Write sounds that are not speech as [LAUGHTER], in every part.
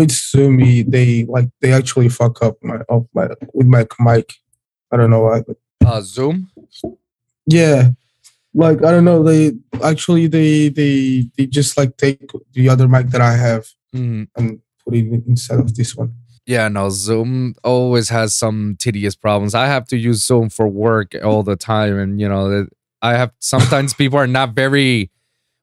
it's Zoom. They like they actually fuck up my of my with my mic. I don't know why. But Uh, Zoom. yeah, like I don't know. They actually they they they just like take the other mic that I have Mm, and put it inside of this one. yeah, no. Zoom always has some tedious problems. I have to use Zoom for work all the time, and you know, I have sometimes [LAUGHS] people are not very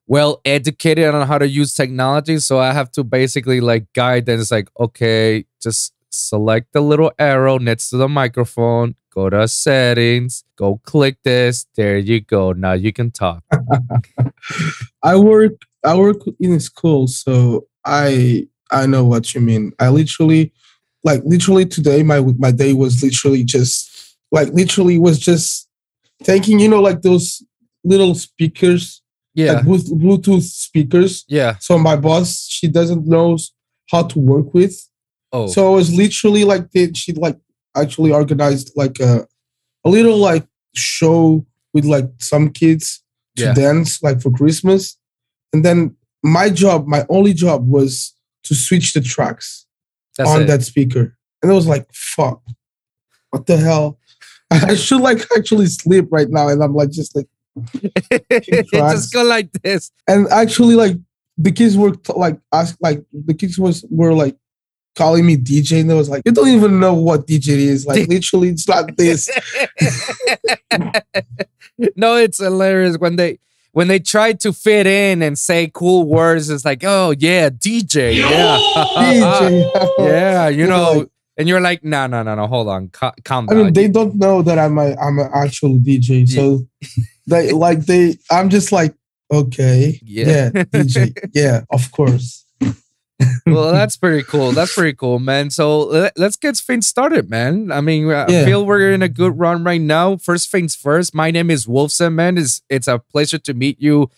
well educated on how to use technology, so I have to basically like guide them. It's like, okay, just select the little arrow next to the microphone. Go to settings. Go click this. There you go. Now you can talk. [LAUGHS] I work I work in school, so I I know what you mean. I literally like literally today my my day was literally just like literally was just thinking, you know, like those little speakers, Yeah, like Bluetooth Bluetooth speakers. yeah. So my boss, she doesn't know how to work with. Oh, So I was literally like did she like actually organized like a a little like show with like some kids to Yeah. dance like for Christmas. And then my job, my only job was to switch the tracks that's on it. that speaker. And I was like, fuck, what the hell? [LAUGHS] I should like actually sleep right now. And I'm like, just like, It. [LAUGHS] just go like this. and actually like the kids were t- like ask like the kids was were like calling me DJ and I was like, you don't even know what DJ is. Like literally it's like this. [LAUGHS] no, it's hilarious when they when they try to fit in and say cool words. It's like, oh yeah, DJ, yeah, [LAUGHS] DJ. yeah, you They're know. And you're like, no, no, no, no, hold on, ca- calm I mean, they don't know that I'm a I'm an actual DJ. So [LAUGHS] they like they I'm just like, okay. Yeah. Yeah, DJ. [LAUGHS] Yeah, of course. well, that's pretty cool. That's pretty cool, man. So let, us get things started, man. I mean, I Yeah. feel we're in a good run right now. First things first. My name is Wolvsun, man. It's it's a pleasure to meet you,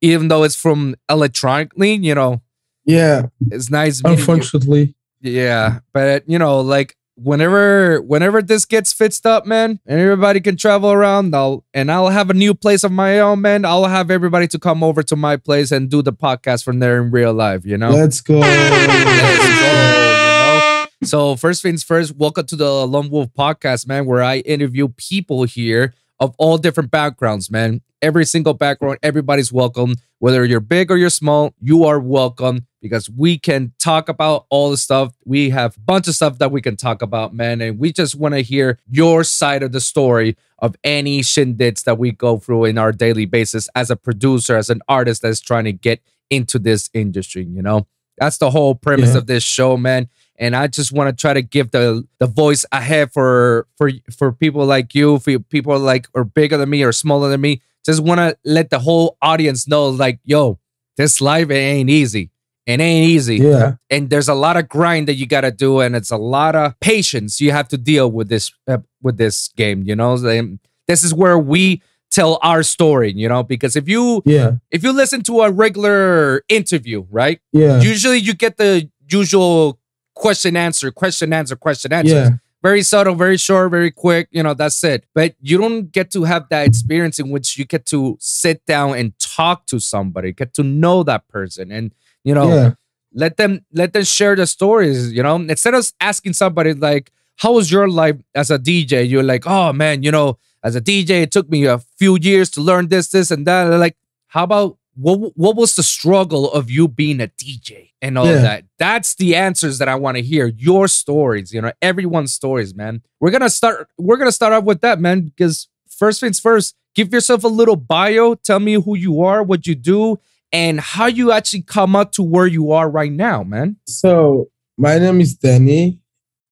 even though it's from electronically. You know, Yeah, it's nice. meeting you. Unfortunately. Yeah, but you know, like whenever whenever this gets fixed up, man, and everybody can travel around, I'll and I'll have a new place of my own, man. I'll have everybody to come over to my place and do the podcast from there in real life. You know. Let's go. Let's go. So first things first, welcome to the Lone Wolv Podcast, man, where I interview people here of all different backgrounds, man. Every single background, everybody's welcome. Whether you're big or you're small, you are welcome because we can talk about all the stuff. We have a bunch of stuff that we can talk about, man. And we just want to hear your side of the story of any shindigs that we go through in our daily basis as a producer, as an artist that's trying to get into this industry, you know? That's the whole premise Yeah. of this show, man. And I just want to try to give the the voice ahead for for for people like you, for people like or bigger than me or smaller than me. Just want to let the whole audience know, like, yo, this life it ain't easy. It ain't easy Yeah. and there's a lot of grind that you got to do and it's a lot of patience you have to deal with this uh, with this game you know And this is where we tell our story you know because if you Yeah. if you listen to a regular interview right Yeah. usually you get the usual question answer question answer question answer Yeah. very subtle very short very quick you know that's it. But you don't get to have that experience in which you get to sit down and talk to somebody get to know that person and you know Yeah. let them let them share the stories you know? Instead of asking somebody like how was your life as a dj you're like oh man you know as a dj it took me a few years to learn this this and that. Like how about what what was the struggle of you being a dj and all Yeah. that that's the answers that i want to hear your stories you know everyone's stories man we're gonna start we're gonna start off with that man because first things first give yourself a little bio tell me who you are what you do and how you actually come up to where you are right now, man. So my name is Danny,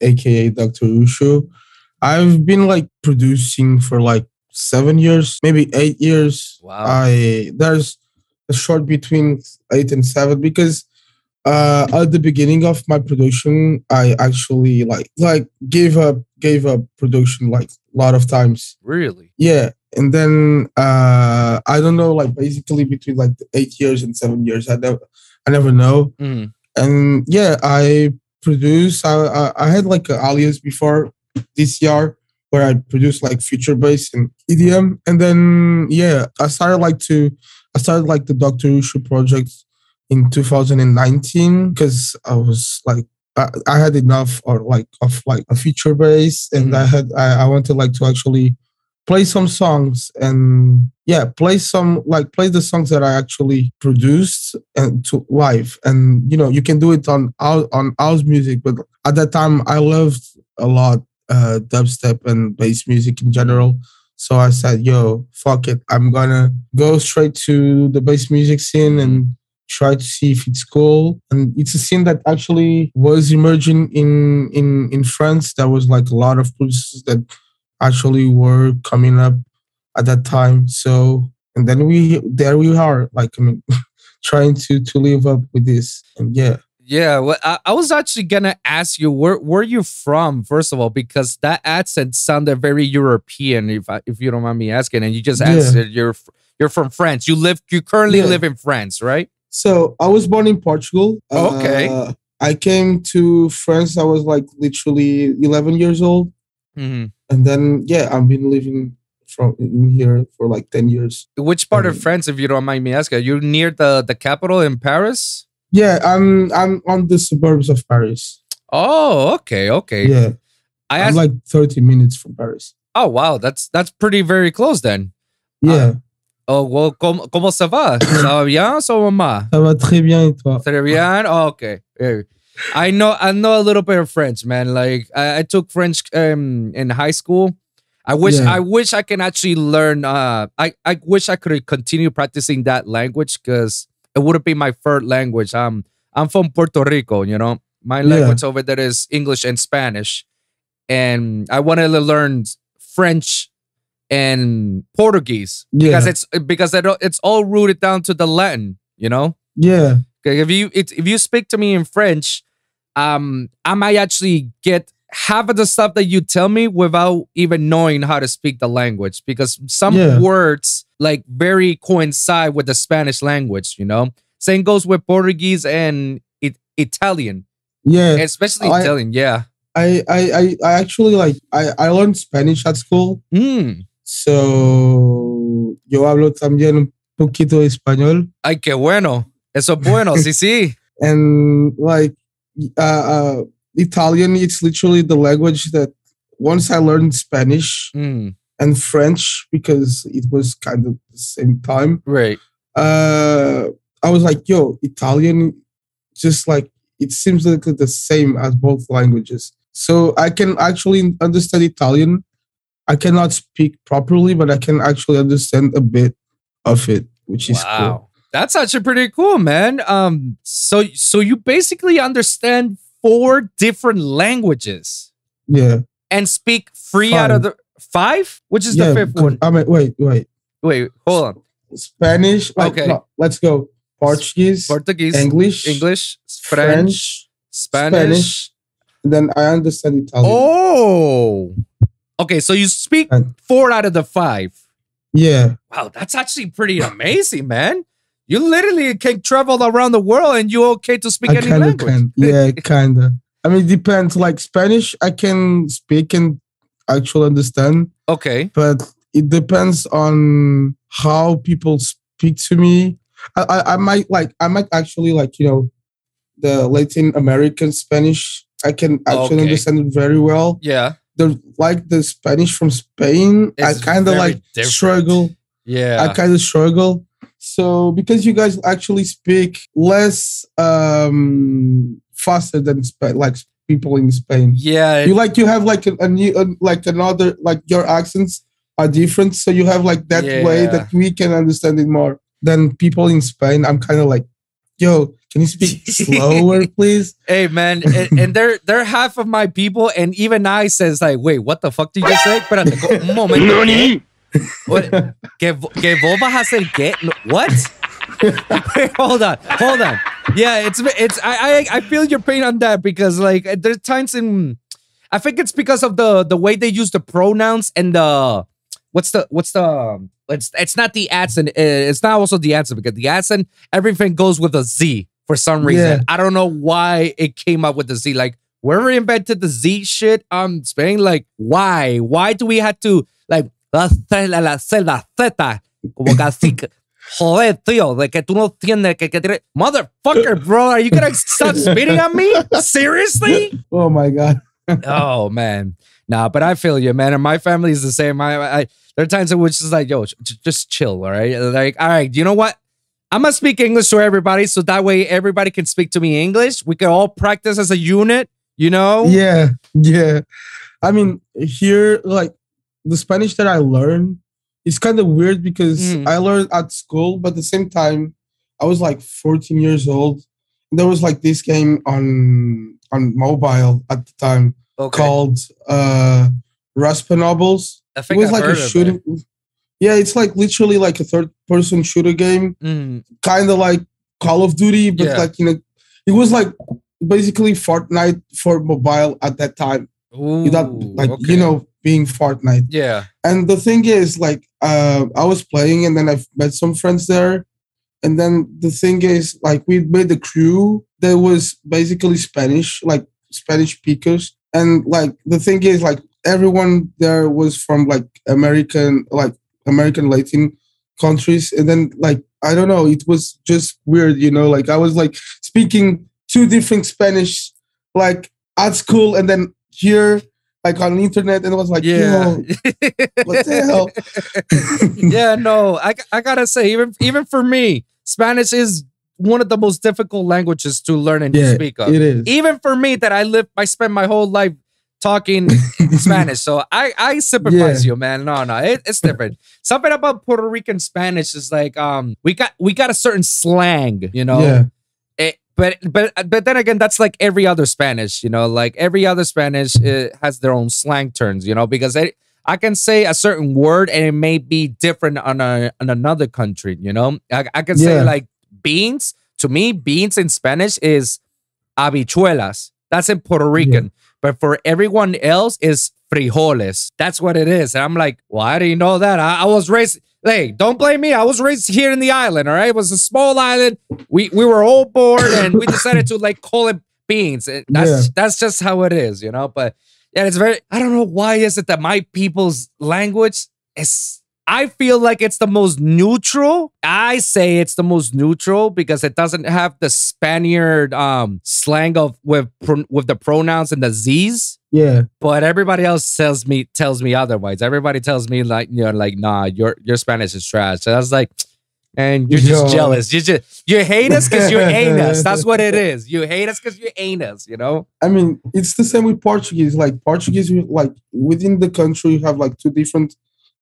aka Dr. Ushuu. I've been like producing for like seven years, maybe eight years. Wow. I there's short between eight and seven because uh at the beginning of my production I actually like like gave up gave up production like a lot of times. Really? Yeah. And then uh I don't know, like basically between like eight years and seven years. I never I never know Mm. and yeah, I produce. I I, I had like an alias before this year where I produced like future bass and EDM, and then yeah, I started like to I started like the Doctor Ushuu project in 2019 because I was like I, I had enough or like of like a future bass and I had I, I wanted like to actually play some songs and yeah play some like play the songs that I actually produced and to live. And you know you can do it on on house music but at that time I loved a lot uh dubstep and bass music in general so I said yo fuck it. I'm gonna go straight to the bass music scene and try to see if it's cool. And it's a scene that actually was emerging in in in france. There was like a lot of producers that actually were coming up at that time. So and then we there we are like i mean [LAUGHS] trying to to live up with this. And yeah Yeah, well, I, I was actually gonna ask you where where you from first of all because that accent sounded very European. If I, if you don't mind me asking, and you just Yeah. answered you're you're from France. You live you currently Yeah. live in France, right? so i was born in portugal Okay. Uh, i came to france i was like literally 11 years old hmm and then yeah i've been living from in here for like 10 years Which part of France, if you don't mind me asking? You're near the the capital in Paris. Yeah i'm i'm on the suburbs of paris Oh, okay, okay. yeah I i'm asked. like 30 minutes from paris oh, wow, that's that's pretty very close then. yeah Oh, well, comment, comment ça va? [COUGHS] ça va bien, ça va mal? ça va très bien et toi Très bien. Oh, okay. Yeah. I know. I know a little bit of French, man. Like I, I took French um, in high school. I wish. Yeah. I wish I can actually learn. Uh, I I wish I could continue practicing that language because it would be my third language. Um, I'm from Puerto Rico. You know, my Yeah. language over there is English and Spanish, and I wanted to learn French and Portuguese because it's because it's all rooted down to the Latin. You know. yeah if you if you speak to me in French, um, I might actually get half of the stuff that you tell me without even knowing how to speak the language because some Yeah. words like very coincide with the Spanish language. You know, same goes with Portuguese and it, Italian, yeah especially I- Italian. Yeah. I, I i actually like i i learned spanish at school Mm. so yo hablo también un poquito de español Ay, qué bueno. Eso es bueno. sí, sí. [LAUGHS] and like uh, uh italian it's literally the language that once i learned spanish Mm. and french because it was kind of the same time Right. uh i was like yo italian just like it seems like the same as both languages so i can actually understand italian i cannot speak properly but i can actually understand a bit of it which is cool That's actually pretty cool, man. Um, so so you basically understand four different languages yeah and speak three out of the five? Which is the fifth one? i mean wait wait Wait, hold on. spanish like, Okay. no, let's go portuguese Portuguese, english English, French, Spanish. Spanish. then i understand italian Oh. Okay, so you speak four out of the five. yeah Wow, that's actually pretty amazing, man. You literally can travel around the world and you're okay to speak I any language. Can. [LAUGHS] Yeah, kinda. I mean, it depends. Like Spanish, I can speak and actually understand, okay. but it depends on how people speak to me. I, I, I might like, I might actually like, you know, the Latin American Spanish. I can actually Okay. understand it very well. Yeah. The like the Spanish from Spain, I kind of like different. struggle. Yeah. I kind of struggle. So because you guys actually speak less um faster than Spain, like people in Spain. yeah. You like you have like a, a new uh, like another like your accents are different, so you have like that way Yeah. that we can understand it more than people in Spain. I'm kind of like, yo, can you speak [LAUGHS] slower, please? Hey man, and, and they're they're half of my people, and even I says like, wait, what the fuck did you say? Espérate, co- un momento. ¿Que, que vos vas a? No, What? Wait, [LAUGHS] hold on, hold on. Yeah, it's it's I, I I feel your pain on that because like there's times in I think it's because of the the way they use the pronouns and the what's the what's the it's it's not the accent uh, it's not also the accent because the accent everything goes with a Z for some reason. Yeah. I don't know why it came up with the Z. Like whoever invented the Z shit, um, Spain. Like why? Why do we have to like ce- la la ce- la zeta como [LAUGHS] cacique? Joder, tío, de que tú no tienes que, que tiene- Motherfucker, bro, are you gonna stop spitting on me? Seriously? [LAUGHS] Oh my god. oh man. Nah, but I feel you, man. And my family is the same. I, I there are times in which it's like, yo, just chill, all right? Like, all right, you know what? I'm gonna speak English to everybody, so that way everybody can speak to me English. We can all practice as a unit, you know? Yeah, yeah. I mean, here, like the Spanish that I learned, it's kind of weird because Mm. I learned at school, but at the same time, I was like 14 years old. And there was like this game on on mobile at the time Okay. called uh Respawnables. I think It was I've like a of it. shooting. Yeah, it's like literally like a third person shooter game, Mm, kind of like Call of Duty, but Yeah. like you know, it was like basically Fortnite for mobile at that time ooh, without like okay. you know being Fortnite. Yeah. And the thing is, like, uh, I was playing, and then I've met some friends there. And then the thing is, like, we made a crew that was basically Spanish, like Spanish speakers. And like the thing is, like, everyone there was from like American, like American Latin countries. And then, like, I don't know, it was just weird, you know. Like, I was like speaking two different Spanish, like at school, and then here, like on the internet, and it was like, Yeah. [LAUGHS] what the hell? [LAUGHS] yeah, no, I, I gotta say, even even for me, Spanish is one of the most difficult languages to learn and to speak of. it is. Even for me, that I live, I spend my whole life talking [LAUGHS] Spanish, so I I sympathize you, man. No, no, it, it's different. Something about Puerto Rican Spanish is like, um, we got we got a certain slang, you know. Yeah, but but but then again, that's like every other Spanish, you know. Like every other Spanish uh, has their own slang terms, you know, because it, I can say a certain word and it may be different on a on another country, you know. I, I can say Yeah. like beans. To me, beans in Spanish is habichuelas. That's in Puerto Rican, but for everyone else is frijoles. That's what it is. And I'm like, well, I didn't know that. I, I was raised. Hey, don't blame me. I was raised here in the island. All right, it was a small island. We we were all bored, and we [COUGHS] decided to like call it beans. And That's Yeah. that's just how it is, you know. But yeah, it's very. I don't know why is it that my people's language is. I feel like it's the most neutral. I say it's the most neutral because it doesn't have the Spaniard um slang of with with the pronouns and the Z's. yeah, But everybody else tells me tells me otherwise. Everybody tells me like you know like nah your your Spanish is trash. So I was like, and you're just Yo. jealous. You just you hate us because you ain't [LAUGHS] us. That's what it is. You hate us because you ain't us. You know. I mean, it's the same with Portuguese. Like Portuguese, like within the country, you have like two different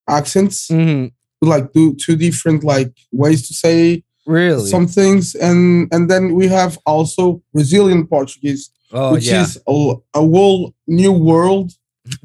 accents, Mhm. like two two different like ways to say Really? some things, and and then we have also Brazilian Portuguese, oh which yeah. is a, a whole new world.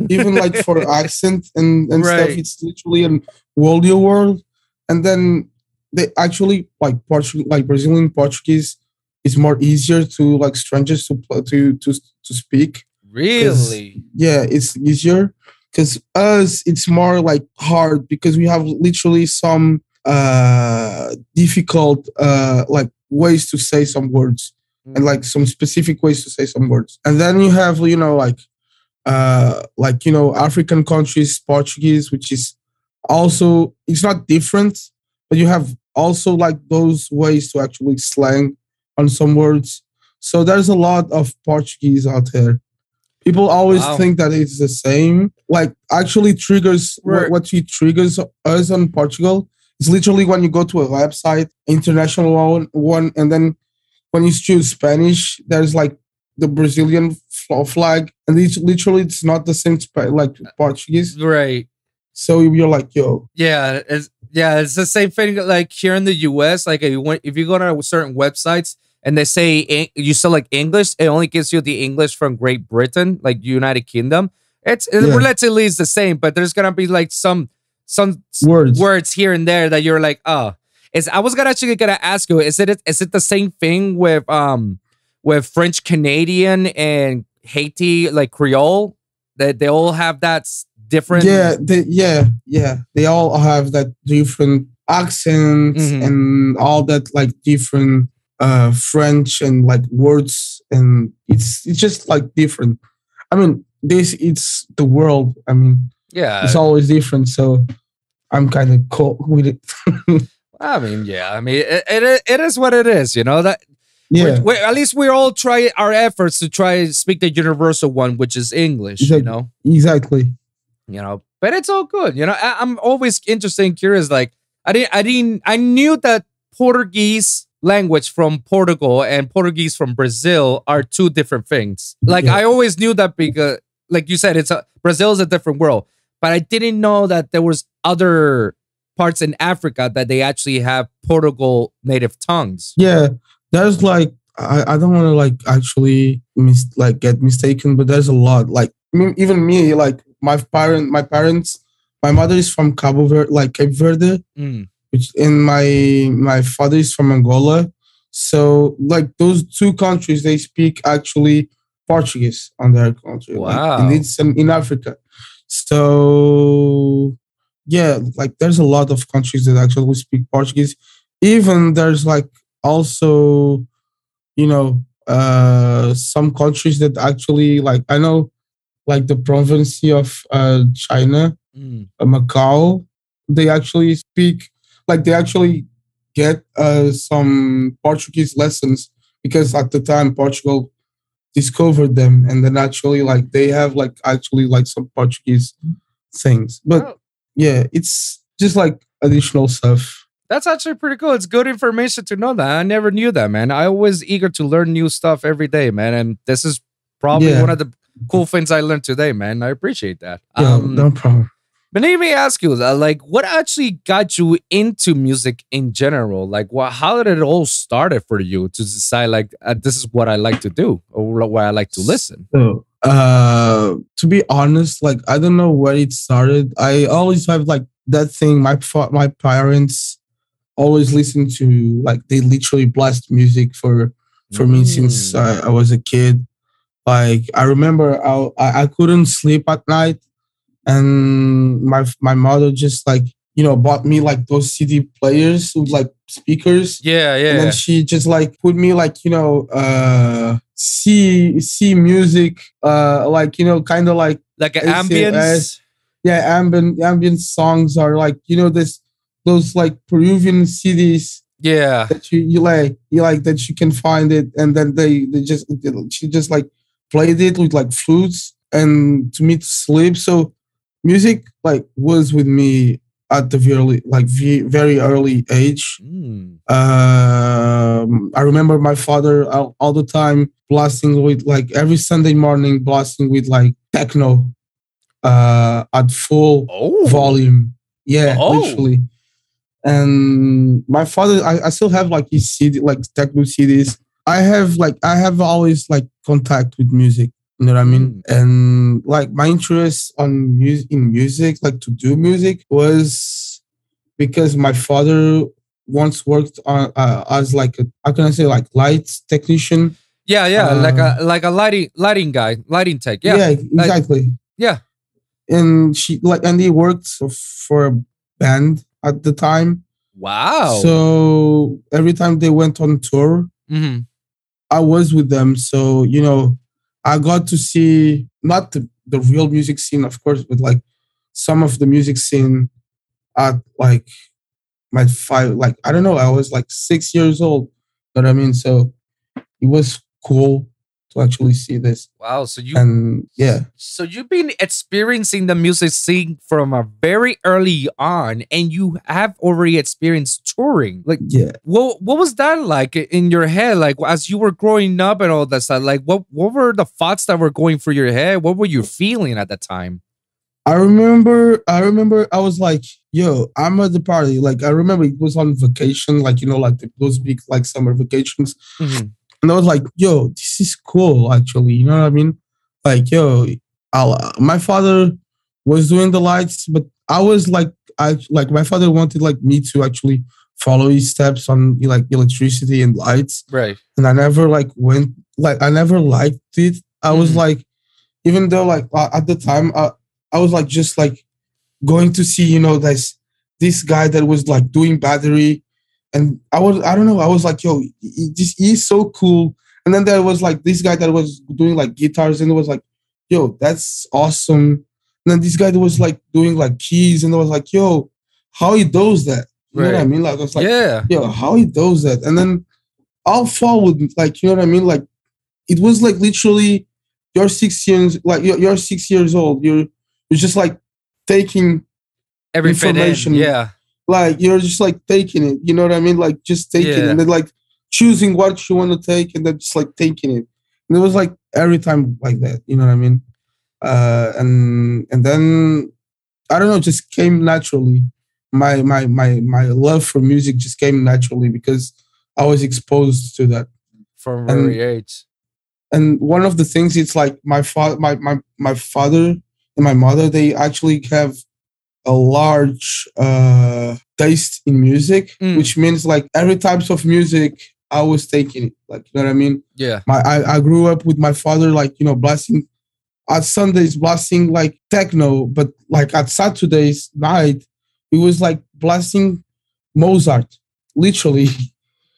Even like for [LAUGHS] accent and and stuff, it's literally a whole new world. And then they actually like Portuguese, like Brazilian Portuguese is more easier to like strangers to to to to speak. really? Yeah, it's easier because us it's more like hard because we have literally some uh difficult uh like ways to say some words and like some specific ways to say some words. And then you have you know like uh like you know african countries portuguese which is also it's not different but you have also like those ways to actually slang on some words. So there's a lot of portuguese out there people always Wow. think that it's the same like actually triggers what, what triggers us on portugal is literally when you go to a website international one, one and then when you choose Spanish, there's like the Brazilian flag, and it's literally it's not the same like Portuguese. Right. So you're like, yo, Yeah, it's yeah, it's the same thing like here in the US. Like if you went, if you go to certain websites and they say you select English, it only gives you the English from Great Britain, like United Kingdom. It's it Yeah. relatively is the same, but there's gonna be like some some words. words here and there that you're like, oh, is I was gonna actually gonna ask you, is it is it the same thing with um with French Canadian and Haiti like Creole? That they all have that different Yeah, they, yeah, yeah. They all have that different accents Mhm. and all that like different uh French and like words, and it's it's just like different. I mean, this it's the world. I mean, yeah. it's always different. So I'm kind of cool with it. [LAUGHS] I mean, yeah. I mean, it, it, it is what it is. You know that. Yeah, We're, we're- at least we all try our efforts to try speak the universal one, which is English. You know. exactly. you know but it's all good you know I, i'm always interested and curious like i didn't i didn't i knew that portuguese language from portugal and portuguese from brazil are two different things like Yeah. i always knew that because like you said it's a brazil is a different world but i didn't know that there was other parts in africa that they actually have portugal native tongues Yeah, there's like I, I don't want to like actually mis- like get mistaken, but there's a lot. Like even me, like my parent, my parents, my mother is from Cabo Verde, like Cape Verde, Mm. Which and my my father is from Angola. So like those two countries, they speak actually Portuguese on their country. like, Wow. and it's in, in Africa. So yeah, like there's a lot of countries that actually speak Portuguese. Even there's like also, you know, uh some countries that actually like I know like the province of uh China, Mm. uh, Macau, they actually speak like they actually get uh, some Portuguese lessons because at the time Portugal discovered them and then actually like they have like actually like some Portuguese things. But Oh. yeah, it's just like additional stuff. That's actually pretty cool. It's good information to know that. I never knew that, man. I always eager to learn new stuff every day, man. And this is probably Yeah. one of the cool things I learned today, man. I appreciate that. Yeah, Um, no problem. But let me ask you, uh, like, what actually got you into music in general? Like, what, how did it all started for you to decide, like, uh, this is what I like to do or what I like to listen? So, uh, to be honest, like I don't know where it started. I always have like that thing. My my parents always listen to like they literally blast music for for me since Mm. I, I was a kid. Like I remember I I couldn't sleep at night, and my my mother just like you know bought me like those CD players with like speakers Yeah, and yeah. then she just like put me like you know uh see see music uh like you know kind of like Like an ambience. yeah ambient ambient songs are like you know this those like peruvian cds Yeah. that you you like you like that you can find it and then they they just she just like played it with like flutes and to me to sleep so music like was with me at the very like very early age Mm. um, I remember my father all, all the time blasting with like every Sunday morning blasting with like techno uh, at full Oh. volume. Yeah, Oh. literally. And my father, I, I still have like his CD, like techno CDs. I have like I have always like contact with music. You know what I mean? And like my interest on music in music, like to do music, was because my father once worked on uh, as like a how can I say like lights technician. Yeah, yeah. like Uh, a like a lighting lighting guy, lighting tech. Yeah. exactly. Yeah. And she like and he worked for, for a band at the time. Wow. So every time they went on tour, hmm I was with them. So, you know, I got to see not the, the real music scene, of course, but like some of the music scene at like my five, like, I don't know, I was like six years old. But I mean, so it was cool to actually see this. Wow. So you And yeah, so you've been experiencing the music scene from a very early on, and you have already experienced touring. Like, yeah. what what was that like in your head? Like as you were growing up and all that stuff. Like, what what were the thoughts that were going through your head? What were you feeling at that time? I remember, I remember I was like, yo, I'm at the party. Like, I remember it was on vacation, like, you know, like the, those big, like summer vacations. Mhm. And I was like, yo, this is cool, actually. You know what I mean? Like, yo, I'll, my father was doing the lights, but I was like, I like my father wanted like me to actually follow his steps on like electricity and lights. Right. And I never like went, like, I never liked it. I was Mhm. like, even though like uh, at the time, uh, I was like, just like going to see, you know, this, this guy that was like doing battery and I was I don't know I was like yo he, just he's so cool and then there was like this guy that was doing like guitars and it was like yo that's awesome and then this guy that was like doing like keys and I was like yo how he does that You know what I mean? Like I was like, yeah. yo, how he does that? And then I'll fall with like, you know what I mean? Like it was like literally you're six years like you're, you're six years old. You're you're just like taking Every fit in, information. Yeah. Like you're just like taking it. You know what I mean? Like just taking it and then like choosing what you want to take and then just like taking it. And it was like every time like that. You know what I mean? Uh, and and then I don't know, just came naturally. My my my my love for music just came naturally because I was exposed to that. From And- very age. And one of the things it's like my father my, my my father and my mother they actually have a large uh taste in music, Mm. which means like every types of music I was taking it. Like you know what I mean? Yeah. my I, I grew up with my father like you know blasting at Sundays blasting like techno, but like at Saturdays night it was like blasting Mozart, literally.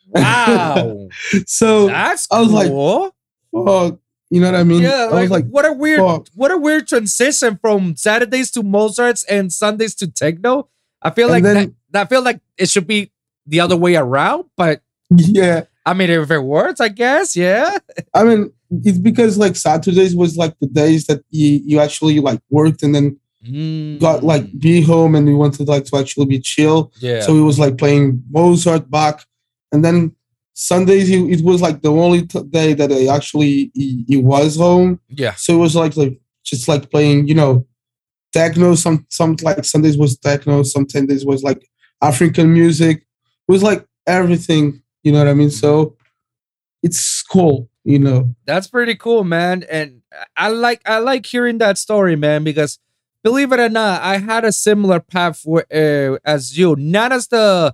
Wow. [LAUGHS] so That's I was like, cool. fuck, you know what I mean? yeah, I like, was like, what a weird, fuck. what a weird transition from Saturdays to Mozart's and Sundays to techno. I feel like then- that, I feel like it should be the other way around, but yeah. I mean, if it works, I guess, yeah. I mean, it's because like Saturdays was like the days that you you actually like worked and then got like Mm, be home and we wanted like to actually be chill. yeah, So it was like playing Mozart, Bach, and then Sundays it, it was like the only t- day that I actually he, he was home. yeah, So it was like like just like playing, you know, techno. Some some like Sundays was techno. Some Sundays was like African music. It was like everything. You know what I mean? So it's cool. You know. that's pretty cool, man. And I like, I like hearing that story, man, because believe it or not, I had a similar path for, uh, as you, not as the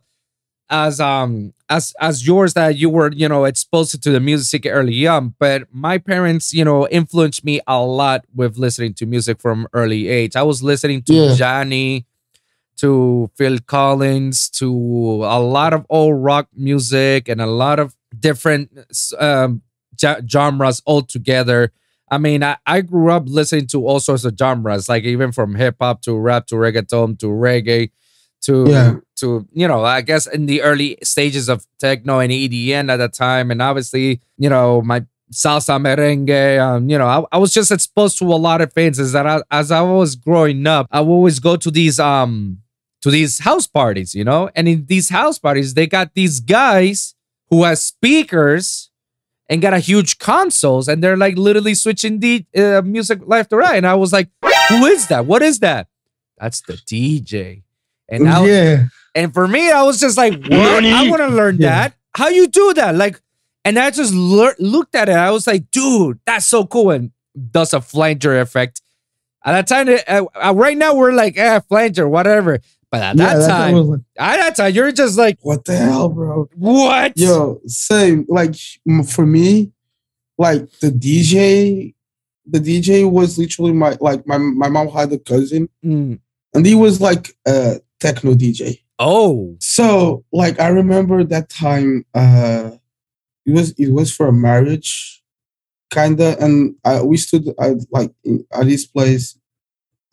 as um as as yours that you were you know exposed to the music early on but my parents you know influenced me a lot with listening to music from early age. I was listening to Yeah. johnny to phil collins to a lot of old rock music and a lot of different um genres altogether. I mean I, I grew up listening to all sorts of genres like even from hip-hop to rap to reggaeton to reggae to Yeah. to you know I guess in the early stages of techno and EDM at that time, and obviously you know my salsa merengue. Um, you know I, I was just exposed to a lot of things. Is that I, as I was growing up, I would always go to these um to these house parties, you know, and in these house parties they got these guys who has speakers and got a huge consoles, and they're like literally switching the uh, music left to right, and I was like, who is that? What is that? That's the DJ. And now yeah. and for me, I was just like, what? I want to learn Yeah. that. How you do that? Like, and I just lear- looked at it. I was like, dude, that's so cool. And does a flanger effect. At that time, uh, uh, right now, we're like, eh, flanger, whatever. But at yeah, that time, was like, at that time, you're just like, what the hell, bro? what? Yo, same. Like for me, like the DJ, the DJ was literally my like my my mom had a cousin, Mm. and he was like a techno DJ. Oh, So like I remember that time, uh, it was it was for a marriage, kinda, and I, we stood at like at this place,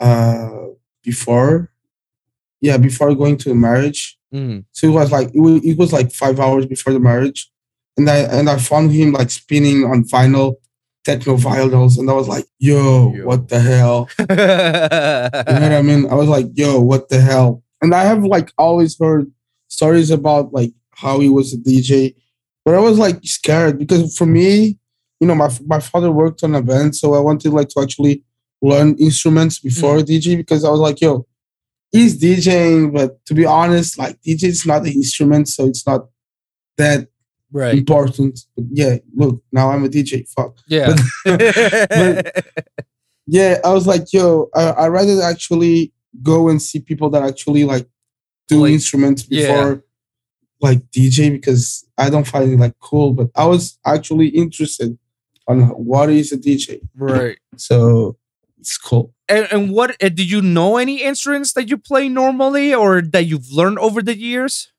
uh, before, yeah, before going to the marriage. Mm. So it was like it was, it was like five hours before the marriage, and I and I found him like spinning on vinyl, techno vinyls, and I was like, "Yo, Yo. what the hell?" [LAUGHS] You know what I mean? I was like, "Yo, what the hell?" And I have like always heard stories about like how he was a DJ, but I was like scared because for me, you know, my my father worked on a band, so I wanted like to actually learn instruments before mm-hmm. DJ because I was like, "Yo." He's DJing, but to be honest, like DJ is not an instrument, so it's not that right. important. But yeah, look, now I'm a DJ. Fuck. Yeah. [LAUGHS] [LAUGHS] Yeah, I was like, yo, I I rather actually go and see people that actually like do Play- instruments yeah. before like DJ because I don't find it like cool. But I was actually interested on what is a DJ. right. So it's cool. And, and what uh, do you know any instruments that you play normally or that you've learned over the years?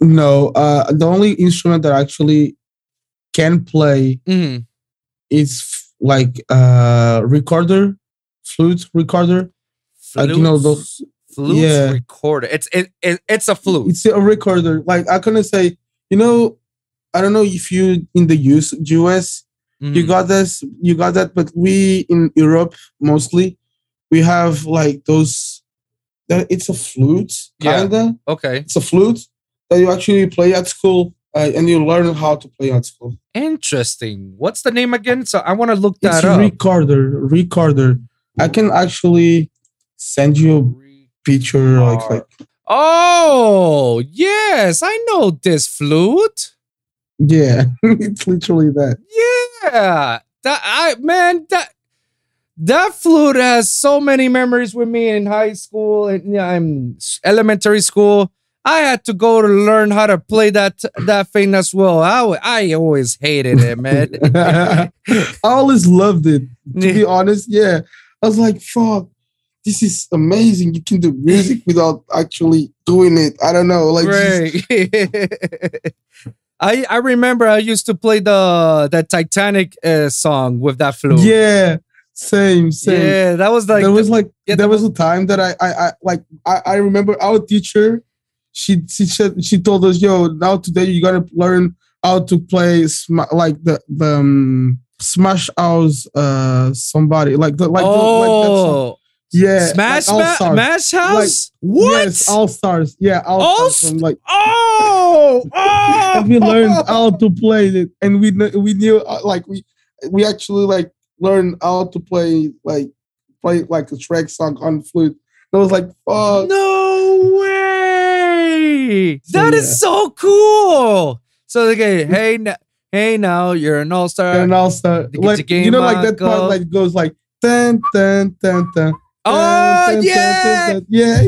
No, uh, the only instrument that I actually can play Mm. is f- like uh recorder, flute recorder. Like, you know, those- Flute Yeah. recorder. It's it, it it's a flute. It's a recorder. Like I couldn't say, you know, I don't know if you in the US, US you Mhm. got this, you got that, but we in Europe mostly, we have like those. That it's a flute, Yeah. kinda. okay. It's a flute that you actually play at school, uh, and you learn how to play at school. Interesting. What's the name again? So I want to look that It's up. recorder, recorder. I can actually send you a picture, like like Oh yes, I know this flute. yeah, [LAUGHS] it's literally that. Yeah, that I man that that flute has so many memories with me in high school and yeah, I'm elementary school. I had to go to learn how to play that that thing as well. I, I always hated it, man. [LAUGHS] I always loved it. To be [LAUGHS] honest, yeah. I was like, fuck, this is amazing. You can do music without actually doing it. I don't know. Like just- right. [LAUGHS] I I remember I used to play the the Titanic uh, song with that flute. yeah. Same, same. yeah, that was like there was like yeah, there the- was a time that I I, I like I, I remember our teacher she she said she told us yo now today you gotta learn how to play sma- like the the um, smash house uh somebody like the like the, like that oh yeah Smash like Ma- House. what? yes all stars yeah all, All stars from, like oh, oh! [LAUGHS] and we learned [LAUGHS] how to play it and we we knew uh, like we we actually like learned how to play like play like a Shrek song on flute. And I was like, fuck. No way! So, That is yeah. so cool. So go, hey, now, hey, now you're an all star. and also the like you know like that part like goes like dun dun dun dun Oh yeah! yeah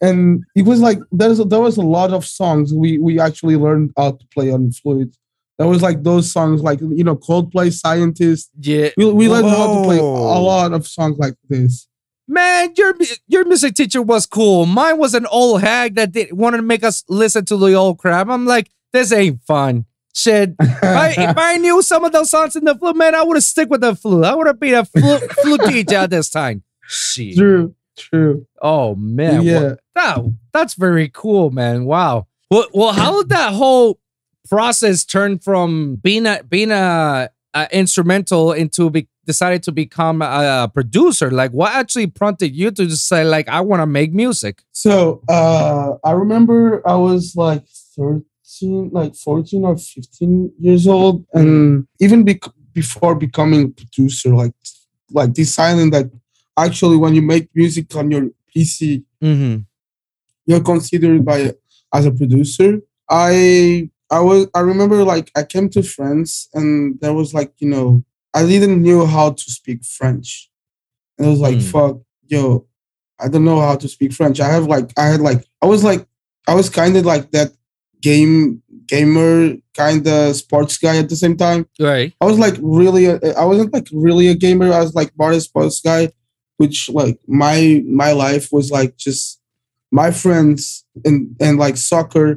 and it was like there's there was a lot of songs we we actually learned how to play on flute there was like those songs like you know Coldplay Scientist Yeah, we, we learned how to play a lot of songs like this man, your your music teacher was cool. Mine was an old hag that did, wanted to make us listen to the old crap. I'm like, this ain't fun. Shit. If I, if I knew some of those songs in the flute, man, I would have stick with the flute. I would have been a flute, flute teacher at this time. Shit. true true Oh man, yeah Well, that, that's very cool, man. Wow. Well, well, how did that whole process turn from being a being a, a instrumental into be, decided to become a, producer? Like, what actually prompted you to just say, like, I want to make music? So uh, I remember I was like 13, like 14 or 15 years old. And even bec- before becoming a producer, like like deciding that actually when you make music on your PC, Mm-hmm. you're considered by as a producer. I I was I remember like I came to France and there was like, you know, I didn't knew how to speak French. And I was like, Mm. fuck, yo, I don't know how to speak French. I have like I had like I was like I was kind of like that game gamer kind of sports guy at the same time. Right. I was like really a, I wasn't like really a gamer. I was like more a sports guy, which like my my life was like just my friends and and like soccer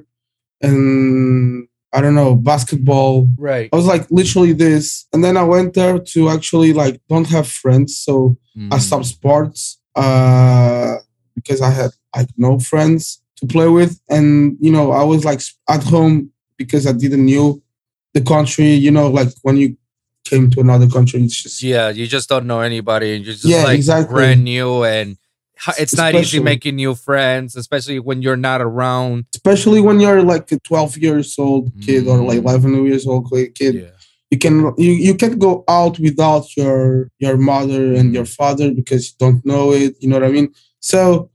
and I don't know basketball. Right. I was like literally this, and then I went there to actually like don't have friends, so Mm. I stopped sports uh, because I had like no friends to play with, and you know I was like at home because I didn't knew the country. You know, like when you came to another country, it's just Yeah, you just don't know anybody, and you're just Yeah, like exactly. brand new, and it's not easy making new friends, especially when you're not around. especially when you're like a 12 years old kid or like Mm. 11 years old kid. Yeah. You can you, you can't go out without your your mother and your father because you don't know it. You know what I mean? So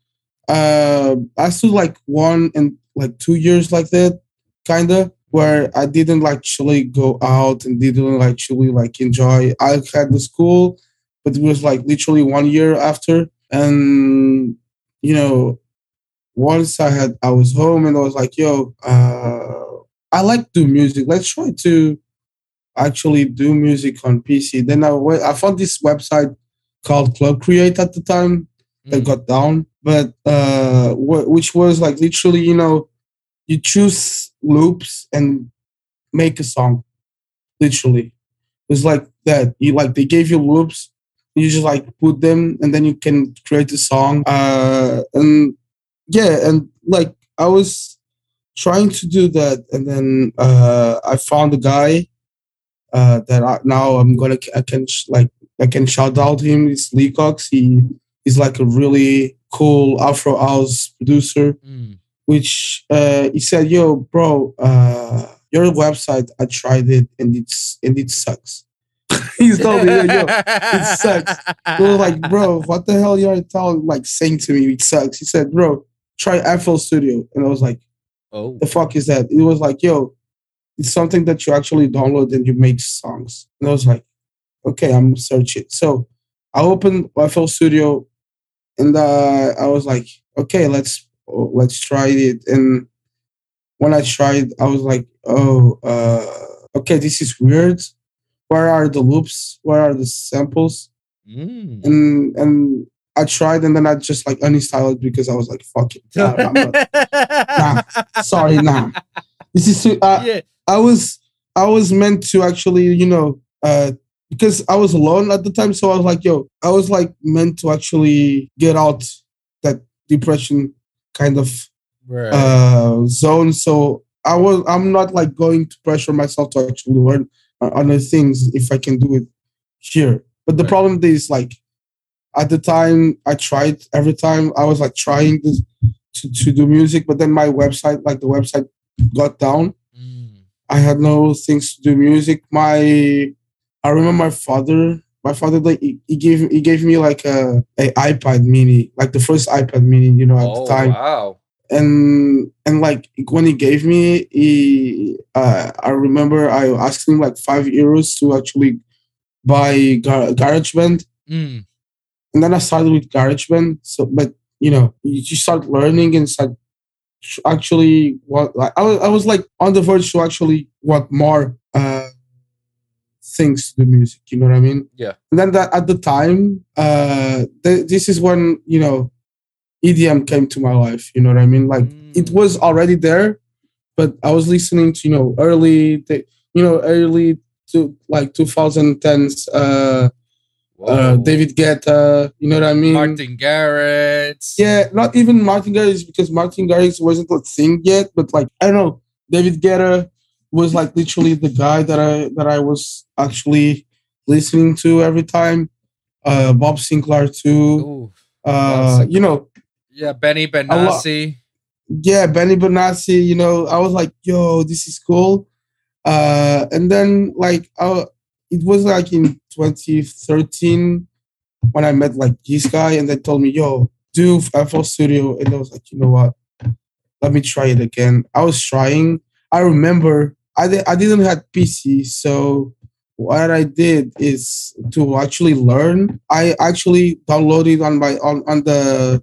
uh, I stood like one and like two years like that, kind of where I didn't like actually go out and didn't actually like enjoy. I had the school, but it was like literally one year after, and you know, once I had I was home and I was like, yo, uh, I like do music. Let's try to actually do music on PC. Then I went, I found this website called Club Create at the time that Mm. got down, but uh, wh- which was like literally, you know, you choose loops and make a song. Literally, it's like that. You like they gave you loops, You just like put them, and then you can create a song. Uh, and yeah, and like I was trying to do that, and then uh, I found a guy uh, that I, now I'm gonna I can like I can shout out him. It's Lee Cox. He is like a really cool Afro house producer. Mm. Which uh, he said, "Yo, bro, uh, your website. I tried it and it's and it sucks." [LAUGHS] He's told me, "Yo, it sucks." I was like, "Bro, what the hell you're telling like saying to me it sucks?" He said, "Bro, try FL Studio," and I was like, oh. "The fuck is that?" It was like, "Yo." It's something that you actually download and you make songs. And I was like, okay, I'm gonna search it. So I opened FL Studio and uh, I was like, okay, let's let's try it. And when I tried, I was like, oh, uh, okay, this is weird. Where are the loops? Where are the samples? Mm. And and I tried, and then I just like uninstalled it because I was like, fuck it. Nah, I'm [LAUGHS] sorry, nah. This is too, uh, yeah. I was I was meant to actually, you know, uh because I was alone at the time, so I was like, yo, I was like meant to actually get out that depression kind of Right. uh zone. So I was I'm not like going to pressure myself to actually learn other things if I can do it here. But the Right. problem is like at the time I tried every time I was like trying this to, to do music, but then my website, like the website got down. Mm. I had no things to do music. My I remember my father. My father like he, he gave he gave me like a, a iPad mini, like the first iPad mini, you know, at Oh, the time. wow. And and like when he gave me, he uh, I remember I asked him like five euros to actually buy Gar- GarageBand, Mm. and then I started with GarageBand. So, but you know, you just start learning and start actually what like I was, I was like on the verge to actually want more uh things to the music. You know what I mean? Yeah. And then that at the time, uh, th- this is when you know EDM came to my life. You know what I mean? Like it Mm. was already there, but I was listening to you know early, the, you know early to like 2010s. Uh, uh, David Guetta. You know what I mean? Martin Garrix. Yeah, not even Martin Garrix because Martin Garrix wasn't a thing yet, but like I don't know, David Guetta was like literally the guy that I that I was actually listening to every time. Uh, Bob Sinclar too. Ooh. Uh, Sinclar. you know, Yeah, Benny. Benassi. yeah, Benny Benassi. You know, I was like, yo, this is cool. Uh, and then like, uh, it was like in 2013 when I met like this guy, and they told me, yo, do FL Studio, and I was like, you know what? Let me try it again. I was trying. I remember I di- I didn't have PC, so what I did is to actually learn. I actually downloaded on my on on the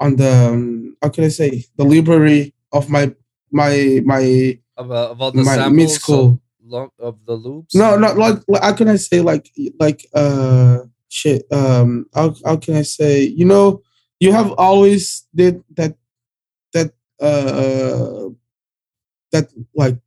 on the um, how can I say the library of my my my Of, uh, of all the my samples mid school. of, of the loops. No, not like like, how can I say like like uh shit um how how can I say you know you have always did that that uh that like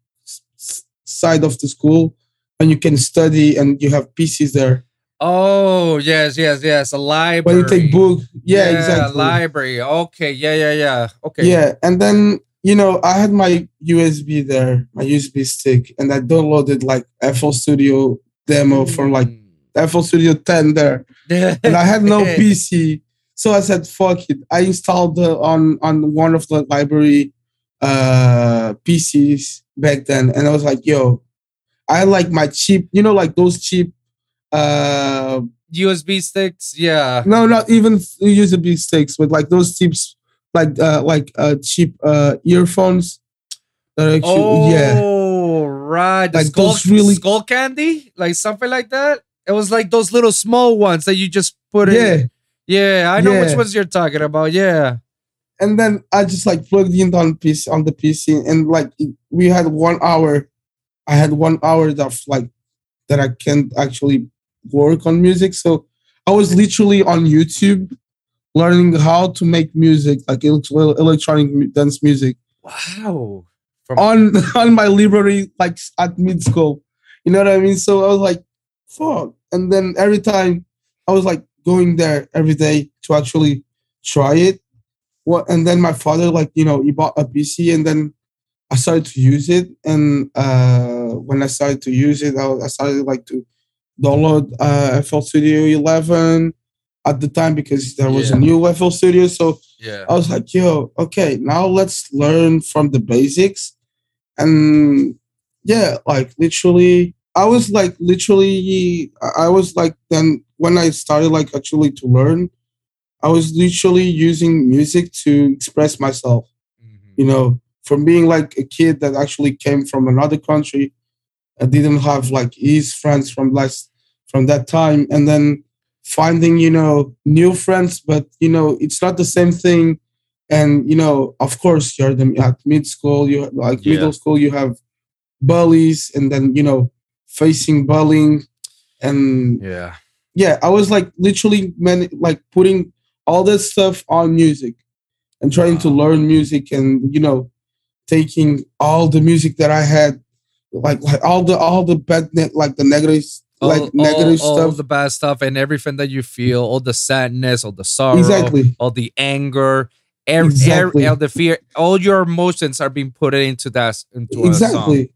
side of the school and you can study and you have PCs there Oh yes, yes, yes. A library. when you take book yeah, exactly Library. Okay. Yeah, yeah, yeah. Okay. Yeah, and then you know I had my USB there, my USB stick, and I downloaded like FL Studio demo for like FL Studio 10 there, Mm. [LAUGHS] and I had no PC, so I said fuck it. I installed the on on one of the library uh PCs back then, and I was like, yo, I like my cheap, you know, like those cheap. uh USB sticks. Yeah. no, not even USB sticks, but like those cheap, like uh like uh cheap uh earphones. That are actually, Oh, yeah. right. The Like skull, those really- skull candy, like something like that. It was like those little small ones that you just put in. Yeah. Yeah, I know which ones you're talking about. Yeah. And then I just like plugged in on PC on the PC and like it- we had one hour. I had one hour of like that I can't actually work on music. So I was literally on YouTube learning how to make music, like electronic dance music. Wow. From on [LAUGHS] on my library like at mid school. You know what I mean? So I was like, fuck. And then every time I was like going there every day to actually try it. What and then my father like you know he bought a PC and then I started to use it and uh, when I started to use it I, I started like to download uh, FL Studio 11 at the time because there was Yeah. a new FL Studio so Yeah. I was like, yo, okay, now let's learn from the basics. And yeah, like literally, I was like literally, I I was like, then when I started like actually to learn, I was literally using music to express myself, Mhm. you know, from being like a kid that actually came from another country. I didn't have like his friends from last from that time, and then finding you know new friends, but you know it's not the same thing. And you know, of course, you're the, at mid school, you like Yeah. middle school, you have bullies, and then you know facing bullying, and Yeah. yeah, I was like literally man, like putting all that stuff on music and trying to learn music and you know taking all the music that I had like like all the all the bad net like the negative like all, negative all, all the bad stuff and everything that you feel, all the sadness, all the sorrow, exactly all the anger, every, Exactly. all the fear, all your emotions are being put into that into a song. exactly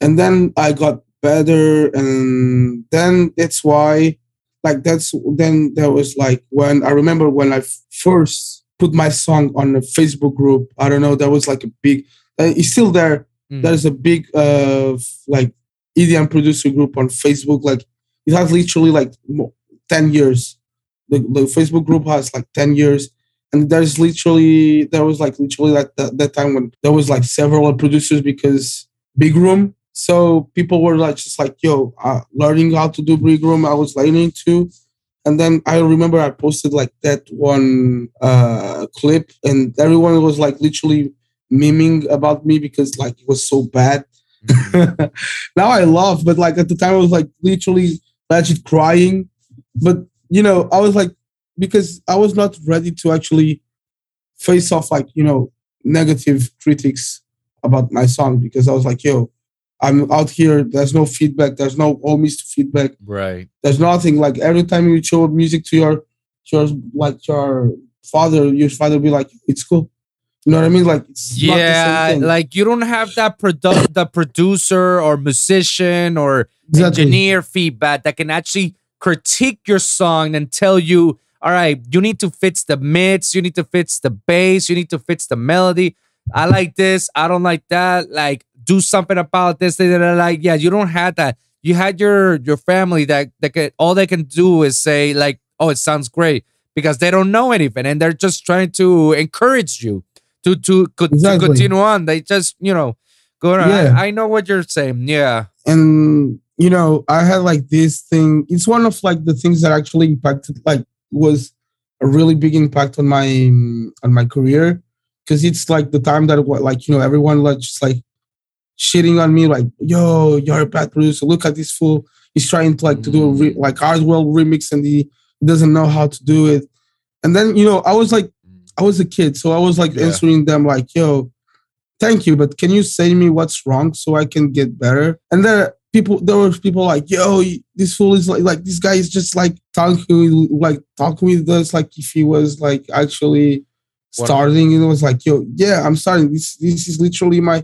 and then I got better and then that's why like that's then there was like when I remember when I first put my song on a Facebook group I don't know That was like a big uh, it's still there Mhm. there's a big uh like EDM producer group on Facebook. Like it has literally like ten years. The, the Facebook group has like ten years, and there's literally there was like literally like that, that time when there was like several producers because big room. So people were like just like yo, uh, learning how to do big room. I was learning too. And then I remember I posted like that one uh, clip, and everyone was like literally memeing about me because like it was so bad. Mhm. [LAUGHS] now I laugh, but like at the time I was like literally legit crying. But you know, I was like because I was not ready to actually face off like you know negative critics about my song because I was like, yo, I'm out here. There's no feedback. There's no almost feedback. Right. There's nothing. Like every time you show music to your your like your father, your father will be like, it's cool. You know what I mean? Like it's not the same Yeah, like you don't have that produ- the producer or musician or Exactly. engineer feedback that can actually critique your song and tell you, all right, you need to fix the mids, you need to fix the bass, you need to fix the melody. I like this, I don't like that. Like, do something about this. da, Like, yeah, you don't have that. You had your your family that that can, all they can do is say like, oh, it sounds great because they don't know anything and they're just trying to encourage you to to, co- to Exactly. continue on. They just you know go on. Yeah. I, I know what you're saying. Yeah. and you know i had like this thing it's one of like the things that actually impacted like was a really big impact on my on my career because it's like the time that what like you know everyone like just like shitting on me like yo you're a bad producer look at this fool he's trying to like to do a re- like hardwell remix and he doesn't know how to do it and then you know i was like I was a kid, so I was like Yeah. answering them like, "Yo, thank you, but can you say to me what's wrong so I can get better?" And there people, there were people like, "Yo, this fool is like, like this guy is just like talking, like talking with us like if he was like actually What- starting." And it was like, "Yo, yeah, I'm starting. This this is literally my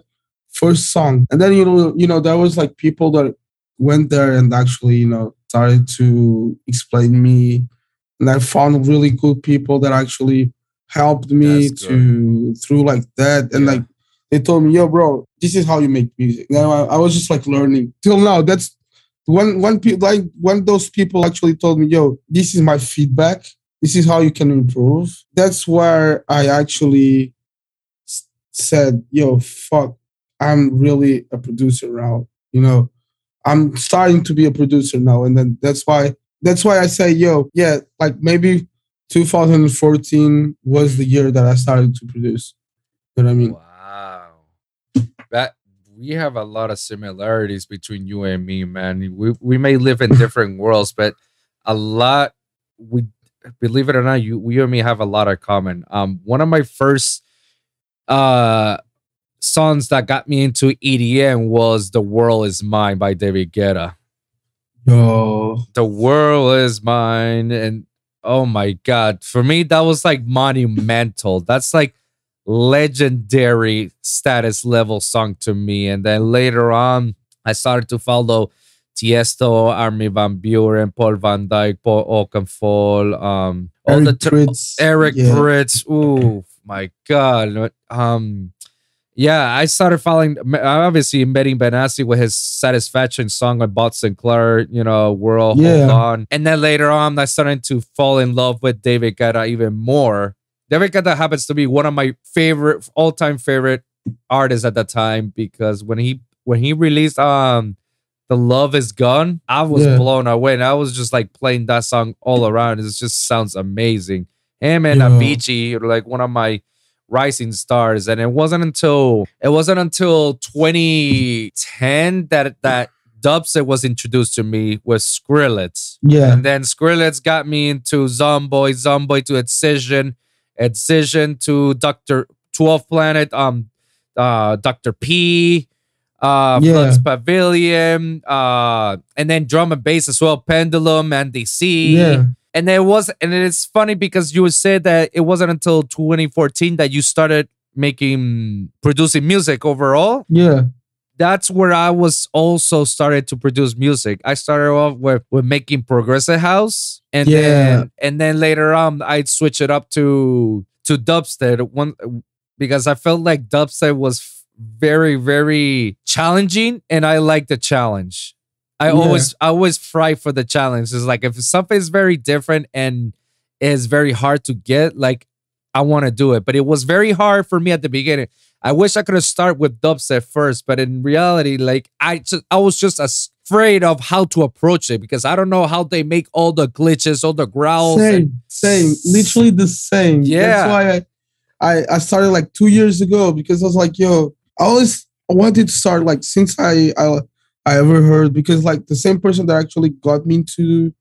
first song." And then you know, you know, there was like people that went there and actually, you know, started to explain me, and I found really good people that actually helped me to through like that. And Yeah. like they told me yo bro this is how you make music. Now I, I was just like learning. Till now that's when when people like when those people actually told me yo this is my feedback. This is how you can improve. That's where i actually said yo fuck i'm really a producer now you know i'm starting to be a producer now and then that's why that's why i say yo yeah like maybe 2014 was the year that I started to produce. You know what I mean? Wow. That we have a lot of similarities between you and me, man. We we may live in different [LAUGHS] worlds, but a lot we believe it or not, you you and me have a lot of common. Um one of my first uh songs that got me into EDM was The World Is Mine by David Guetta. Yo, The world is mine. And oh my God. For me, that was like monumental. That's like legendary status level song to me. And then later on, I started to follow Tiesto, Armin van Buuren, Paul van Dyk, Paul Oakenfold, um, all Eric the Prydz, Eric yeah. Prydz. Ooh, my God. Um, yeah, I started following obviously Benny Benassi with his satisfaction song on Bob Sinclar, you know, World Hold Yeah. On. And then later on, I started to fall in love with David Guetta even more. David Guetta happens to be one of my favorite all-time favorite artists at the time because when he when he released um the Love Is Gone, I was Yeah. blown away. And I was just like playing that song all around. It just sounds amazing. Him and Yeah. Avicii are like one of my rising stars. And it wasn't until it wasn't until 2010 that that dubstep was introduced to me with Skrillex. Yeah, And then Skrillex got me into Zomboy, Zomboy to Excision, Excision to Dr. 12th Planet, um, uh, Dr. P, uh, Yeah. Flux Pavilion, uh, and then drum and bass as well, Pendulum and DC. yeah, And it was, and it's funny because you said that it wasn't until 2014 that you started making, producing music overall yeah, that's where I was also started to produce music. I started off with, with making progressive house, and Yeah. then and then later on I'd switch it up to to dubstep one because I felt like dubstep was very very challenging, and I like the challenge. I Yeah. always I always fry for the challenge. It's like if something is very different and is very hard to get, like I want to do it. But it was very hard for me at the beginning. I wish I could have started with dubstep first, but in reality, like I just I was just afraid of how to approach it because I don't know how they make all the glitches, all the growls. and- same, same, literally the same. Yeah. that's why I, I, I started like two years ago because I was like, yo, I always wanted to start like since I, I, I ever heard because like the same person that actually got me into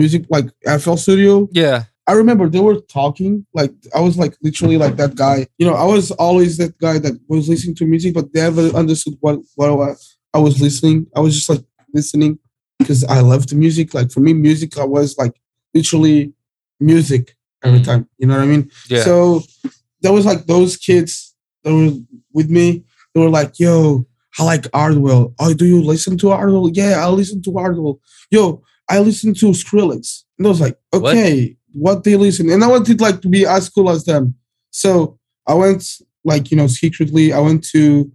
music, like FL Studio, yeah, I remember they were talking. Like I was like literally like that guy. You know, I was always that guy that was listening to music, but they never understood what what I, was listening. I was just like listening because I loved the music. Like for me, music I was like literally music every Mm. time. You know what I mean? yeah, So there was like those kids that were with me. They were like, "Yo, I like Ardwell. Oh, do you listen to Ardwell? Yeah, I listen to Ardwell. Yo, I listen to Skrillex." And I was like, "Okay, what, they listen?" And I wanted like to be as cool as them. So I went like you know secretly. I went to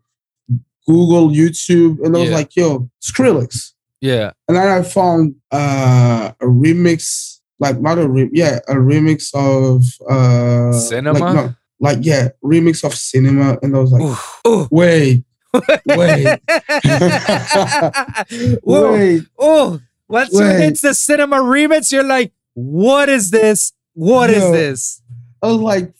Google, YouTube, and I was Yeah. like, "Yo, Skrillex." yeah, And then I found uh, a remix, like not a re- yeah, a remix of uh, Cinema? Like, no, like yeah, remix of cinema, and I was like, oof. wait, wait, [LAUGHS] wait, oh, once you Wait. hit the cinema remix, you're like, what is this? What is Yo. this? I was like,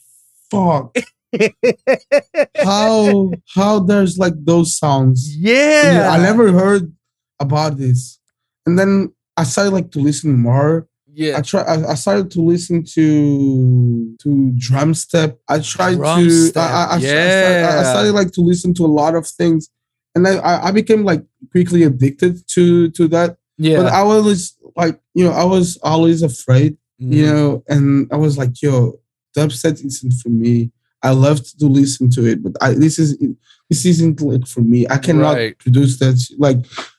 fuck, [LAUGHS] how how there's like those songs. yeah, I never heard about this, and then I started like to listen more. Yeah, I try. I, I started to listen to to drum step. I tried Drum to. step, I, I, I started, yeah. I started like to listen to a lot of things, and then I, I became like quickly addicted to to that. yeah. But I was like, you know, I was always afraid, you Mhm. know, and I was like, yo, dubstep isn't for me. I love to listen to it, but I this is this isn't like for me. I cannot Right. produce that like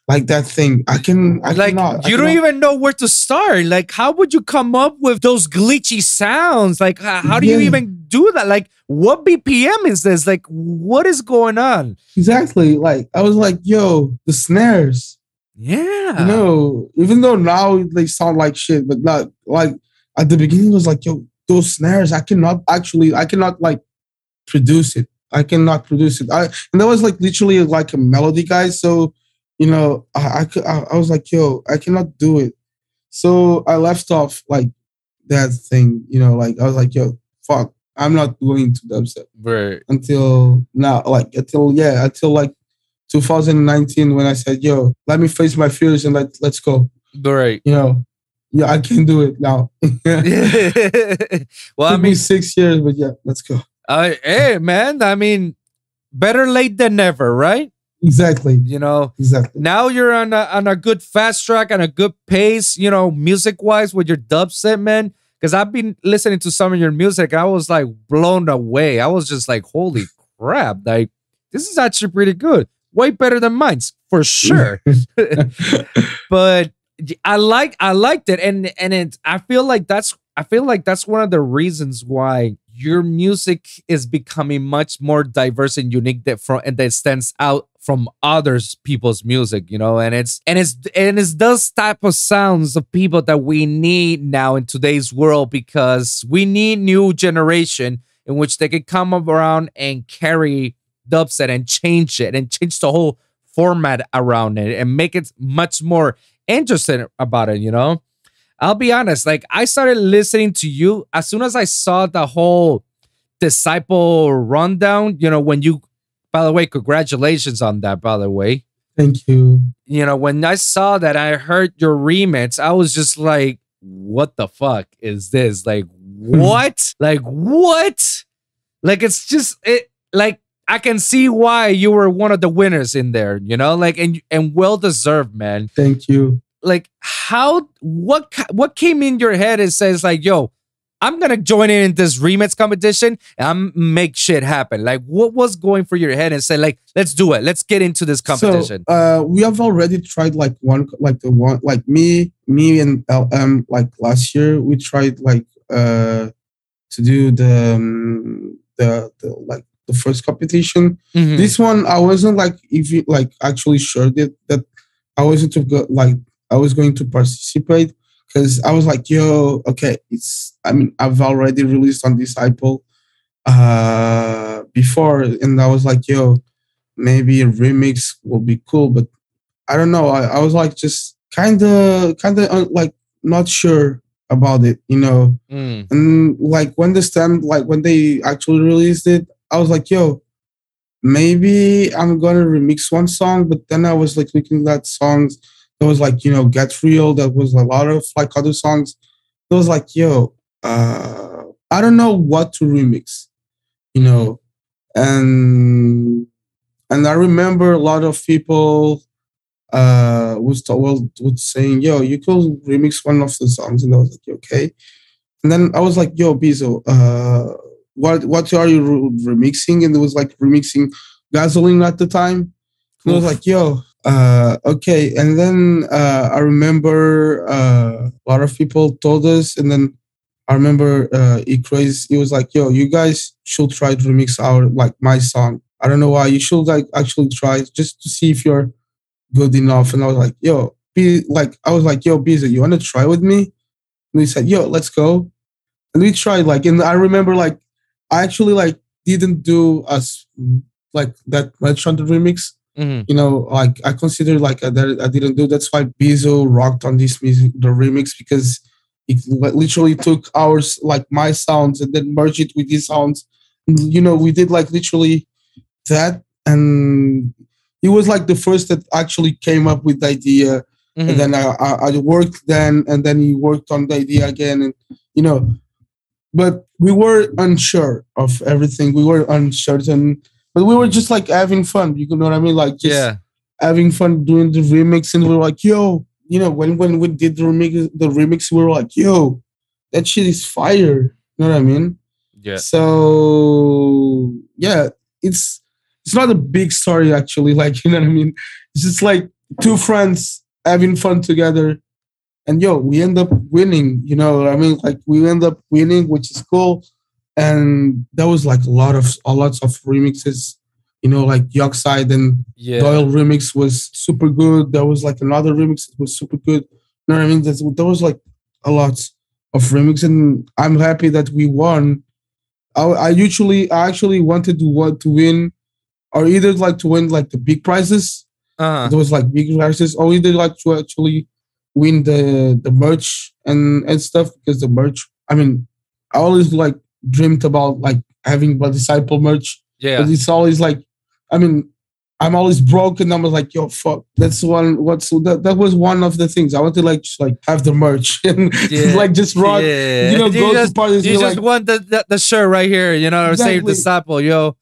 like that thing. I can. I like cannot, I you don't cannot- even know where to start. Like, how would you come up with those glitchy sounds? Like, how do you even do that? Like, what BPM is this? Like, what is going on? Exactly. Like I was like, yo, the snares. Yeah, You know, even though now they sound like shit, but not like at the beginning it was like, yo, those snares, I cannot actually, I cannot like produce it. I cannot produce it. I and that was like literally like a melody guy. So, you know, I I, I, I was like, yo, I cannot do it. So I left off like that thing, you know, like I was like, yo, fuck, I'm not going to dubstep right. until now, like until yeah, until like 2019 when I said, "Yo, let me face my fears and let let's go." Right. You know, yeah, I can do it now. [LAUGHS] [LAUGHS] well, I Took me mean, six years, but yeah, let's go. I, hey, man, I mean, better late than never, right? exactly, You know, exactly. now you're on a, on a good fast track and a good pace, you know, music wise with your dubstep, man. Because I've been listening to some of your music, I was like blown away. I was just like, holy crap, like this is actually pretty good, way better than mine's for sure. [LAUGHS] [LAUGHS] but I like I liked it, and and it I feel like that's I feel like that's one of the reasons why your music is becoming much more diverse and unique that from and that stands out from others people's music you know? And it's and it's and it's those type of sounds of people that we need now in today's world because we need new generation in which they can come around and carry dubstep and change it and change the whole format around it and make it much more interesting about it you know I'll be honest, like I started listening to you as soon as I saw the whole disciple rundown, you know, when you by the way, congratulations on that, by the way. Thank you. You know, when I saw that, I heard your remix, I was just like, what the fuck is this? Like, [LAUGHS] what? like, what? Like, it's just it like I can see why you were one of the winners in there, you know, like and and well deserved, man Thank you. Like how what what came in your head and says like yo i'm gonna join in this remix competition and i'm make shit happen like what was going for your head and say like let's do it let's get into this competition So, uh, we have already tried like one, like the one, like me, me and LM, like last year, we tried like uh to do the um, the, the like the first competition. Mhm. This one, I wasn't like if you like actually sure that that I wasn't to go like I was going to participate because I was like, yo, okay, it's. I mean, I've already released on Disciple uh before, and I was like, yo, maybe a remix will be cool, but I don't know. I, I was like just kind of kind of uh, like not sure about it, you know. Mm. And like when the stem, like when they actually released it, I was like, yo, maybe I'm gonna remix one song. But then I was like looking at songs that was like, you know, Get Real, that was a lot of like other songs. It was like, yo, uh, I don't know what to remix, you know. And and I remember a lot of people uh was well was saying, yo, you could remix one of the songs, and I was like, okay. And then I was like, yo, Bizo, uh, what what are you re- remixing? And it was like remixing gasoline at the time. And I was like, yo, uh, okay. And then uh, I remember uh, a lot of people told us, and then I remember uh, he was like, yo, you guys should try to remix our like my song. I don't know why. You should like actually try just to see if you're good enough. And I was like, yo, be like, I was like, yo, Bizo, you want to try with me? And he said, yo, let's go. And we tried like, and I remember like, I actually like didn't do us like that much on the remix. Mhm. You know, like I consider like uh, that I didn't do. That's why Bizo rocked on this music, the remix, because it literally took ours, like my sounds, and then merged it with his sounds. You know, we did like literally that, and he was like the first that actually came up with the idea Mhm. and then I, I I worked then and then he worked on the idea again and you know but we were unsure of everything we were uncertain but we were just like having fun you know what I mean like just yeah having fun doing the remix and we were like yo you know when when we did the remix the remix we were like yo that shit is fire you know what I mean yeah so yeah, it's it's not a big story actually. [LAUGHS] Like you know what I mean? It's just like two friends having fun together, and yo, we end up winning. You know what I mean? Like we end up winning, which is cool. And that was like a lot of a lots of remixes. You know, like Yogside and yeah Doyle remix was super good. There was like another remix that was super good. You know what I mean? That's, there was like a lot of remix, and I'm happy that we won. I, I usually, I actually wanted to want to win, or either like to win like the big prizes. uh-huh. There was like big prizes, or either like to actually win the the merch and and stuff because the merch. I mean, I always like dreamed about like having a disciple merch yeah but it's always like, I mean, I'm always broke, and I'm like, yo, fuck. That's one. What's that? That was one of the things I wanted, like, just like have the merch [LAUGHS] and Yeah. like just rock. yeah. You know, go just, to parties. you just like, want the, the, the shirt right here, you know, Exactly. disciple, yo.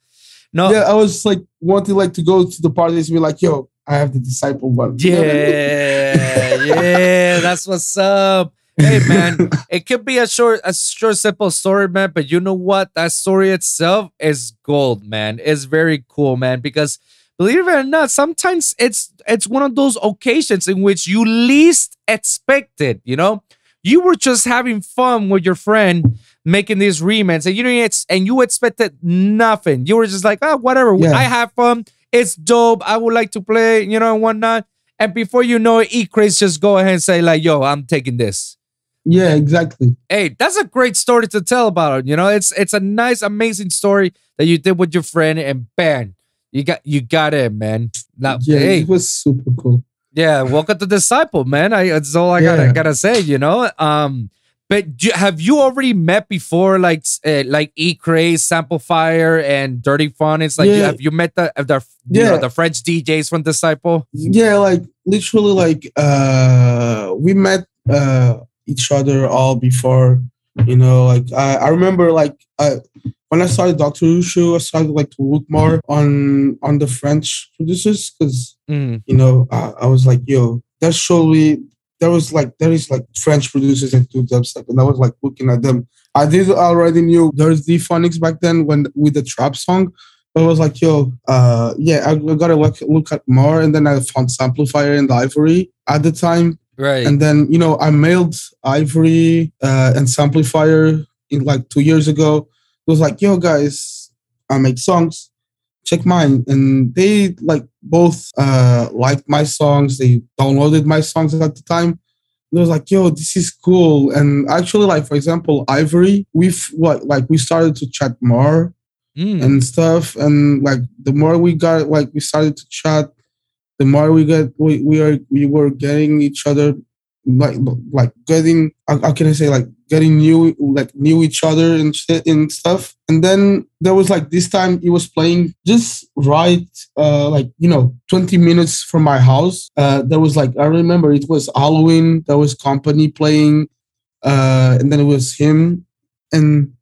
No, Yeah, I was like wanting like to go to the parties and be like, yo, I have the disciple one. You know I mean? Yeah, [LAUGHS] yeah, that's what's up. Hey man, it could be a short, a short, simple story, man. But you know what? That story itself is gold, man. It's very cool, man. Because believe it or not, sometimes it's it's one of those occasions in which you least expect it. You know, you were just having fun with your friend making these remix, and you know, it's and you expected nothing. You were just like, oh, whatever. Yeah. I have fun. It's dope. I would like to play, you know, and whatnot. And before you know it, E Craze just go ahead and say, like, yo, I'm taking this. Yeah, exactly. Hey, that's a great story to tell about it. You know, it's it's a nice, amazing story that you did with your friend, and bam, you got you got it, man. Now, Yeah, hey, it was super cool. yeah, welcome to Disciple, man. I that's all I gotta gotta say, you know. Um, but do, have you already met before, like uh, like E Craze, Samplifire, and Dirtyphonics? It's like you, have you met the the you know, Yeah. the French DJs from Disciple? Yeah, like literally like uh we met uh each other all before, you know, like I, I remember like I when I started Doctor Ushuu, I started like to look more on on the French producers because Mm, you know I, I was like, yo, there's surely there was like there is like French producers that do dubstep, and I was like looking at them. I did already knew there's the phonics back then when with the trap song. But I was like, yo, uh, yeah, I, I gotta look look at more, and then I found Samplifire and Ivory at the time, right. and then you know I mailed Ivory uh, and Samplifire in like two years ago. It was like, yo, guys, I make songs, check mine, and they like both uh, liked my songs. They downloaded my songs at the time. And it was like, yo, this is cool. And actually, like for example, Ivory, we've what like we started to chat more Mm, and stuff and like the more we got like we started to chat the more we get we, we are we were getting each other like like getting how can i say like getting new like knew each other and shit and stuff. And then there was like this time he was playing just right uh like you know 20 minutes from my house. Uh there was like i remember it was halloween there was company playing uh and then it was him. And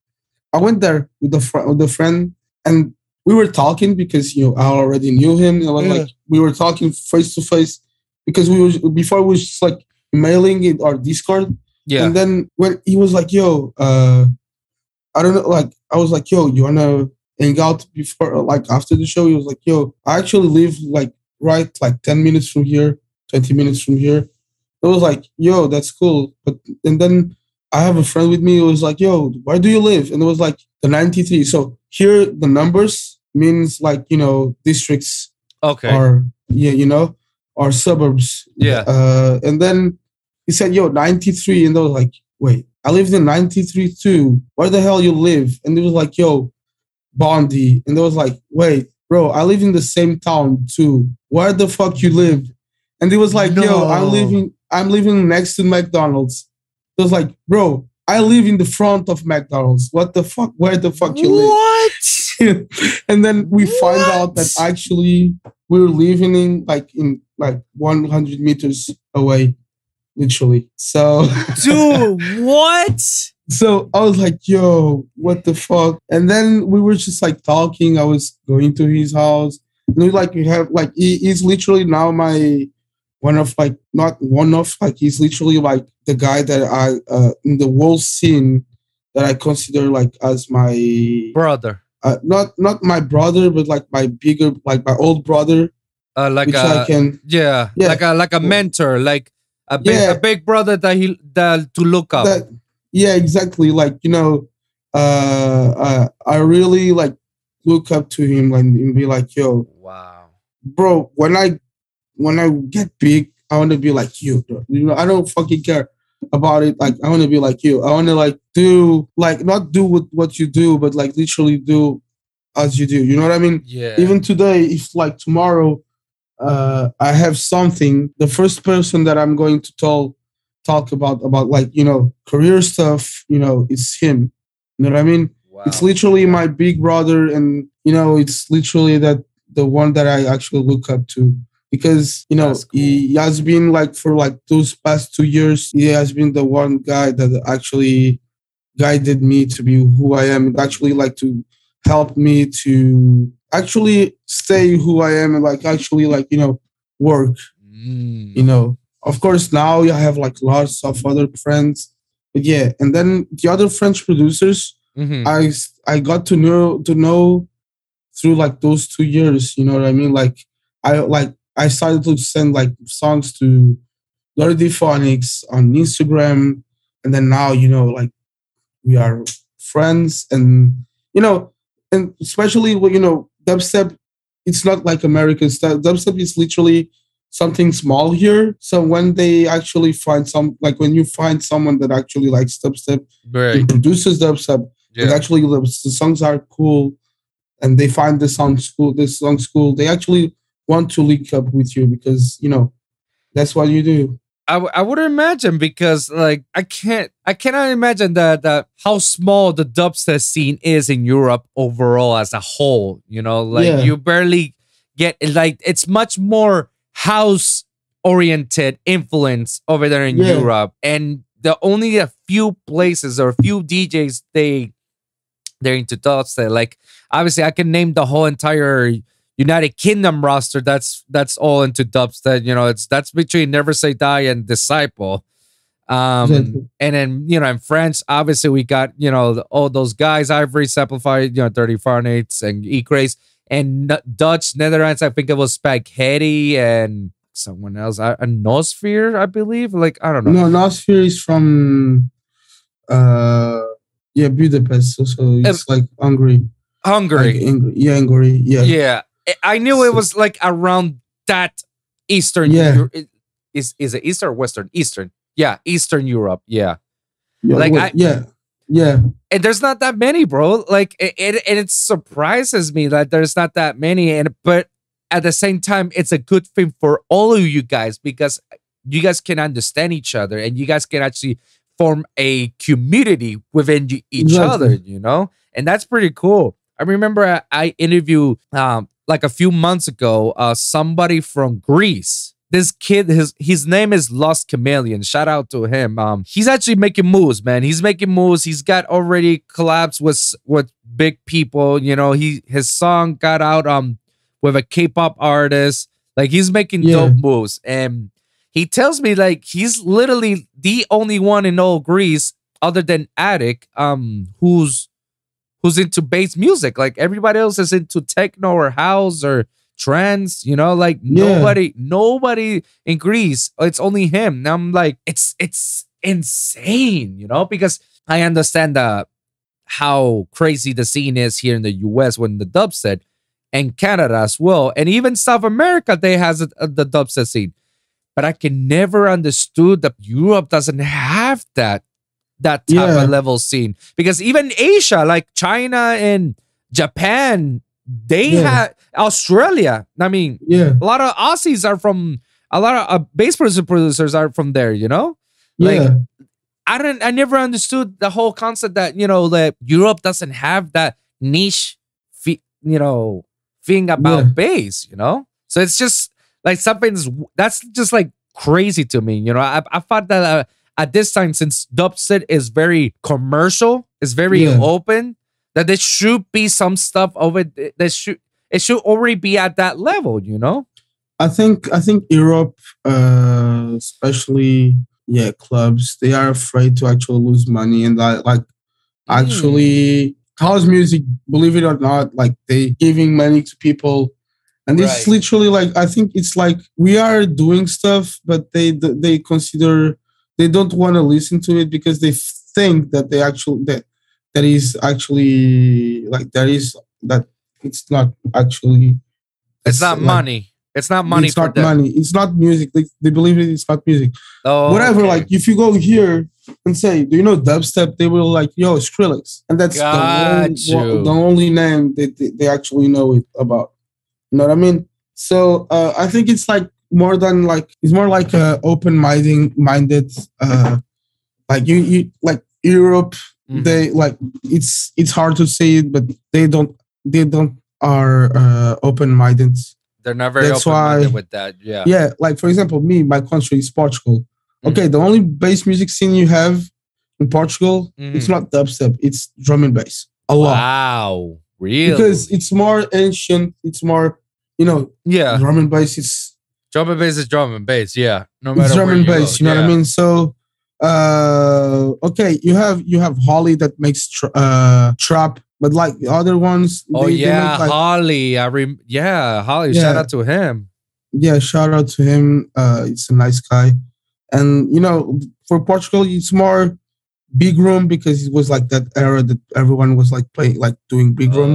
I went there with the fr- with the friend, and we were talking because you know I already knew him. And I was Yeah. like we were talking face to face because we was before we was just like mailing it or Discord. yeah. And then when he was like, "Yo, uh, I don't know," like I was like, "Yo, you wanna hang out before like after the show?" He was like, "Yo, I actually live like right like ten minutes from here, twenty minutes from here." It was like, "Yo, that's cool," but and then I have a friend with me who was like, "Yo, where do you live?" And it was like the ninety three. So here the numbers means like you know districts okay. or yeah, you know, or suburbs. Yeah. Uh, and then he said, "Yo, 93," and I was like, "Wait, I lived in 93 too. Where the hell you live?" And it was like, "Yo, Bondy," and I was like, "Wait, bro, I live in the same town too. Where the fuck you live?" And he was like, "Yo, I'm living, I'm living next to McDonald's." It was like, "Bro." I live in the front of McDonald's. What the fuck? Where the fuck you live? What? [LAUGHS] and then we find out that actually we're living in like in like 100 meters away literally. So [LAUGHS] Dude, what? so i was like yo what the fuck? And then we were just like talking. I was going to his house. And we like we have like he, he's literally now my one of like not one of like he's literally like the guy that i uh in the whole scene that i consider like as my Brother. Uh, not not my brother, but like my bigger, like my old brother, Uh, like which a I can. yeah, Yeah. like a like a mentor, like a big Yeah. a big brother that he that to look up. That yeah, exactly. Like you know, uh, uh, I really like look up to him and, and be like, yo, wow. bro. When I when I get big, I want to be like you. Bro. You know, I don't fucking care about it. Like I want to be like you. I want to like do like not do what what you do, but like literally do as you do. You know what I mean? Yeah. even today if like tomorrow uh i have something the first person that i'm going to tell talk about about like you know career stuff you know it's him you know what i mean wow. it's literally my big brother and you know it's literally that the one that i actually look up to because you know cool. he has been like for like those past two years he has been the one guy that actually guided me to be who i am actually like to help me to actually stay who I am and like actually like you know work. Mm. You know, of course now I have like lots of other friends, but yeah, and then the other French producers Mhm. I got to know to know through like those two years. You know what I mean? Like I like I started to send like songs to Dirtyphonics on Instagram, and then now you know like we are friends, and you know, and especially when you know dubstep, it's not like American stuff. Dubstep is literally something small here. So when they actually find some like when you find someone that actually likes dubstep Right. produces dubstep, and actually the, the songs are cool and they find the songs cool this song's cool they actually want to link up with you because you know that's what you do I, w- I would imagine because like I can't I cannot imagine that that how small the dubstep scene is in Europe overall as a whole. You know, like Yeah. you barely get like it's much more house oriented influence over there in Yeah. Europe, and the only a few places or a few DJs they they're into dubstep. Like obviously, I can name the whole entire United Kingdom roster. That's that's all into dubstep. You know, it's that's between Never Say Die and Disciple. Um, Exactly. and then you know, in France, obviously we got you know all those guys, Ivory, Samplifire, you know, Dirtyphonics and E Craze, and N- Dutch Netherlands. I think it was Spaghetti and someone else, a a Nosphere, I believe. Like I don't know. no nosphere is from uh yeah budapest so, so it's like hungary Hungary. like, yeah hungary yeah Yeah, I- knew it was like around that Eastern. Yeah. Eu- it- is is it Eastern or Western? Eastern. Yeah, Eastern Europe. Yeah, yeah like, I- yeah yeah and there's not that many, bro. Like it, it, and it surprises me that there's not that many. And but at the same time, it's a good thing for all of you guys because you guys can understand each other and you guys can actually form a community within you, each Exactly. other. You know, and that's pretty cool. I remember I, I interviewed um like a few months ago uh somebody from Greece. This kid, his his name is Lost Chameleon. Shout out to him. Um, he's actually making moves, man. He's making moves. He's got already collabs with with big people. You know, he his song got out um with a K-pop artist. Like he's making Yeah. dope moves, and he tells me like he's literally the only one in all Greece, other than Attic, um, who's who's into bass music. Like everybody else is into techno or house or trance, you know, like Yeah. nobody, nobody in Greece. It's only him. And I'm like, it's it's insane, you know, because I understand the how crazy the scene is here in the US when the dubstep and Canada as well. And even South America, they has a, a- uh, the dubstep scene. But I can never understood that Europe doesn't have that that type Yeah. of level scene because even Asia, like China and Japan, they Yeah. have Australia. I mean, yeah a lot of Aussies are from a lot of uh, bass producer producers are from there. You know, Like, yeah I don't. I never understood the whole concept that you know that Europe doesn't have that niche, fe- you know, thing about Yeah. bass. You know, so it's just like something's that's just like crazy to me. You know, I I thought that uh, at this time since dubstep is very commercial, it's very Yeah. open, that there should be some stuff over th- that should it should already be at that level. You know. I think I think Europe, uh, especially yeah, clubs, they are afraid to actually lose money, and I, like actually house music, believe it or not, like they giving money to people, and it's Right. literally like I think it's like we are doing stuff, but they they consider they don't want to listen to it because they think that they actually that that is actually like that is that it's not actually It's not like, money. It's not money it's not them. money. It's not music. Like they believe it, it's not music. Oh, Whatever. okay. Like if you go here and say, "Do you know dubstep?" They will like, "Yo, Skrillex," and that's Got the, only, the only name that they, they actually know it about. You know what I mean? So uh, I think it's like more than like it's more like a open minded minded. Uh, like you you like Europe. Mhm. They like it's it's hard to say it, but they don't they don't are uh, open minded They're not very That's why- with that. Yeah. yeah like for example me my country is portugal Mm. okay the only bass music scene you have in portugal Mhm. it's not dubstep it's drum and bass a lot Wow. Really? because it's more ancient. It's more you know yeah, drum and bass. It's drum and bass is drum and bass. Yeah, no matter drum and you bass. go. You know what I mean? So uh okay, you have you have Holly that makes uh trap, but like the other ones. Oh they- they yeah, make, like, Holly. I rem- yeah, Holly. Shout out to him. yeah shout out to him uh it's a nice guy and you know for portugal it's more big room because it was like that era that everyone was like playing like doing big room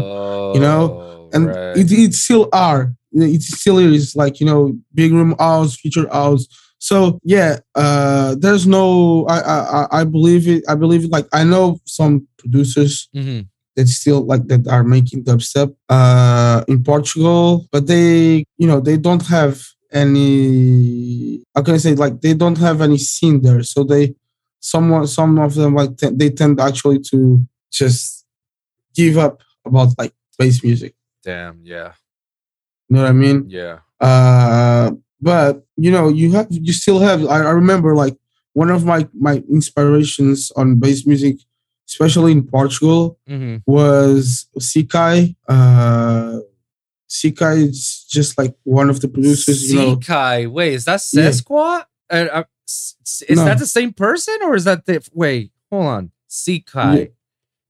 you know, Oh, and right. it, it still are it still is like you know big room house future house so yeah uh there's no i i I- believe it i believe it like i know some producers Mhm. that still like that are making dubstep uh in Portugal, but they you know they don't have any how can I say like they don't have any scene there. So they someone some of them like te- they tend actually to just give up about like bass music. Damn. Yeah. You know what I mean? Yeah. Uh but you know you have you still have I, I remember like one of my my inspirations on bass music, especially in Portugal, hmm was Sikai. Uh, Sikai is just like one of the producers, you know. Wait, is that Yeah. Uh, uh, is No. that the same person or is that the wait? Hold on. Seakai.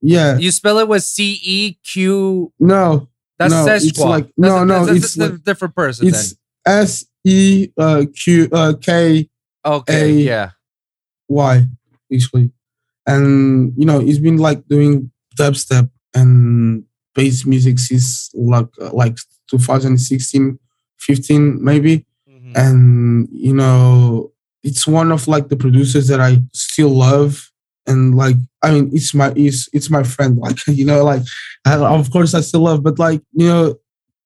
Yeah, You spell it with C E Q. no, That's No, it's like- That's no, a, no, that's, it's that's a different person. it's S E uh, Q uh, K. Okay. yeah. Y actually, and you know he's been like doing dubstep and bass music since like uh, like 2016, 15 maybe. Mhm. and you know it's one of like the producers that i still love and like i mean it's my it's it's my friend [LAUGHS] like you know like I, of course i still love but like you know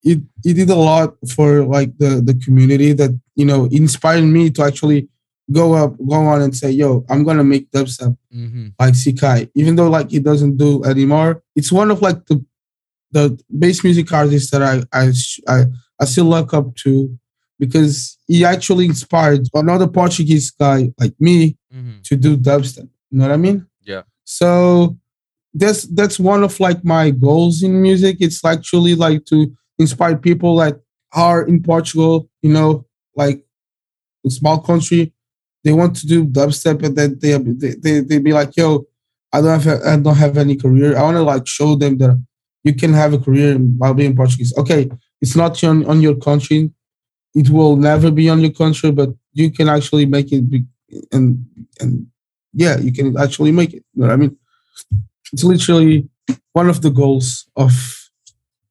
it it did a lot for like the the community that you know inspired me to actually go up go on and say yo i'm gonna make dubstep Mhm. like Sikai, even though like he doesn't do anymore. It's one of like the the bass music artists that I I I, I still look up to because he actually inspired another Portuguese guy like me Mhm. to do dubstep. You know what I mean? Yeah. So that's that's one of like my goals in music. It's actually like to inspire people that are in Portugal. You know, like a small country, they want to do dubstep, and then they they they, they be like, "Yo, I don't have I don't have any career. I want to like show them that you can have a career while being Portuguese. Okay, it's not on on your country. It will never be on your country, but you can actually make it. Be, and and yeah, you can actually make it. You know I mean? It's literally one of the goals of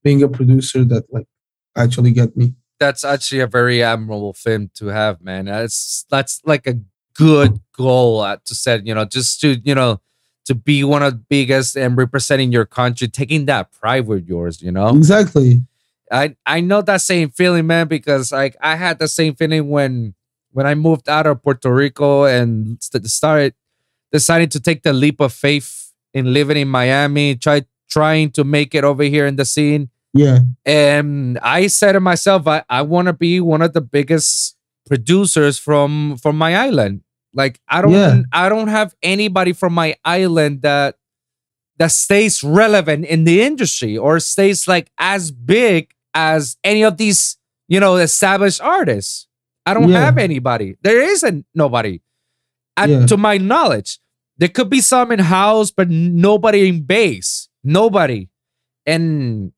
being a producer that like actually get me. That's actually a very admirable thing to have, man. That's that's like a good goal uh, to set. You know, just to you know to be one of the biggest and representing your country, taking that pride with yours. You know. Exactly. I I know that same feeling, man, because like I had the same feeling when when I moved out of Puerto Rico and st- started deciding to take the leap of faith in living in Miami, try trying to make it over here in the scene. Yeah. And I said to myself, I, I want to be one of the biggest producers from from my island. Like I don't Yeah. I don't have anybody from my island that that stays relevant in the industry or stays like as big as any of these, you know, established artists. I don't Yeah. have anybody. There isn't nobody. And Yeah. to my knowledge, there could be some in house, but nobody in bass. Nobody. And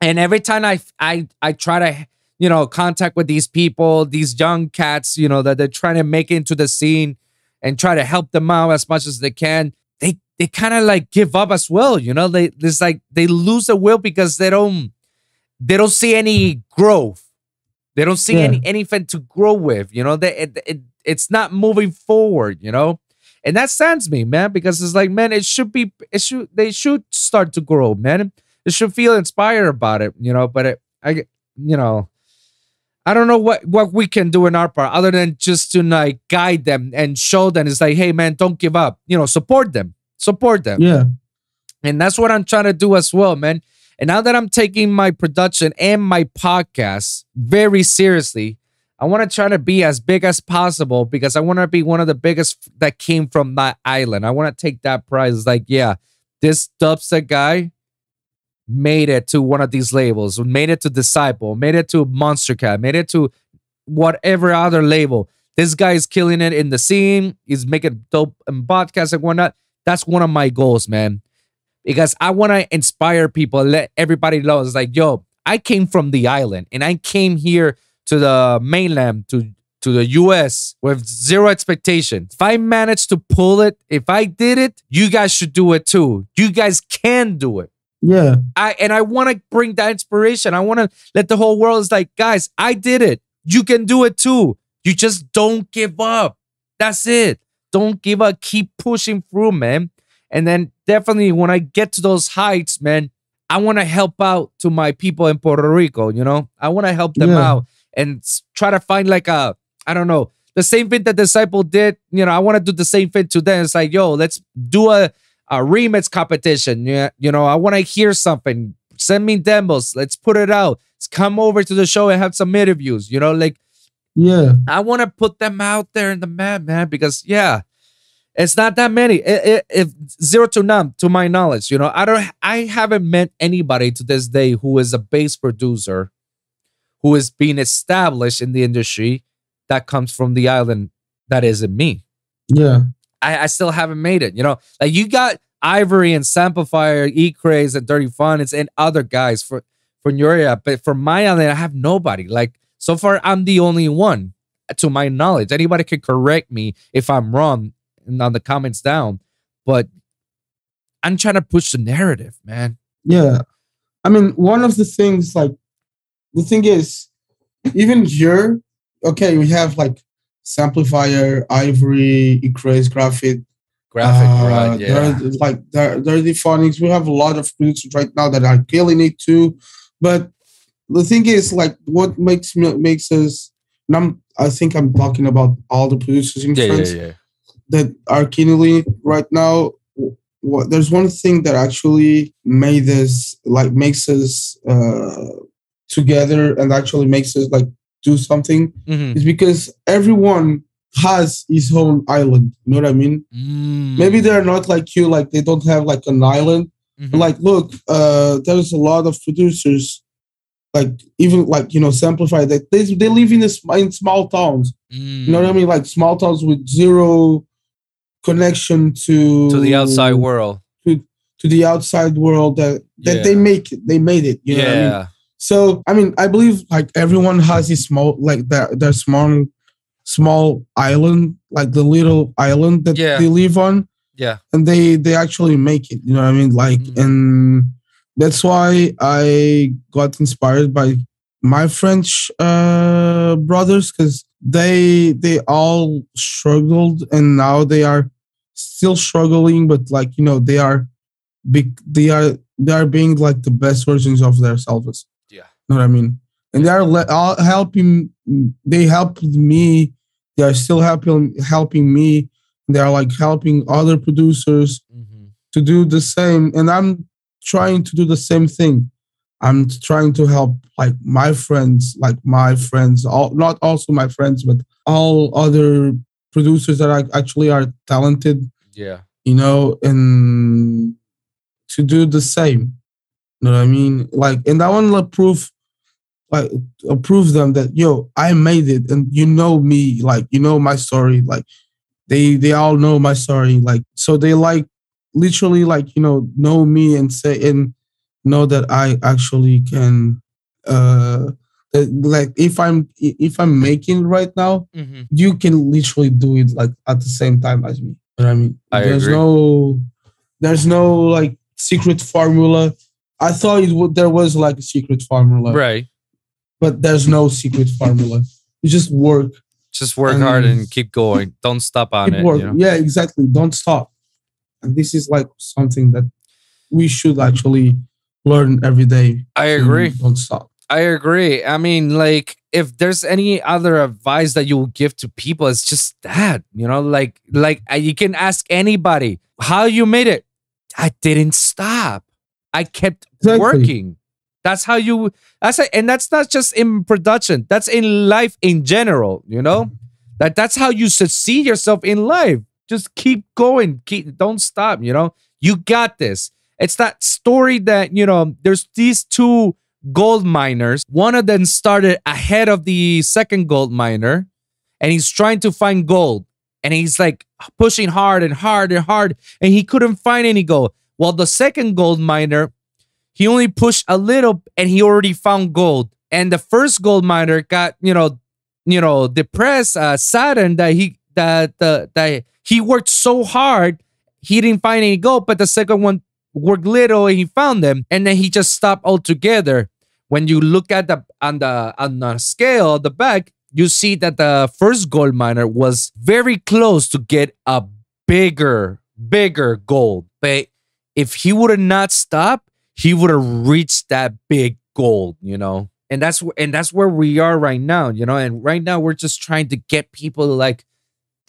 and every time I I I try to you know contact with these people, these young cats, you know that they're trying to make into the scene and try to help them out as much as they can. They they kind of like give up as well, you know. They it's like they lose the will because they don't they don't see any growth. They don't see Yeah. any anything to grow with, you know. They it, it it's not moving forward, you know. And that stands me, man, because it's like, man, it should be, it should, they should start to grow, man. They should feel inspired about it, you know. But it, I, you know, I don't know what what we can do in our part other than just to like guide them and show them. It's like, hey, man, don't give up. You know, support them, support them. Yeah. And that's what I'm trying to do as well, man. And now that I'm taking my production and my podcast very seriously, I want to try to be as big as possible because I want to be one of the biggest that came from that island. I want to take that prize. It's like, yeah, this dubstep guy, made it to one of these labels, made it to Disciple, made it to Monstercat, made it to whatever other label. This guy is killing it in the scene. He's making dope and podcasts and whatnot. That's one of my goals, man. Because I want to inspire people, let everybody know. It's like, yo, I came from the island and I came here to the mainland, to, to the US with zero expectation. If I managed to pull it, if I did it, you guys should do it too. You guys can do it. Yeah. I and I want to bring that inspiration. I want to let the whole world is like, guys, I did it. You can do it too. You just don't give up. That's it. Don't give up. Keep pushing through, man. And then definitely when I get to those heights, man, I want to help out to my people in Puerto Rico, you know? I want to help them Yeah. out and try to find like a I don't know, the same thing that Disciple did, you know, I want to do the same thing to them. It's like, yo, let's do a a remix competition. Yeah, you know, I want to hear something. Send me demos. Let's put it out. Let's come over to the show and have some interviews. You know, like Yeah. I want to put them out there in the map, man, because yeah, it's not that many. I- I- if zero to none, to my knowledge, you know, I don't, I haven't met anybody to this day who is a bass producer, who is being established in the industry, that comes from the island. That isn't me. Yeah. I, I still haven't made it. You know, like you got Ivory and Samplifire, E Craze and Dirty Fun and other guys for from your area, but for my island, I have nobody. Like so far, I'm the only one, to my knowledge. Anybody can correct me if I'm wrong on the comments down, but I'm trying to push the narrative, man. Yeah. I mean, one of the things, like, the thing is, even here, okay, we have like Samplifire, Ivory, Ecraze, Graphic. Graphic, uh, right? Yeah, There, like, there, Dirtyphonics. We have a lot of producers right now that are killing it too. But the thing is, like, what makes makes us, and I'm, I think I'm talking about all the producers in yeah, France yeah, yeah. that are killing it right now. What there's one thing that actually made us like makes us uh, together and actually makes us like do something Mhm. is because everyone has his own island. You know what I mean? Mm. Maybe they're not like you, like they don't have like an island. Mhm. Like, look, uh, there's a lot of producers, like even like you know, Samplify that they they live in this in small towns. You know what I Mm. mean? Like small towns with zero connection to to the outside world. to to the outside world that that Yeah. they make it. They made it. You know what I mean? So I mean, I believe like everyone has a small like that their small small island, like the little island that Yeah. they live on, yeah, and they they actually make it. You know what I mean? Like, Mhm. and that's why I got inspired by my French uh, brothers because they they all struggled and now they are still struggling, but like you know they are big. They are they are being like the best versions of themselves. Know what I mean? And they are le- all helping. They helped me. They are still helping helping me. They are like helping other producers Mhm. to do the same and i'm trying to do the same thing i'm trying to help like my friends like my friends all not also my friends but all other producers that are actually are talented yeah. you know and to do the same you know what i mean like and i want to prove like uh, prove them that yo i made it and you know me like you know my story like they they all know my story like so they like literally like you know know me and say and know that i actually can uh that, like if i'm if i'm making right now hmm you can literally do it like at the same time as me. You know what I mean? I there's agree. no there's no like secret formula. I thought it would there was like a secret formula, Right. But there's no secret formula. You just work. Just work hard And- and keep going. Don't stop on it. you know? Yeah, exactly. Don't stop. And this is like something that we should actually learn every day. I agree. Don't stop. I agree. I mean, like, if there's any other advice that you will give to people, it's just that, you know, like, like uh, you can ask anybody how you made it. I didn't stop. I kept Exactly. working. That's how you. That's a, and that's not just in production. That's in life in general. You know, that that's how you succeed yourself in life. Just keep going. Keep don't stop. You know, you got this. It's that story that, you know, there's these two gold miners. One of them started ahead of the second gold miner and he's trying to find gold. And he's like pushing hard and hard and hard and he couldn't find any gold. While the second gold miner, he only pushed a little and he already found gold. And the first gold miner got, you know, you know, depressed, uh, saddened that he that uh, that he worked so hard, he didn't find any gold. But the second one worked little and he found them, and then he just stopped altogether. When you look at the on the on the scale, the back, you see that the first gold miner was very close to get a bigger, bigger gold. But if he would have not stopped, he would have reached that big gold, you know? And that's and that's where we are right now you know? And right now we're just trying to get people to like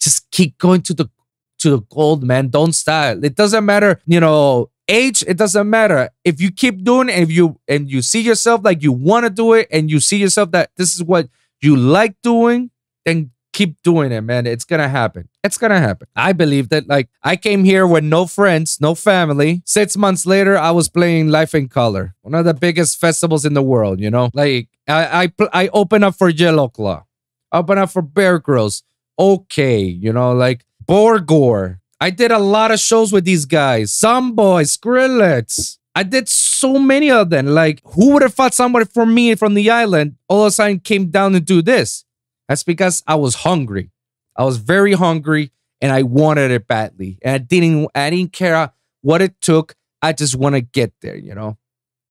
just keep going to the to the gold man. Don't stop it doesn't matter you know age it doesn't matter. If you keep doing it if you and you see yourself like you want to do it and you see yourself that this is what you like doing then keep doing it, man. It's gonna happen. It's gonna happen. I believe that. Like, I came here with no friends, no family. Six months later, I was playing Life in Color, one of the biggest festivals in the world. You know, like I I I open up for Yellow Claw, open up for Bear Grillz. Okay, you know, like Borgore. I did a lot of shows with these guys. Some boys, Skrillex. I did so many of them. Like, who would have thought somebody from me from the island all of a sudden came down to do this? That's because I was hungry. I was very hungry and I wanted it badly. And I didn't I didn't care what it took. I just want to get there, you know?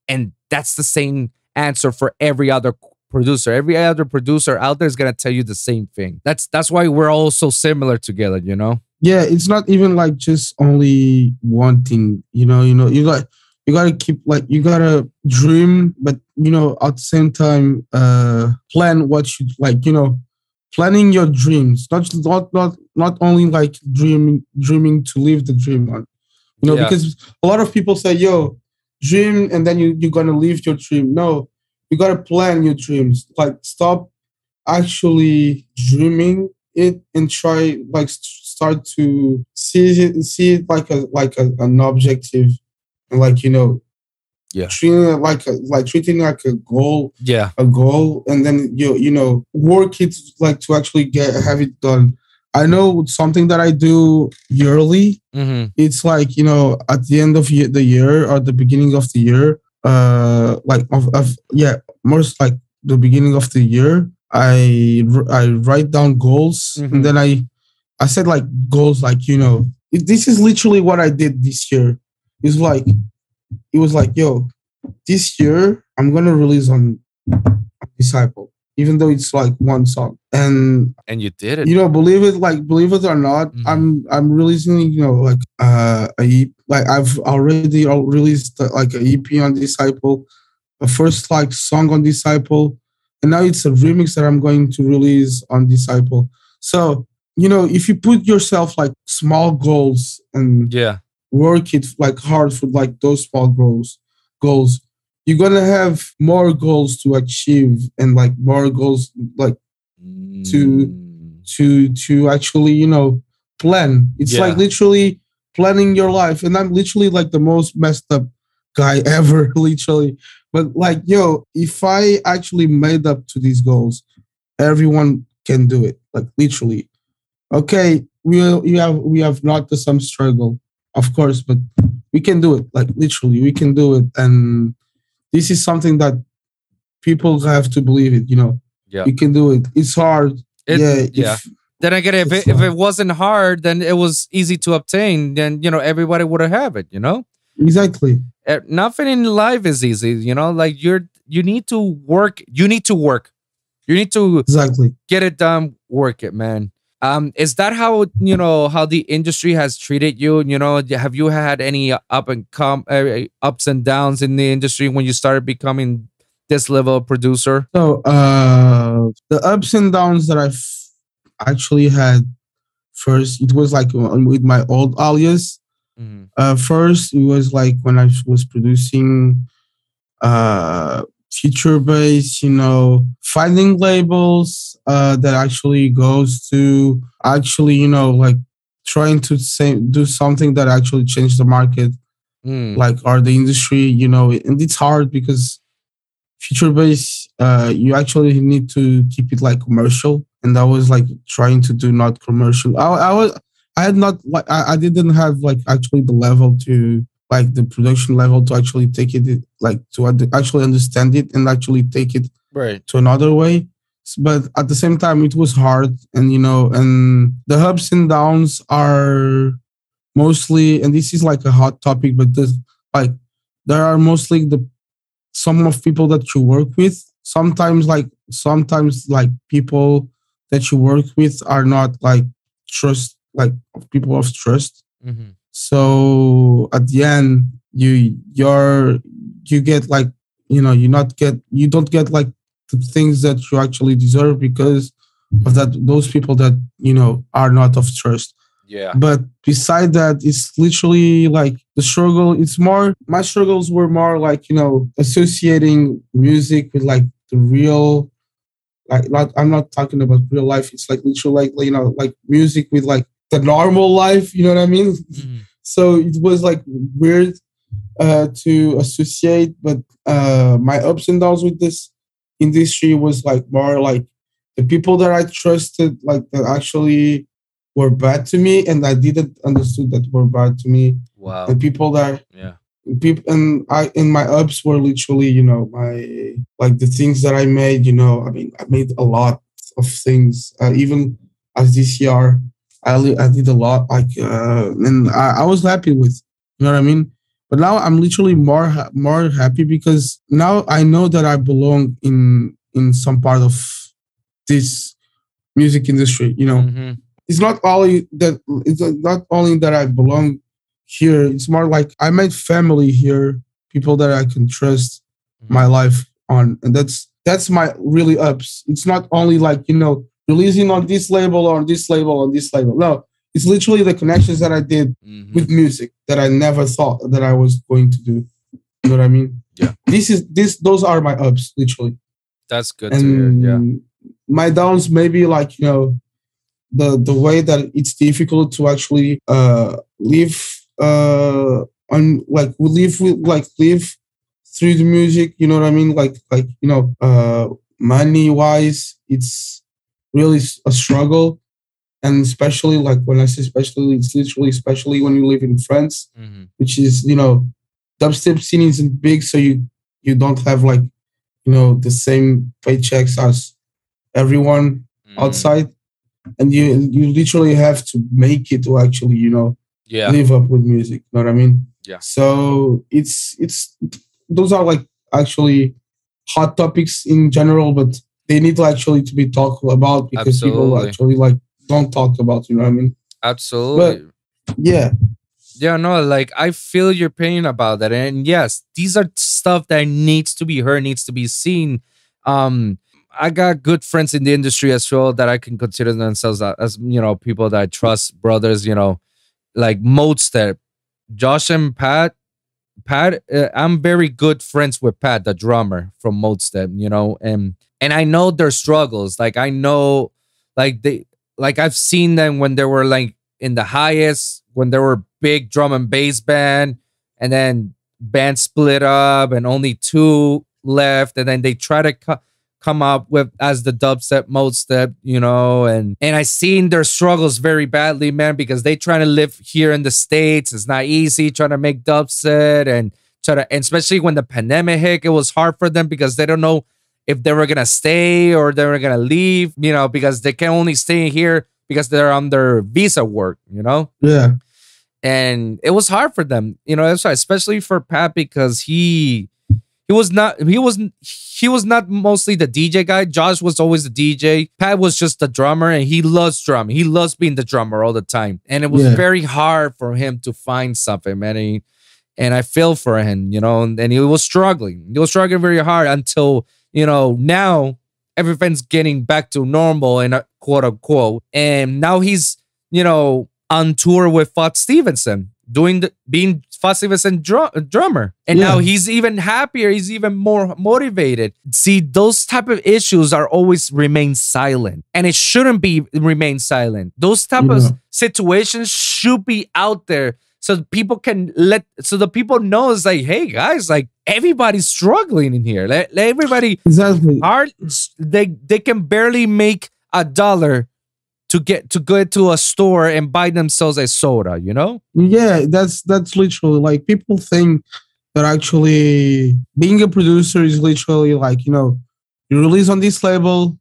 And that's the same answer for every other producer. Every other producer out there is gonna tell you the same thing. That's that's why we're all so similar together, you know? Yeah, it's not even like just only one thing, you know, you know, you got you gotta keep like you gotta dream, but you know, at the same time, uh plan what you like, you know, planning your dreams, not not not not only like dreaming dreaming to live the dream on. You know, yeah. because a lot of people say, "Yo, dream," and then you you're gonna live your dream. No, you gotta plan your dreams. Like stop actually dreaming it and try like start to see it see it like a like a, an objective and like you know yeah. Treating it like a like treating like a goal. Yeah. A goal and then you you know work it like to actually get have it done. I know something that i do yearly mm-hmm. it's like you know at the end of the year or the beginning of the year uh like of, of yeah most like the beginning of the year i i write down goals mm-hmm. and then i i said like goals like you know this is literally what i did this year. It's like it was like, yo, this year I'm gonna release on Disciple, even though it's like one song. And and you did it. You know, believe it like believe it or not, mm-hmm. I'm I'm releasing you know like uh a like I've already released uh, like a EP on Disciple, a first like song on Disciple, and now it's a remix that I'm going to release on Disciple. So you know, if you put yourself like small goals and yeah work it like hard for like those small goals goals. You're gonna have more goals to achieve and like more goals like to mm. to to actually you know plan. It's yeah. like literally planning your life and i'm literally like the most messed up guy [LAUGHS] ever literally. But like yo if i actually made up to these goals everyone can do it like literally. Okay we we have we have not the some struggle of course, but we can do it. Like literally, we can do it. And this is something that people have to believe it. You know, yeah, you can do it. It's hard. It, yeah, yeah. If, then again, if it, if it wasn't hard, then it was easy to obtain. Then you know everybody would have it. You know, exactly. Nothing in life is easy. You know, like you're you need to work. You need to work. You need to exactly get it done. Work it, man. Um, is that how you know how the industry has treated you? You know, have you had any up and come uh, ups and downs in the industry when you started becoming this level of producer? So, uh, the ups and downs that I've actually had first, it was like with my old alias. Mm-hmm. Uh, first, it was like when I was producing uh future bass, you know, finding labels uh, that actually goes to actually, you know, like trying to say do something that actually change the market. Mm. like are the industry you know and it's hard because future bass, uh you actually need to keep it like commercial. And i was like trying to do not commercial. I, I was i had not like I, I didn't have like actually the level to like the production level to actually take it like to actually understand it and actually take it Right. to another way but at the same time it was hard and you know and the ups and downs are mostly and this is like a hot topic but there's like there are mostly the some of people that you work with sometimes like sometimes like people that you work with are not like trust like people of trust Mhm. So at the end you you're you get like you know you not get you don't get like the things that you actually deserve because of that those people that you know are not of trust Yeah. but beside that it's literally like the struggle it's more my struggles were more like you know associating music with like the real like not i'm not talking about real life it's like literally like you know like music with like the normal life you know what i mean Mhm. So it was like weird uh to associate but uh my ups and downs with this industry was like more like the people that i trusted like that actually were bad to me and i didn't understood that were bad to me Wow. The people that Yeah. people and i in my ups were literally you know my like the things that i made you know i mean i made a lot of things uh, even as this year i, I did a lot like uh, and I, I was happy with you know what i mean but now i'm literally more more happy because now i know that i belong in in some part of this music industry you know Mhm. it's not only that it's not only that I belong here. It's more like I made family here, people that I can trust my life on, and that's that's my really ups. It's not only like you know releasing on this label or on this label on this label. No, it's literally the connections that I did Mhm. with music that I never thought that I was going to do. You know what I mean? Yeah. This is this. Those are my ups, literally That's good and Yeah. my downs maybe like you know the the way that it's difficult to actually uh live uh on like we live with like live through the music you know what i mean like like you know uh money wise it's really a struggle and especially like when i say especially it's literally especially when you live in france Mhm. which is you know dubstep scene isn't big so you you don't have like you know the same paychecks as everyone Mhm. outside and you you literally have to make it to actually you know Yeah. live up with music you know what i mean Yeah. so it's it's those are like actually hot topics in general but they need to actually to be talked about because people actually like don't talk about you know what i mean Absolutely. yeah Yeah, no, like I feel your pain about that. And yes, these are stuff that needs to be heard, needs to be seen. Um, I got good friends in the industry as well that I can consider themselves as you know, people that I trust, brothers, you know, like Modestep, Josh and Pat. Pat, uh, I'm very good friends with Pat, the drummer from Modestep, you know, and and I know their struggles. Like I know, like they, like I've seen them when they were like in the highest, when they were big drum and bass band, and then band split up and only two left, and then they try to co- come up with as the dubstep Modestep, you know, and and I seen their struggles very badly, man, because they trying to live here in the states. It's not easy trying to make dubstep and try to, and especially when the pandemic hit, it was hard for them because they don't know if they were gonna stay or they were gonna leave, you know, because they can only stay here because they're on their visa work, you know? Yeah. And it was hard for them you know that's why especially for pat because he he was not he was he was not mostly the dj guy. Josh was always the dj pat was just the drummer and he loves drumming. He loves being the drummer all the time. And it was Yeah. very hard for him to find something man. And, he- and i feel for him you know and, and he was struggling. He was struggling very hard until you know now everything's getting back to normal and uh, quote unquote and now he's you know on tour with Fox Stevenson, doing the being Fox Stevenson drum, drummer, and now he's even happier. He's even more motivated. See, those type of issues are always remain silent, and it shouldn't be remain silent. Those type of situations should be out there so people can let so the people know it's like, hey guys, like everybody's struggling in here. Let, let everybody exactly. are they they can barely make a dollar to get to go to a store and buy themselves a soda, you know? Yeah, that's that's literally like people think that actually being a producer is literally like you know you release on this label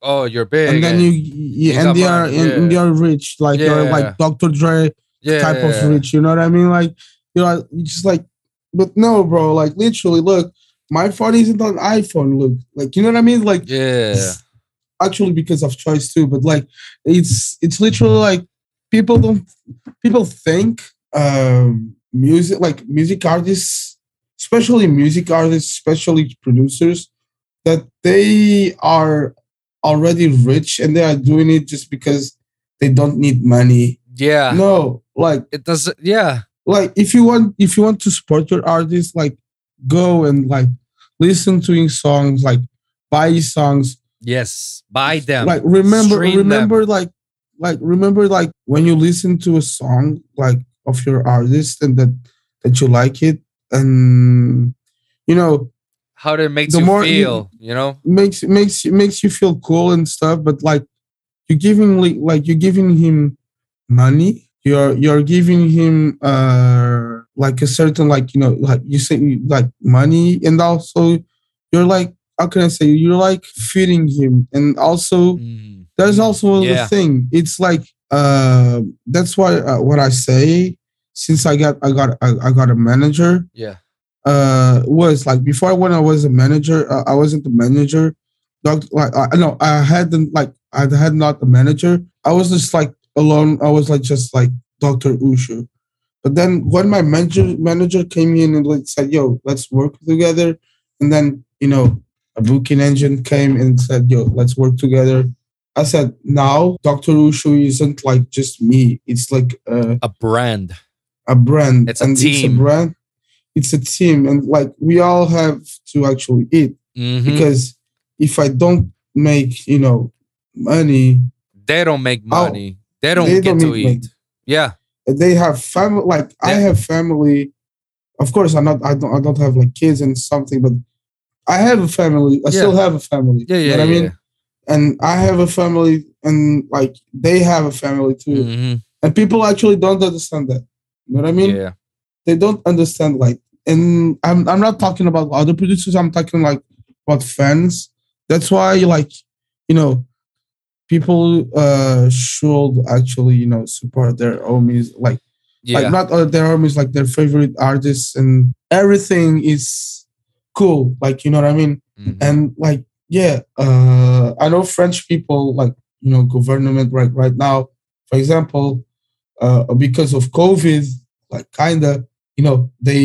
Oh, you're big. and then you, you and they are and, and they are rich like you're like Dr. Dre yeah, type of rich. You know what I mean? Like you know, you just like, but no, bro. Like literally, look, my phone isn't on iPhone. Look, like you know what I mean? Like Yeah. actually because of choice too. But like it's it's literally like people don't people think um music like music artists, especially music artists, especially producers, that they are already rich and they are doing it just because they don't need money. Yeah. No, like It doesn't yeah. like if you want if you want to support your artist, like go and like listen to his songs, like buy his songs. Yes. Buy them. Like remember Stream them. remember like like remember like when you listen to a song like of your artist and that that you like it and you know How it makes the you more you- feel, you, know? makes makes makes you feel cool and stuff but like you're giving like you're giving him money you're you're giving him uh like a certain like you know like you say like money and also you're like how can i say you're like feeding him and also Mm. there's also Yeah. thing it's like uh that's why uh, what i say since i got i got I, I got a manager Yeah. uh was like before when I was a manager, uh, I wasn't the manager. Doc, like I know I hadn't like I had not the manager. I was just like alone. I was like just like Doctor Ushuu. But then when my manager manager came in and like said, "Yo, let's work together," and then you know a booking engine came and said, "Yo, let's work together." I said, "Now Doctor Ushuu isn't like just me. It's like uh, A brand. a brand. It's a and It's team. a brand. It's a team, and like we all have to actually eat Mhm. because if I don't make you know money, they don't make money. They don't they get don't to eat. Yeah. they have family. Like I have family. Of course, I'm not. I don't. I don't have like kids and something, but I have a family. I still have a family. Yeah. you Yeah. know what I yeah. mean? And I have a family, and like they have a family too. Mhm. And people actually don't understand that. You know what I mean? yeah. they don't understand like and I'm I'm not talking about other producers, I'm talking like about fans. That's why like, you know, people uh should actually, you know, support their own music like Yeah. like not uh, their homies like their favorite artists and everything is cool. Like you know what I mean? Mhm. and like yeah uh i know french people like you know government right right now for example uh because of covid like kind of you know they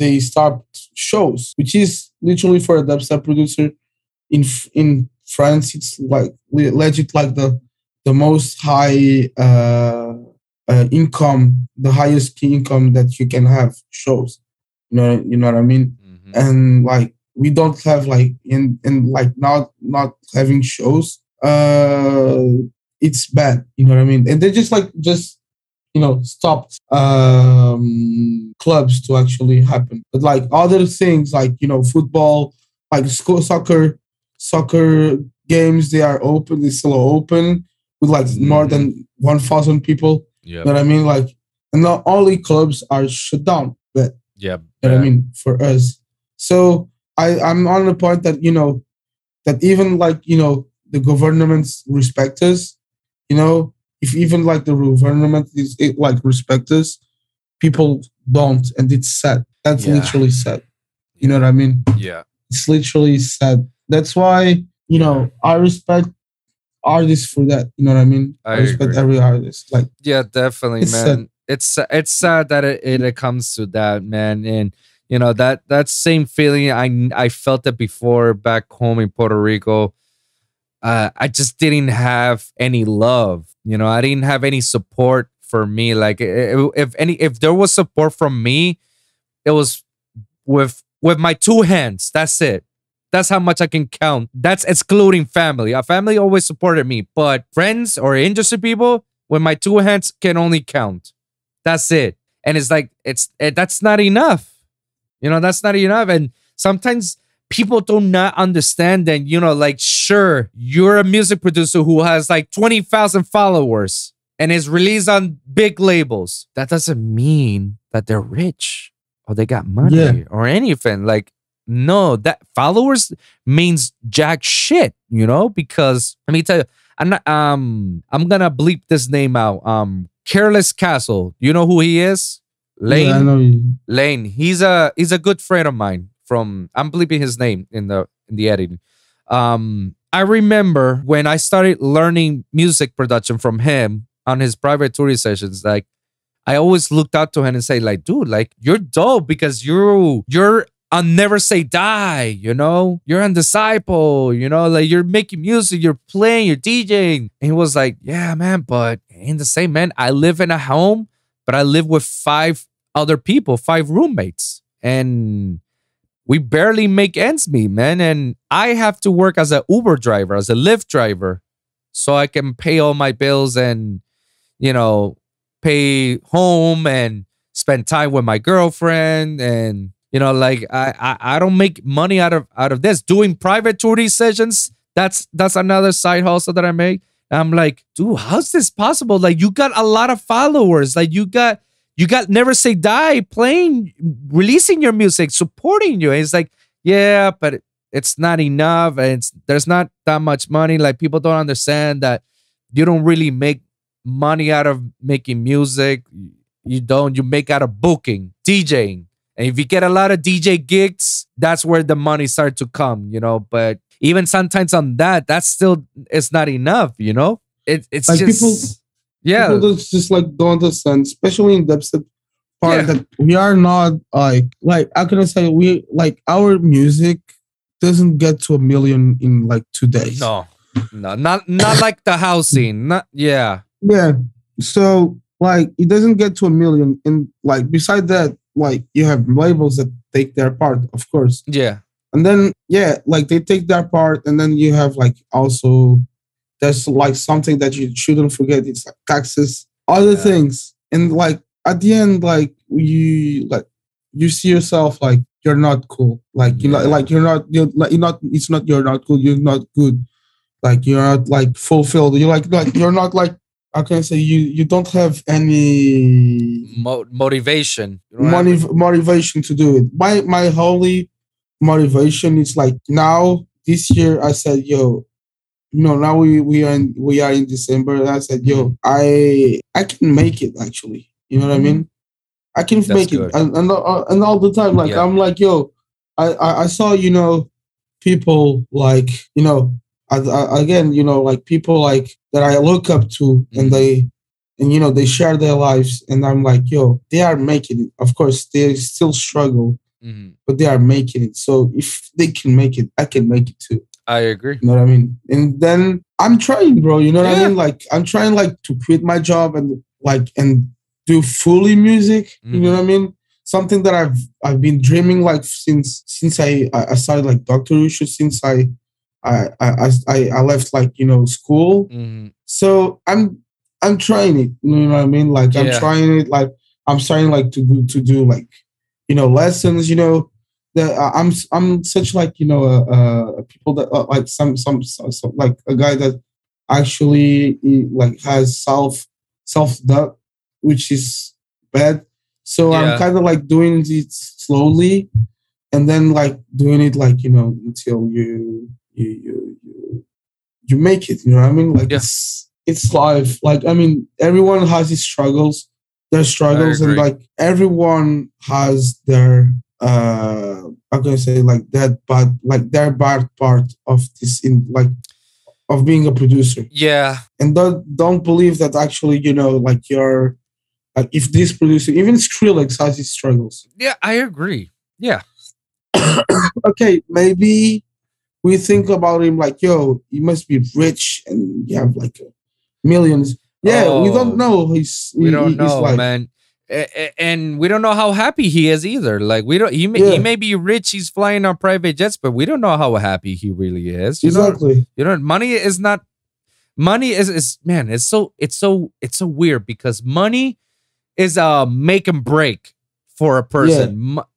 they stopped shows which is literally for a dubstep producer in in france it's like le- legit like the the most high uh, uh income the highest key income that you can have shows. You know you know what i mean? Mhm. and like we don't have like in in like not not having shows uh it's bad. You know what i mean? And they just like just you know stopped um clubs to actually happen. But like other things like you know football like school soccer soccer games they are open they still open with like more than mm-hmm. 1000 people Yeah. you know what i mean like and not only clubs are shut down but Yeah. you know what I mean, for us. So I, I'm on the point that, you know, that even like, you know, the governments respect us, you know, if even like the government is it, like respect us, people don't. And it's sad. That's Yeah. literally sad. You know what I mean? Yeah. It's literally sad. That's why, you know, I respect artists for that. You know what I mean? I respect agree. every artist. Like, Yeah, definitely, It's man. sad. It's it's sad that it, it, it comes to that, man. And you know that that same feeling I I felt it before back home in Puerto Rico. Uh, I just didn't have any love. You know, I didn't have any support for me. Like, i- i- if any, if there was support from me, it was with with my two hands. That's it. That's how much I can count. That's excluding family. Our family always supported me, but friends or industry people, with my two hands, can only count. That's it. and it's like it's it, that's not enough. You know, that's not enough. And sometimes people do not understand that, you know, like, sure, you're a music producer who has like 20,000 followers and is released on big labels. That doesn't mean that they're rich or they got money Yeah. or anything. Like, no, that followers means jack shit, you know, because let me tell you, I'm not um I'm gonna bleep this name out. Um Careless Castle. You know who he is? Lane. Yeah, I know. you- Lane. He's a he's a good friend of mine from I'm bleeping his name in the in the editing. Um I remember when I started learning music production from him on his private touring sessions, like I always looked up to him and say, like, dude, like you're dope because you're you're on Never Say Die, you know? You're a Disciple, you know, like you're making music, you're playing, you're DJing. And he was like, Yeah, man, but ain't the same, man. I live in a home, but I live with five other people, five roommates. And we barely make ends meet, man. And I have to work as a Uber driver, as a Lyft driver, so I can pay all my bills and, you know, pay home and spend time with my girlfriend and you know like I, I i don't make money out of out of this. Doing private touring sessions that's that's another side hustle that i make. I'm like dude how's this possible? Like you got a lot of followers. Like you got you got never say die playing releasing your music supporting you. And it's like yeah but it's not enough. And there's not that much money. Like people don't understand that you don't really make money out of making music. You don't. You make out of booking djing and if you get a lot of dj gigs that's where the money start to come you know but even sometimes on that that's still it's not enough you know it, it's Like just people- yeah People just, like don't understand, especially in dubstep part Yeah. that we are not like like how can I say we like our music doesn't get to a million in like two days. no no not not like the housing not yeah Yeah. So like it doesn't get to a million. And like beside that, like you have labels that take their part, of course. yeah And then yeah, like they take their part, and then you have like also there's like something that you shouldn't forget. It's like taxes, other Yeah. things, and like at the end, like you like you see yourself like you're not cool. Like you yeah. like you're not you're, like, you're not. It's not you're not cool. You're not good. Like you're not like fulfilled. You're like like you're not like. How can I say you? You don't have any Mo- motivation motivation to do it. My my holy motivation is like now this year I said, yo, you know, now we we are in we are in December and I said, yo, mm-hmm. I I can make it actually. You know what I mm-hmm. mean? I can That's make good. it, and and, and all the time, like Yeah. I'm like, yo, I, I I saw you know people like you know I, I, again you know like people like that I look up to and they and you know they share their lives and I'm like yo they are making it. Of course they still struggle Mhm. but they are making it. So if they can make it I can make it too. I agree. You know what I mean? And then I'm trying bro. You know what Yeah. I mean? Like I'm trying like to quit my job and like and do fully music. You know what I mean? Something that I've I've been dreaming like since since I I I started like Doctor Ushuu since I I I I, I left like you know school Mhm. so I'm I'm trying it. You know what I mean? Like I'm Yeah. trying it. Like I'm starting like to do to do like you know lessons. You know that uh, I'm I'm such like you know uh, uh people that uh, like some, some some some like a guy that actually like has self self doubt, which is bad. So Yeah. I'm kind of like doing it slowly, and then like doing it like you know until you you you you, you make it. You know what I mean? Like Yeah. it's it's life. Like I mean, everyone has his struggles. Their struggles, and like everyone has their uh I'm gonna say like that bad like their bad part of this in like of being a producer yeah and don't don't believe that actually you know like you're like if this producer even Skrillex has his struggles yeah i agree yeah [COUGHS] okay maybe we think about him like yo he must be rich and you have like millions. Yeah we Oh, don't know he's we he- don't know like, man. And we don't know how happy he is either. Like we don't he may, he may be rich he's flying on private jets but we don't know how happy he really is you know? Exactly. You know money is not money is is man it's so it's so it's so weird because money is a make and break for a person. Mo-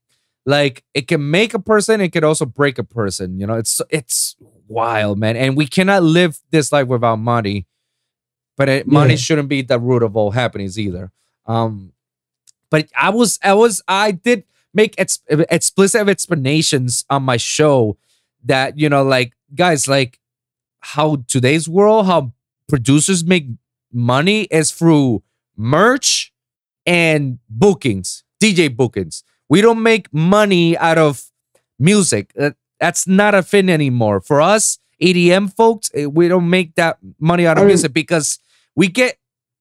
Like it can make a person, it can also break a person. You know, it's it's wild, man. And we cannot live this life without money. But it, money shouldn't be the root of all happenings either. Um, but I was, I was, I did make ex- explicit explanations on my show that you know, like guys, like how today's world, how producers make money is through merch and bookings, DJ bookings. We don't make money out of music. Uh, That's not a thing anymore. For us, EDM folks, eh, we don't make that money out of I mean- music because we get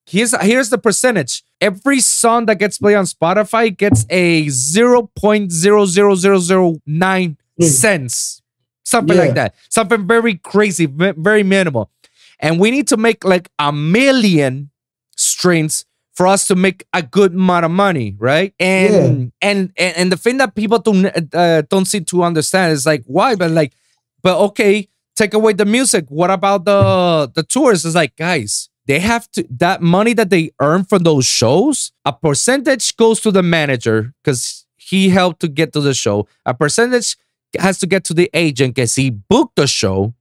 here's here's the percentage. Every song that gets played on Spotify gets a 0.00009 cents. Something Yeah. like that. Something very crazy, very minimal. And we need to make like a million streams for us to make a good amount of money, right? And and, and and the thing that people don't uh, don't seem to understand is like why, but like, but okay, take away the music. What about the the tours? It's like guys, they have to that money that they earn from those shows. A percentage goes to the manager because he helped to get to the show. A percentage has to get to the agent because he booked the show,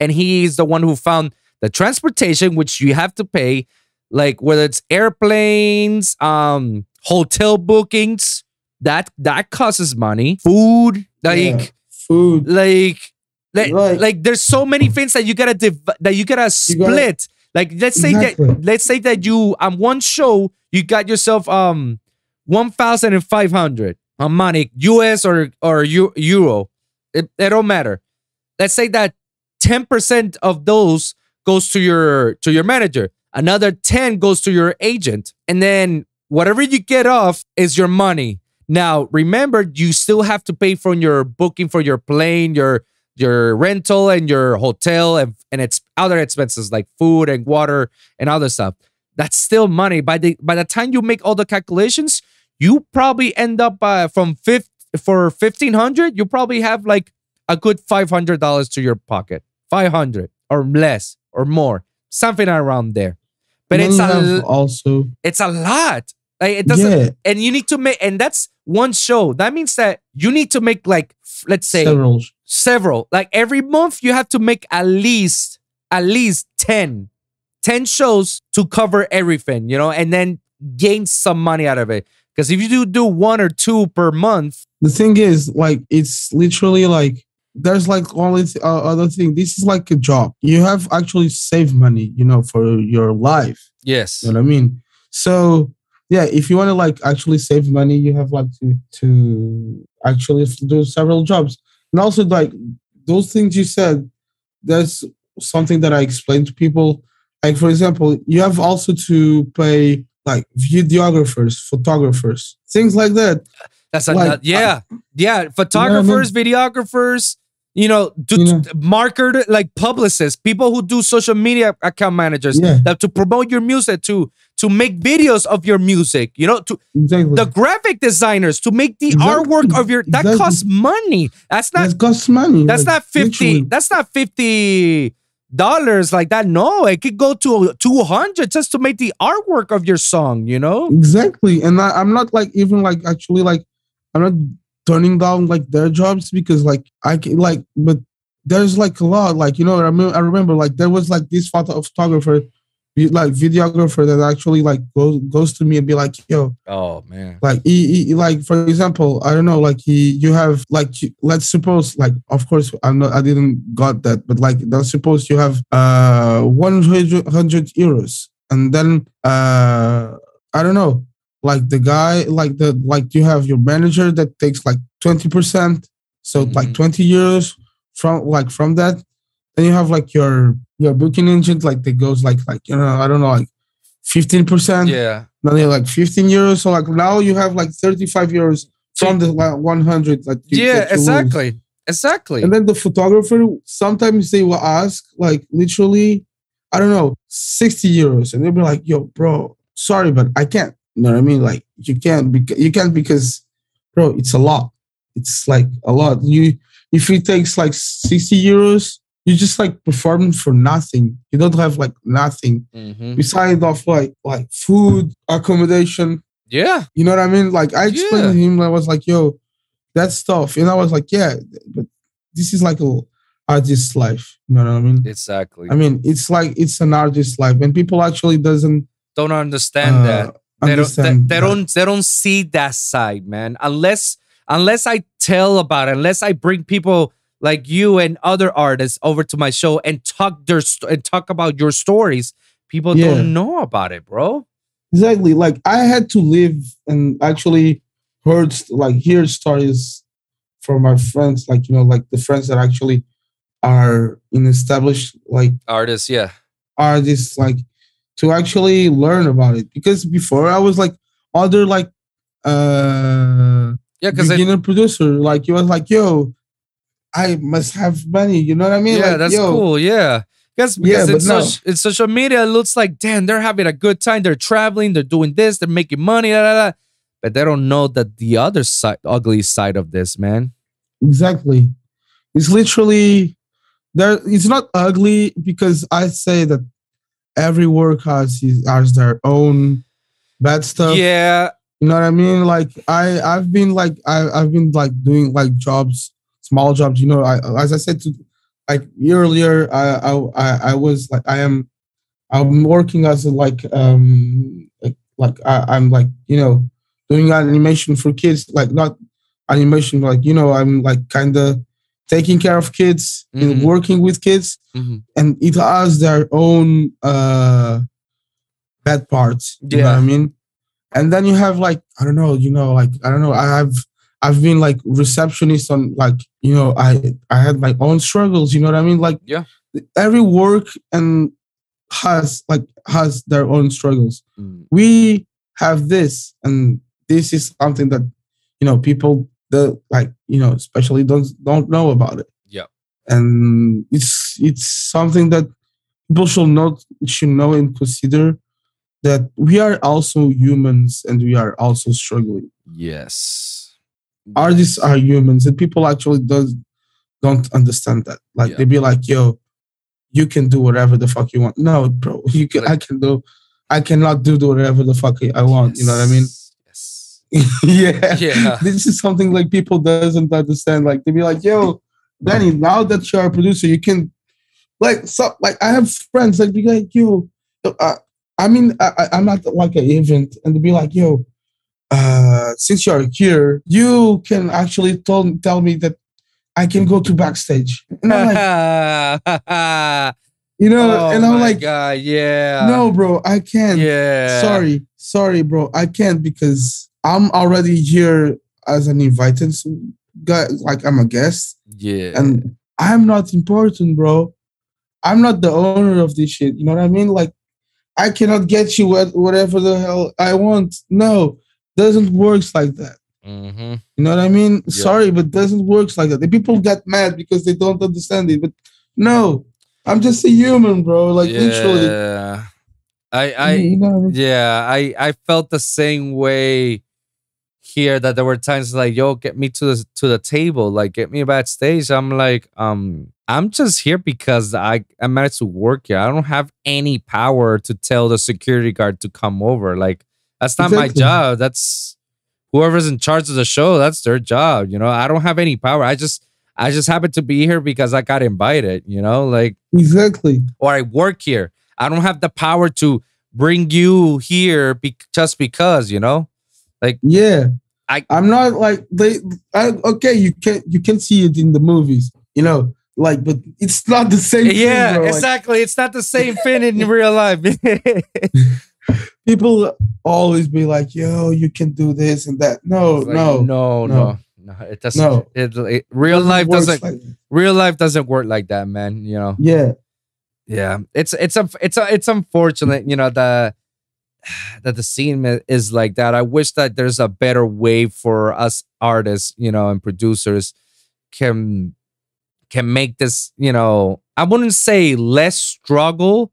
and he is the one who found the transportation, which you have to pay like whether it's airplanes, um, hotel bookings, that that costs money. Food, like Yeah. food. like like, Right. like there's so many things that you gotta div- that you gotta You gotta- split. like let's say Exactly. that let's say that you on one show you got yourself um one thousand and five hundred on money, US or or euro. It, it don't matter. Let's say that ten percent of those goes to your to your manager. Another ten goes to your agent, and then whatever you get off is your money. Now, remember, you still have to pay for your booking for your plane, your your rental, and your hotel, and and it's other expenses like food and water and other stuff. That's still money. By the by the time you make all the calculations, you probably end up uh, from fifth for fifteen hundred. You probably have like a good five hundred dollars to your pocket, five hundred or less or more, something around there. But it's a also it's a lot. Like it doesn't, yeah, and you need to make, and that's one show. That means that you need to make like, let's say, several. several. Like every month, you have to make at least, at least 10, 10 shows to cover everything, you know, and then gain some money out of it. Because if you do do one or two per month, The thing is, like, it's literally like there's like only th- uh, other thing. This is like a job. You have actually saved money, you know, for your life. yes, You know what I mean? So yeah, if you want to like actually save money, you have like to to actually do several jobs. And also like those things you said, there's something that I explained to people. Like for example, you have also to pay like videographers, photographers, things like that. that's like, yeah, yeah. I mean? Photographers, videographers, you know, to, You know. marketer like publicists, people who do social media account managers, Yeah, that to promote your music, to to make videos of your music, you know, to exactly. the graphic designers to make the Exactly. artwork of your that Exactly. costs money. That's not that costs money. that's like, not 50 literally. that's not 50 dollars like that. No, it could go to 200 just to make the artwork of your song, you know? Exactly. And I, I'm not like even like actually like I'm not turning down like their jobs because like I can like but there's like a lot like you know I mean, I remember like there was like this photo photographer like videographer that actually like goes goes to me and be like yo Oh man. like he, he like for example I don't know like he you have like let's suppose like of course I'm not I didn't got that but like let's suppose you have uh 100 100 euros and then uh I don't know like the guy like the like you have your manager that takes like 20% so like Mhm. 20 euros from like from that then you have like your your booking agent like that goes like like you know I don't know like 15% Yeah. now they're like 15 euros. So like now you have like 35 euros from the like 100 like you, Yeah, you lose. exactly. Exactly. And then the photographer sometimes they will ask like literally, I don't know, 60 euros, and they'll be like, "Yo, bro, sorry, but I can't." You know what I mean? Like you can't because you can't because, bro, it's a lot. It's like a lot. You if it takes like 60 euros, you just like performing for nothing. You don't have like nothing Mhm. besides of like like food, accommodation, Yeah. You know what I mean? Like I explained to him, I was like, "Yo, that's stuff," and I was like, "Yeah, but this is like a artist's life." You know what I mean? Exactly. I mean, it's like it's an artist's life, and people actually doesn't don't understand uh, that. They don't, they, they don't they don't see that side, man. Unless unless I tell about it, unless I bring people like you and other artists over to my show and talk their st- and talk about your stories, people Yeah. don't know about it, bro. exactly like i had to live and actually heard like hear stories from my friends like you know like the friends that actually are in established like Artists, yeah. artists like to actually learn about it because before i was like other like uh Yeah, because beginner producer like you was like yo i must have money you know what i mean yeah, like, that's yo, cool. Yeah. Because Yeah, because in, but no. soc- in social media, it looks like, damn, they're having a good time. They're traveling, they're doing this, they're making money, da, da, da. but they don't know that the other side, ugly side of this, man. Exactly. It's literally there. It's not ugly because I say that every work has his, has their own bad stuff. yeah, You know what I mean? Like I I've been like I I've been like doing like jobs, small jobs. You know, I as I said to like earlier, I I I, was like I am I'm working as a like um like, like I, I'm like you know doing animation for kids like not animation like you know I'm like kind of taking care of kids Mhm. and working with kids Mhm. and it has their own uh bad parts you know what Yeah. i mean and then you have like i don't know you know like i don't know i have i've been like receptionist on like you know i i had my own struggles you know what i mean like Yeah. every work and has like has their own struggles Mm. we have this and this is something that you know people the like you know especially don't don't know about it Yeah. and it's it's something that people should not should know and consider that we are also humans and we are also struggling Yes. artists are humans and people actually does don't understand that like Yeah. they be like yo you can do whatever the fuck you want no bro [LAUGHS] you can i can do i cannot do whatever the fuck i want you know what i mean Yes. [LAUGHS] yeah. Yeah. This is something like people doesn't understand. Like they be like, yo, Danny, now that you're a producer, you can like so like I have friends like be like, yo, uh, I mean, I, I'm not like an event, and they be like, yo, uh, since you're here, you can actually tell tell me that I can go to backstage. And I'm like, [LAUGHS] you know, oh and I'm like, God, yeah. no, bro, I can't. Yeah. Sorry, sorry, bro. I can't because I'm already here as an invited guy, like I'm a guest, Yeah. and I'm not important, bro. I'm not the owner of this shit. You know what I mean? Like, I cannot get you what, whatever the hell I want. No, doesn't works like that. mm-hmm. You know what I mean? Yeah. Sorry, but doesn't works like that. The people get mad because they don't understand it. But no, I'm just a human, bro. Like literally. Yeah. I I you know I mean? yeah, I I felt the same way here that there were times like, yo, get me to the to the table, like get me backstage. I'm like, um, I'm just here because I I managed to work here. I don't have any power to tell the security guard to come over. Like that's not my job. That's whoever's in charge of the show. That's their job. You know, I don't have any power. I just I just happen to be here because I got invited. You know, like Exactly. or I work here. I don't have the power to bring you here be- just because, you know? Like Yeah. I- I'm not like they I, okay, you can you can see it in the movies, you know, like but it's not the same thing, Yeah. Like, exactly. It's not the [LAUGHS] same thing in real life. [LAUGHS] people always be like, yo, you can do this and that. No, like, no. no, no, no. no. It doesn't. No. It, it- real Doesn't life doesn't. like real life doesn't work like that, man. You know. yeah. Yeah, it's it's a it's a, it's unfortunate, you know, the that the scene is like that. I wish that there's a better way for us artists, you know, and producers can can make this, you know, I wouldn't say less struggle,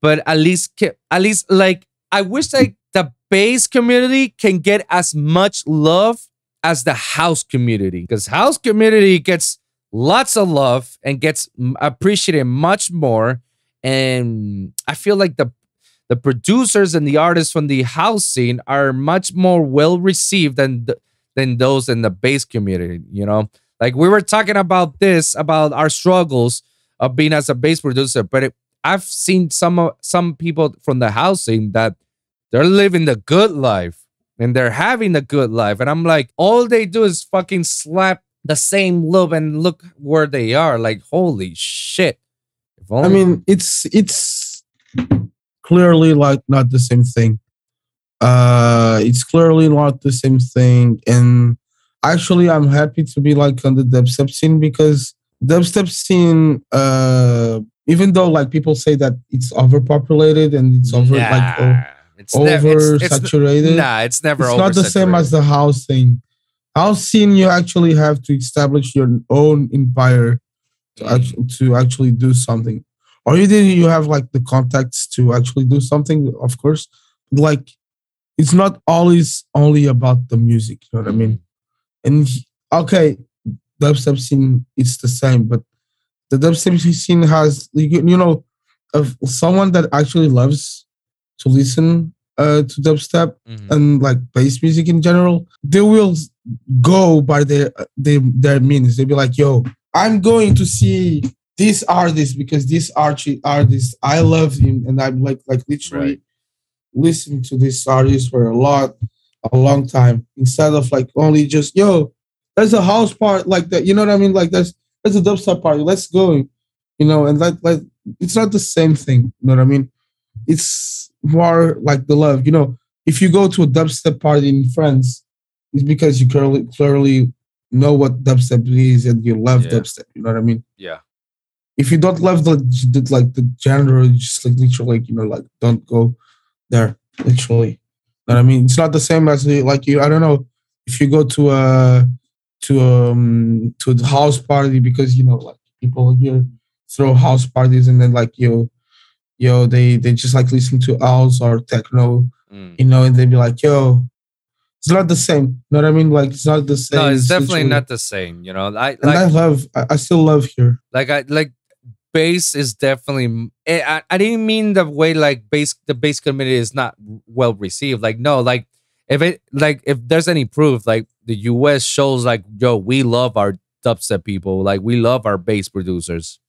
but at least at least like I wish like the bass community can get as much love as the house community because house community gets lots of love and gets appreciated much more and i feel like the the producers and the artists from the house scene are much more well received than th- than those in the bass community. You know, like we were talking about this about our struggles of being as a bass producer, but it, I've seen some of some people from the house scene that they're living the good life and they're having the good life, and I'm like, all they do is fucking slap the same loop and look where they are. Like, holy shit! If I mean, it's it's clearly like not the same thing. Uh, it's clearly not the same thing, and actually, I'm happy to be like on the dubstep scene because dubstep scene, uh, even though like people say that it's overpopulated and it's over like o- Nah, it's nev- it's- it's- Nah, it's never. it's not the same as the house thing. House scene, you actually have to establish your own empire to, act- to actually do something. Or either you have like the contacts to actually do something, of course. Like it's not always only about the music, you know what I mean? And okay, dubstep scene it's the same, but the dubstep scene has you know of someone that actually loves to listen uh, to dubstep Mhm. and like bass music in general, they will go by their their their means. They'll be like, "Yo, I'm going to see this artist because this archi- artist I love him, and I'm like like literally Right. listening to this artist for a lot, a long time instead of like only just yo, there's a house part like that. You know what I mean? Like there's there's a dubstep party. Let's go. You know, and like like it's not the same thing. You know what I mean? It's more like the love. You know, if you go to a dubstep party in France, it's because you clearly clearly know what dubstep is and you love Yeah. dubstep. You know what I mean? Yeah. If you don't love the, the like the genre, you just like literally like you know like don't go there. Literally, you know I mean? It's not the same as the, like you. I don't know if you go to a to um to the house party because you know like people here throw house parties and then like yo yo they they just like listen to house or techno Mm. you know, and they'd be like, yo, it's not the same. You know what I mean? Like it's not the same. No, it's definitely literally- not the same. You know, I And I love, I, I still love here. like I like bass is definitely. eh, I, I didn't mean the way like bass the bass community is not well received. Like no, like if it like if there's any proof, like the U.S. shows like yo, we love our dubstep people. Like we love our bass producers.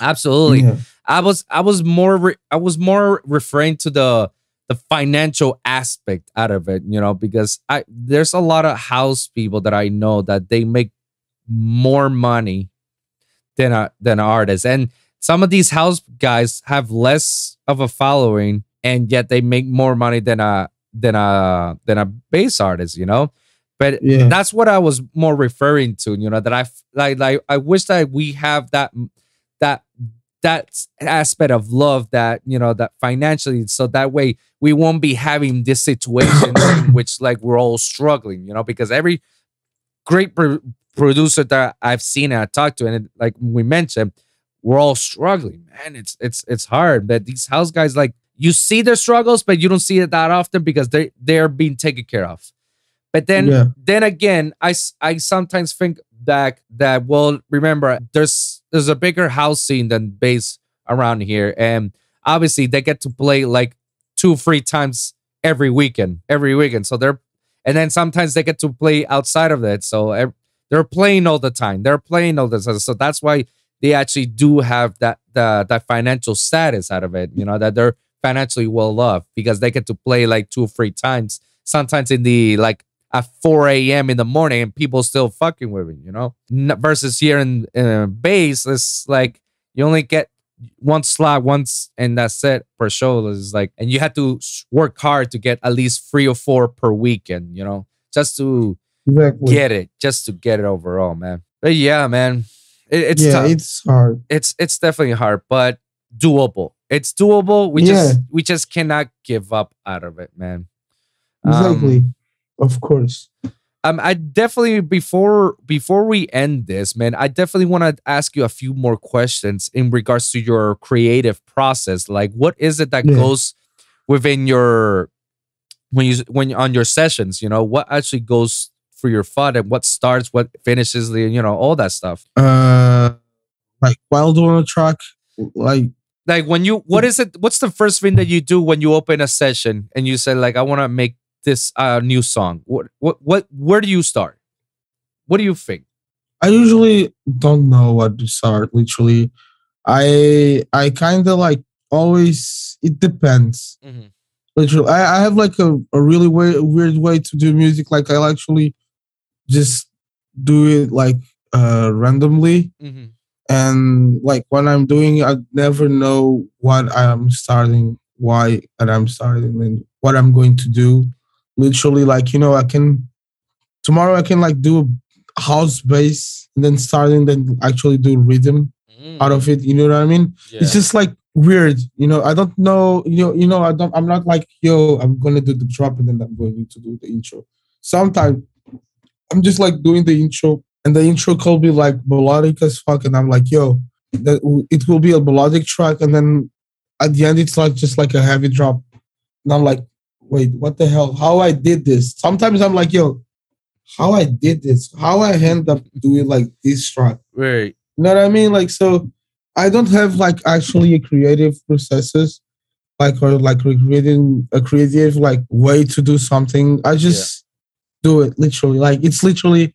Absolutely. Yeah. I was I was more re- I was more referring to the the financial aspect out of it, you know, because I there's a lot of house people that I know that they make more money Uh, than a than an artist. and some of these house guys have less of a following, and yet they make more money than a than a than a bass artist, you know. But Yeah. that's what I was more referring to, you know, that I like like I wish that we have that that that aspect of love that you know that financially so that way we won't be having this situation [COUGHS] in which like we're all struggling you know because every great pro- producer that i've seen and i talked to and it, like we mentioned we're all struggling man it's it's it's hard but these house guys like you see their struggles but you don't see it that often because they they're being taken care of but then Yeah. then again I I sometimes think back that well remember there's there's a bigger house scene than bass around here and obviously they get to play like two three times every weekend every weekend so they're and then sometimes they get to play outside of that. so ev- they're playing all the time they're playing all the time so that's why they actually do have that the that financial status out of it you know that they're financially well off because they get to play like two or three times sometimes in the like at 4 a.m. in the morning and people still fucking with it, you know? N- versus here in, in bass, it's like you only get one slot once and that's it per show. It's like, and you have to work hard to get at least three or four per weekend, you know, just to Exactly. get it, just to get it overall, man. But yeah, man, it, it's yeah, tough. it's hard. it's it's definitely hard, but doable. It's doable. We just we just cannot give up out of it, man. Um, Exactly. of course. um, I definitely before before we end this, man, I definitely want to ask you a few more questions in regards to your creative process. Like, what is it that Yeah. goes within your when you when you on your sessions? You know, what actually goes for your thought and what starts, what finishes, the you know, all that stuff. Uh, like while doing a track, like Like when you, what is it? What's the first thing that you do when you open a session and you say like, I want to make this uh, new song? What, what, what? Where do you start? What do you think? I usually don't know what to start. Literally, I I kind of like always. It depends. Mhm. Literally, I, I have like a, a really way, weird way to do music. Like I'll actually just do it like uh randomly Mm-hmm. and like when I'm doing it, I never know what I'm starting, why and I'm starting, and what I'm going to do. Literally, like you know, I can tomorrow I can like do a house bass and then starting, then actually do rhythm out of it. You know what I mean? It's just like weird. You know, I don't know. You know, you know, I don't. I'm not like yo. I'm gonna do the drop and then I'm going to do the intro. Sometimes I'm just like doing the intro and the intro could be like melodic as fuck, and I'm like, yo, that it will be a melodic track, and then at the end it's like just like a heavy drop, and I'm like, wait, what the hell? How I did this? Sometimes I'm like, yo, how I did this? How I end up doing like this track? right. You know what I mean? Like, so I don't have like actually a creative processes, like or like creating a creative like way to do something. I just do it literally. Like it's literally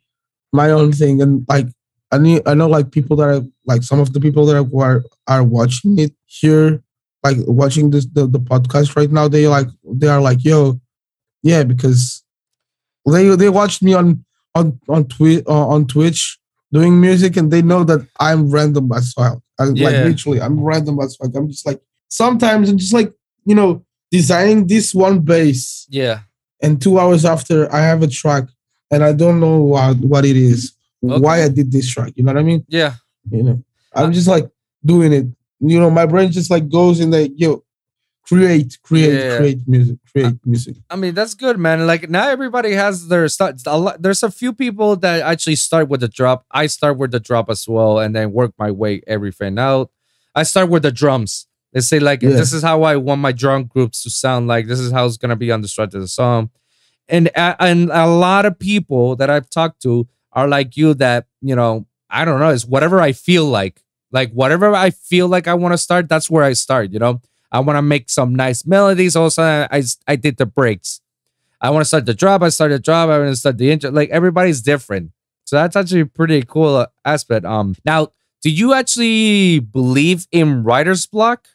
my own thing, and like I need I know like people that are like some of the people that are are, are watching it here, like watching this the, the podcast right now. They like they are like, yo, yeah, because they they watched me on on on Twi- uh, on Twitch doing music and they know that I'm random as fuck. I, Like literally, I'm random as fuck. I'm just like sometimes I'm just like you know designing this one bass, Yeah. And two hours after I have a track and I don't know what what it is, why I did this track. You know what I mean? Yeah. You know, I'm uh, just like doing it. You know, my brain just like goes in like yo, create, create, Yeah. create music, create music. I mean, that's good, man. Like now everybody has their start. A lot, there's a few people that actually start with the drop. I start with the drop as well, and then work my way everything out. I start with the drums. They say like, Yeah. this is how I want my drum groups to sound like. This is how it's gonna be on the start of the song. And a- and a lot of people that I've talked to are like you that you know I don't know. It's whatever I feel like. Like whatever I feel like I want to start, that's where I start. You know, I want to make some nice melodies. Also, I I did the breaks. I want to start the drop. I start the drop. I want to start the intro. Like everybody's different, so that's actually a pretty cool uh, aspect. Um, now, do you actually believe in writer's block?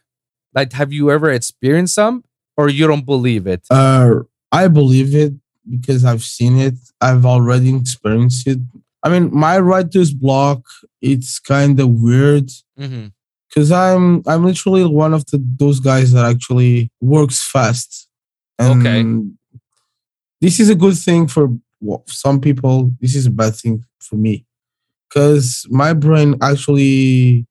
Like, have you ever experienced some, or you don't believe it? Uh, I believe it because I've seen it. I've already experienced it. I mean, my writer's block. It's kind of weird Mm-hmm. because I'm I'm literally one of the those guys that actually works fast. Okay. This is a good thing for some people. This is a bad thing for me because my brain actually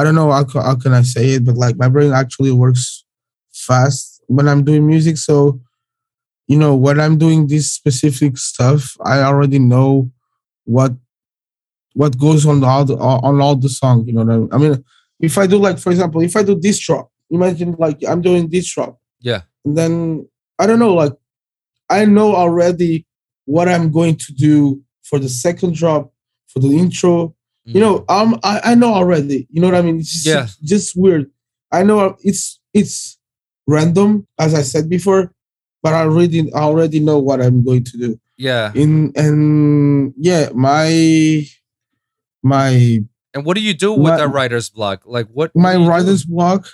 I don't know how, how can I say it, but like my brain actually works fast when I'm doing music. So you know when I'm doing this specific stuff, I already know what what goes on all the on all the song. You know what I mean? I mean, if I do like for example, if I do this drop, imagine like I'm doing this drop, Yeah. and then I don't know, like I know already what I'm going to do for the second drop, for the intro. You know, um, I, I know already. You know what I mean? It's just, Yeah. just weird. I know it's it's random, as I said before, but I already I already know what I'm going to do yeah. in and yeah my my And what do you do with My- that writer's block? Like, what? my do writer's block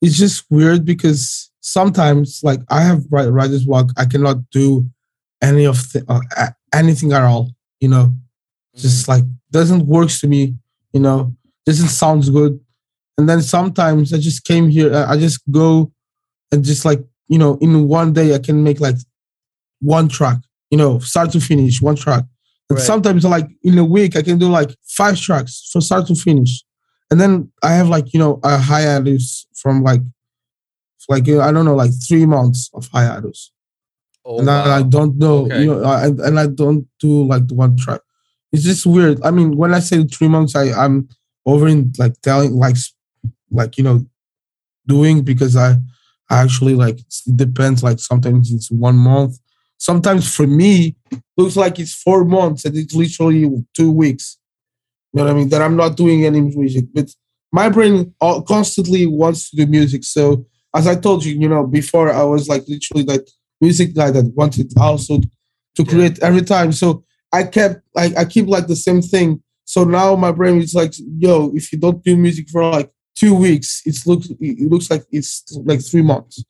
is just weird because sometimes like i have writer's block i cannot do any of the uh, anything at all you know. Just like doesn't works to me you know doesn't sounds good and then sometimes i just came here i just go and just like you know in one day i can make like one track you know start to finish one track and Right. sometimes like in a week i can do like five tracks from start to finish and then i have like you know a hiatus from like like uh, i don't know like three months of hiatus Oh, and I, I don't know, Okay. you know, I, and I don't do like the one track. It's just weird. I mean, when I say three months, I I'm over in like telling like like you know doing because I I actually like it depends. Like sometimes it's one month. Sometimes for me looks like it's four months and it's literally two weeks. You know what I mean? That I'm not doing any music, but my brain all, constantly wants to do music. So as I told you, you know, before I was like literally that music guy that wanted also to create every time. So I kept like I keep like the same thing. So now my brain is like, yo, if you don't do music for like two weeks, it looks it looks like it's like three months.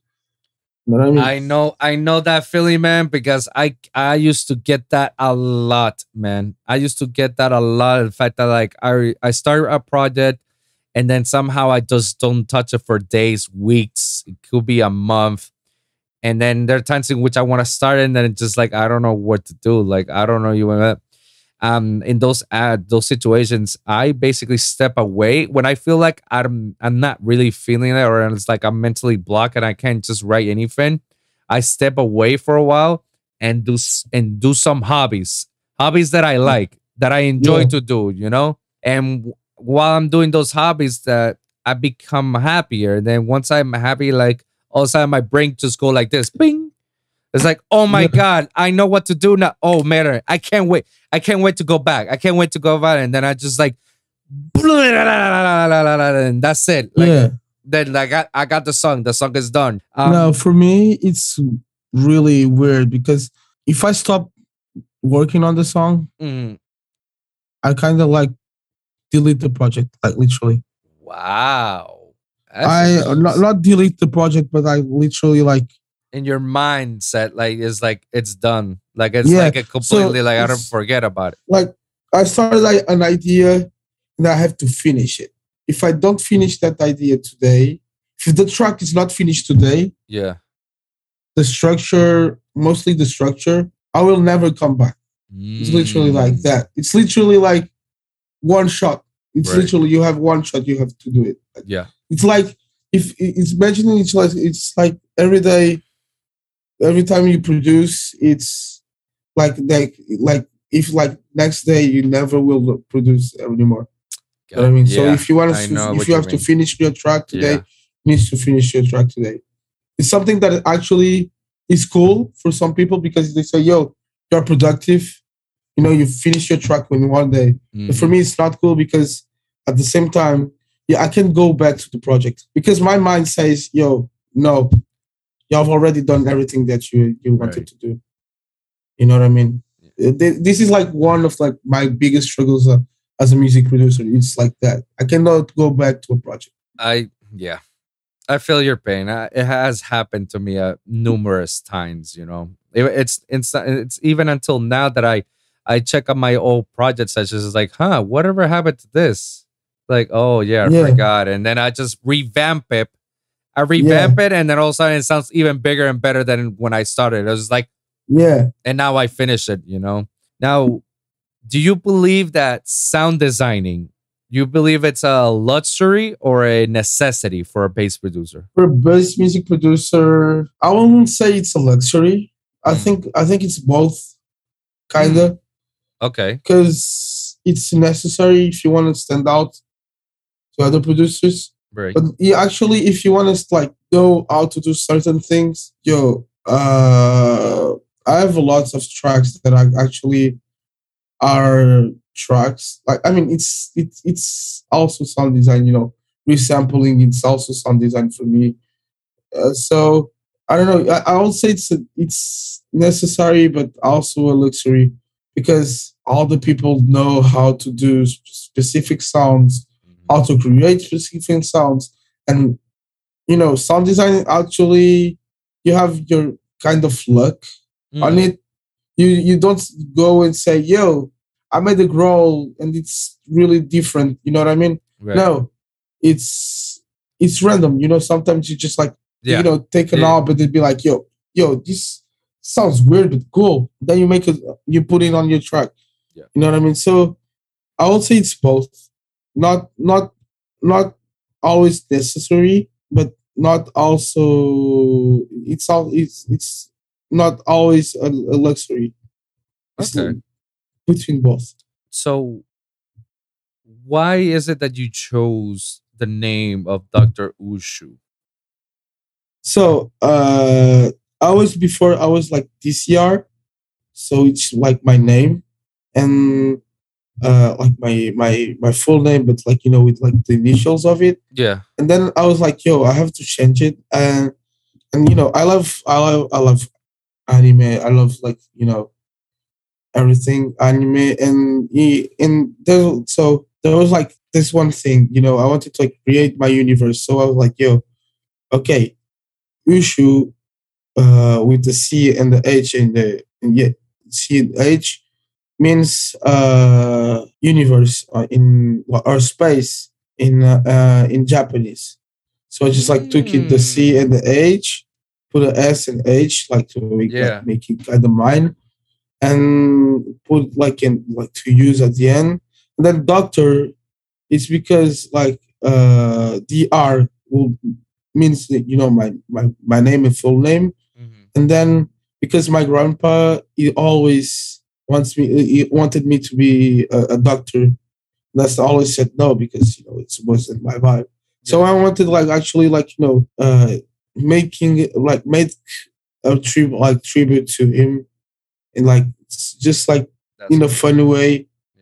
You know I mean? I know, I know that feeling, man, because I I used to get that a lot, man. I used to get that a lot. The fact that like I I start a project and then somehow I just don't touch it for days, weeks, it could be a month. And then there are times in which I want to start and then it's just like I don't know what to do. Like I don't know you um in those uh, those situations i basically step away when i feel like i'm i'm not really feeling it or it's like i'm mentally blocked and i can't just write anything i step away for a while and do and do some hobbies hobbies that i like that i enjoy Yeah. to do you know and while i'm doing those hobbies that i become happier then once i'm happy like all of a sudden my brain just go like this bing it's like, oh my God, I know what to do now. Oh man, I can't wait. I can't wait to go back. I can't wait to go back. And then I just like and that's it. Like yeah. then I got I got the song. The song is done. Um, no, for me, it's really weird because if I stop working on the song, mm, I kind of like delete the project, like literally. wow. That's I not, not delete the project, but I literally like in your mindset, like it's like it's done. Like it's Yeah, like a completely like I don't forget about it. like I started like an idea and I have to finish it. If I don't finish that idea today, if the track is not finished today, Yeah. the structure, mostly the structure, I will never come back. It's literally like Mm, that. It's literally like one shot. It's Right. literally you have one shot. You have to do it. Yeah. It's like if it's imagining it's like it's like every day, every time you produce, it's like like like if like next day you never will produce anymore. You know I mean? so if you want to, if you you have to finish your track today, Yeah. you need to finish your track today. It's something that actually is cool for some people because they say, "Yo, you're productive." You know, you finish your track in one day. But for Mhm. me, it's not cool because at the same time, yeah, I can go back to the project because my mind says, "Yo, no, you have already done everything that you you wanted Right. to do." You know what I mean? Th- This is like one of like my biggest struggles uh, as a music producer. It's like that. I cannot go back to a project. I yeah, I feel your pain. I, it has happened to me uh, numerous times. You know, It- it's it's it's even until now that I I check on my old project sessions. It's like, huh, whatever happened to this? Like, oh yeah, I Yeah. forgot. And then I just revamp it. I revamp it, and then all of a sudden it sounds even bigger and better than when I started. It was like, Yeah. and now I finish it. You know. Now, do you believe that sound designing? You believe it's a luxury or a necessity for a bass producer? For a bass music producer, I wouldn't say it's a luxury. I Mm. think I think it's both, kinda, Okay. because it's necessary if you want to stand out to other producers. Right. But yeah, actually, if you want to like know how to do certain things, yo, uh, I have lots of tracks that actually are tracks. Like I mean, it's it's it's also sound design. You know, resampling. It's also sound design for me. Uh, so I don't know. I, I would say it's a, it's necessary, but also a luxury because all the people know how to do sp- specific sounds how to create specific sounds. And you know sound design actually you have your kind of luck on Mm, it. You you don't go and say yo i made a growl and it's really different. You know what i mean? Right. no it's it's random. You know sometimes you just like Yeah. you know take an Yeah. and it'd be like yo yo this sounds weird but cool. Then you make it you put it on your track. Yeah. you know what i mean? So i would say it's both not not not always necessary but not also it's all it's it's not always a, a luxury It's Okay. between both So, why is it that you chose the name of Dr. Ushuu? So uh I was before I was like DCR, so it's like my name, and uh like my my my full name, but like you know with like the initials of it. Yeah. And then I was like, yo, I have to change it. And and you know, I love I love I love anime. I love like you know everything anime and he and there so there was like this one thing you know i wanted to like create my universe so i was like yo okay uchu uh with the c and the h and the and yeah c and h means uh universe in or space in uh, in japanese so i just like took it the c and the h put a s and h like to make, Yeah. like, make it kind of mine and put like in like to use at the end. And then doctor is because like uh DR will means you know my my my name and full name. Mhm. And then because my grandpa he always wants me he wanted me to be a, a doctor. That's I always said no because you know it wasn't my vibe. So I wanted like actually like you know uh making like make a tribute like tribute to him and like just like That's in a funny way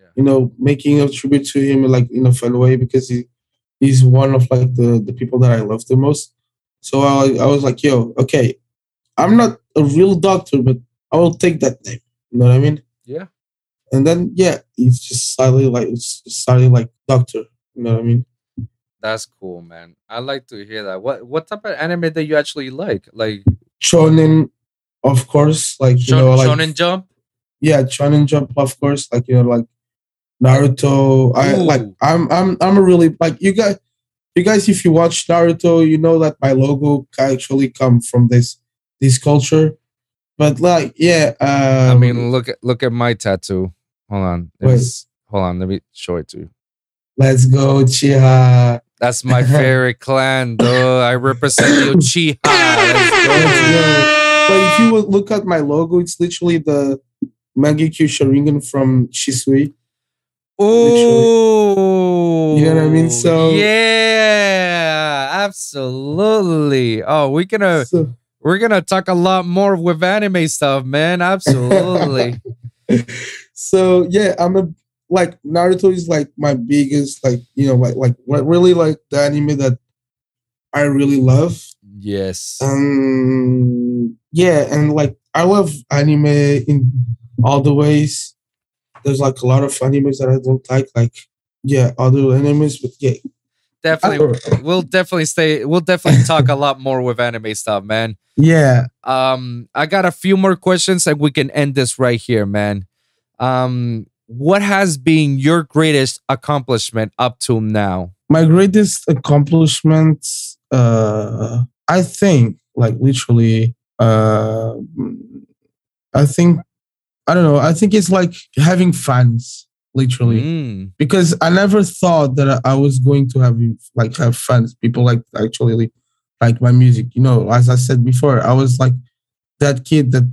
Yeah. you know making a tribute to him like in a fun way because he he's one of like the the people that I love the most so I, I was like yo okay I'm not a real doctor but I will take that name you know what I mean Yeah. and then yeah it's just slightly like it's slightly like doctor you know what I mean That's cool, man. I like to hear that. What what type of anime that you actually like? Like shonen of course like you Shon- know like Shonen Jump? yeah shonen jump of course like you know like naruto i like i'm i'm i'm a really like you guys you guys if you watch naruto you know that my logo actually come from this this culture but like yeah um, I mean, look at look at my tattoo. Hold on. Wait. Hold on, let me show it to you. let's go chiha That's my [LAUGHS] favorite clan, though. I represent the Uchiha. Let's Let's go. go. but if you look at my logo it's literally the Mangekyo Sharingan from Shisui. Oh, You know what I mean? So- yeah, absolutely. Oh, we gonna So- we're gonna talk a lot more with anime stuff, man. Absolutely. [LAUGHS] so yeah, I'm a like Naruto is like my biggest like you know like like what really like the anime that I really love. yes. Um yeah, and like I love anime in all the ways. There's like a lot of animes that I don't like, like yeah, other animes, but yeah, definitely. We'll definitely stay. We'll definitely talk a lot more with anime stuff, man. yeah. Um, I got a few more questions and we can end this right here, man. Um, what has been your greatest accomplishment up to now? my greatest accomplishment uh i think like literally uh i think i don't know i think it's like having fans literally Mm, because i never thought that i was going to have like have fans people like actually like my music you know as i said before i was like that kid that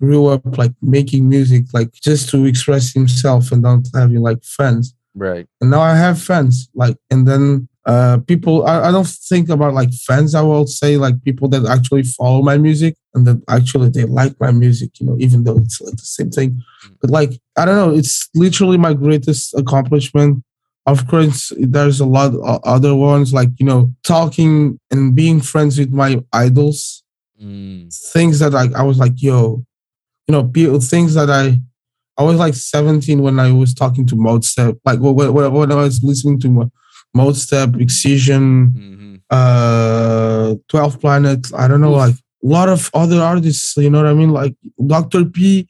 grew up like making music like just to express himself and not having like fans right. and now I have fans. Like, and then uh, people. I, I don't think about like fans. I will say like people that actually follow my music and that actually they like my music. You know, even though it's like the same thing. But like, I don't know. It's literally my greatest accomplishment. Of course, there's a lot of other ones like you know talking and being friends with my idols. Mm, Things that like I was like, yo, you know, people, things that I I was like 17 when I was talking to Mozart, like when, when, when I was listening to Mo- Modestep, Excision, mhm. uh, 12th Planets. I don't know, Oof. like a lot of other artists, you know what I mean? Like Dr. P,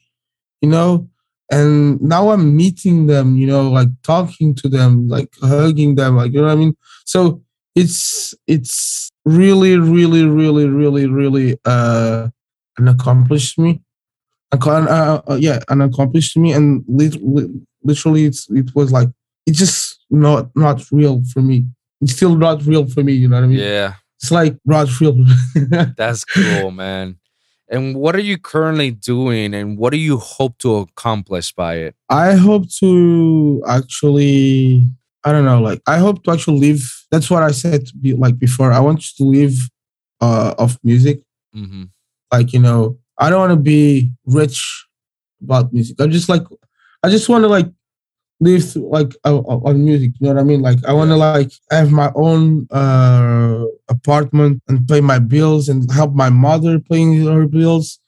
you know? And now I'm meeting them, you know, like talking to them, like hugging them, like, you know what I mean? So it's, it's really, really, really, really, really, uh, an accomplished me Accom- uh, uh, yeah, an accomplished me, and lit- lit- literally, it's it was like it just not not real for me. It's still not real for me. You know what I mean? Yeah, It's like not real. [LAUGHS] that's cool, man. And what are you currently doing and what do you hope to accomplish by it? I hope to actually, I don't know, like I hope to actually live. That's what I said to be like before. I want to live uh, of music. hmm Like you know, I don't want to be rich about music. I just like, I just want to like live like uh, on music. You know what I mean? Like I want to like have my own uh apartment and pay my bills and help my mother paying her bills.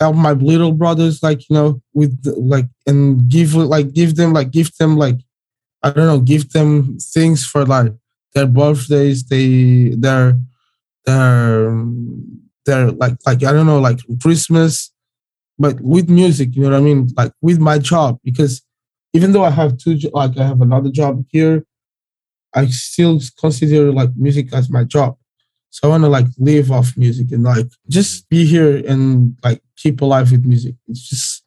Help my little brothers, like you know, with the, like and give like give them like give them like I don't know, give them things for like their birthdays, they their their their like like I don't know, like Christmas, but with music, you know what I mean? Like with my job, because even though I have two, like I have another job here, I still consider like music as my job. So I want to like live off music and like just be here and like keep alive with music. It's just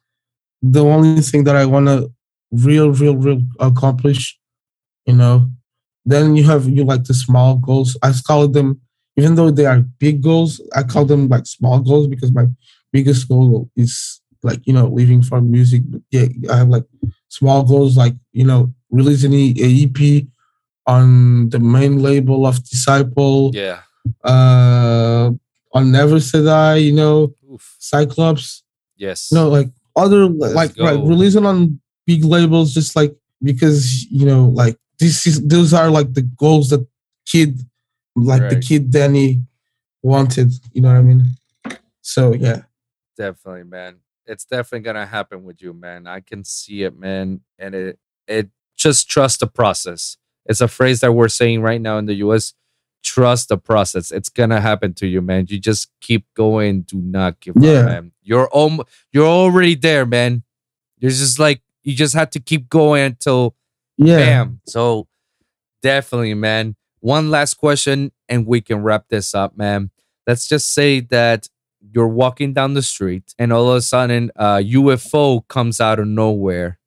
the only thing that I want to real, real, real accomplish. You know. Then you have you like the small goals. I call them, even though they are big goals, I call them like small goals because my biggest goal is like you know living from music. Yeah, I have like small goals like you know releasing a EP on the main label of Disciple. Yeah. Uh, on Never Say Die, you know, Oof. Cyclops. Yes. Know, like other like go. like releasing on big labels, just like because you know, like this is those are like the goals that kid, like the kid Danny wanted. You know what I mean? So yeah, definitely man it's definitely gonna happen with you man i can see it man and it it just trust the process it's a phrase that we're saying right now in the us trust the process it's gonna happen to you man you just keep going do not give Yeah. up man you're om- you're already there man you're just like you just have to keep going until yeah. Bam. So definitely, man. One last question and we can wrap this up, man. Let's just say that you're walking down the street and all of a sudden a UFO comes out of nowhere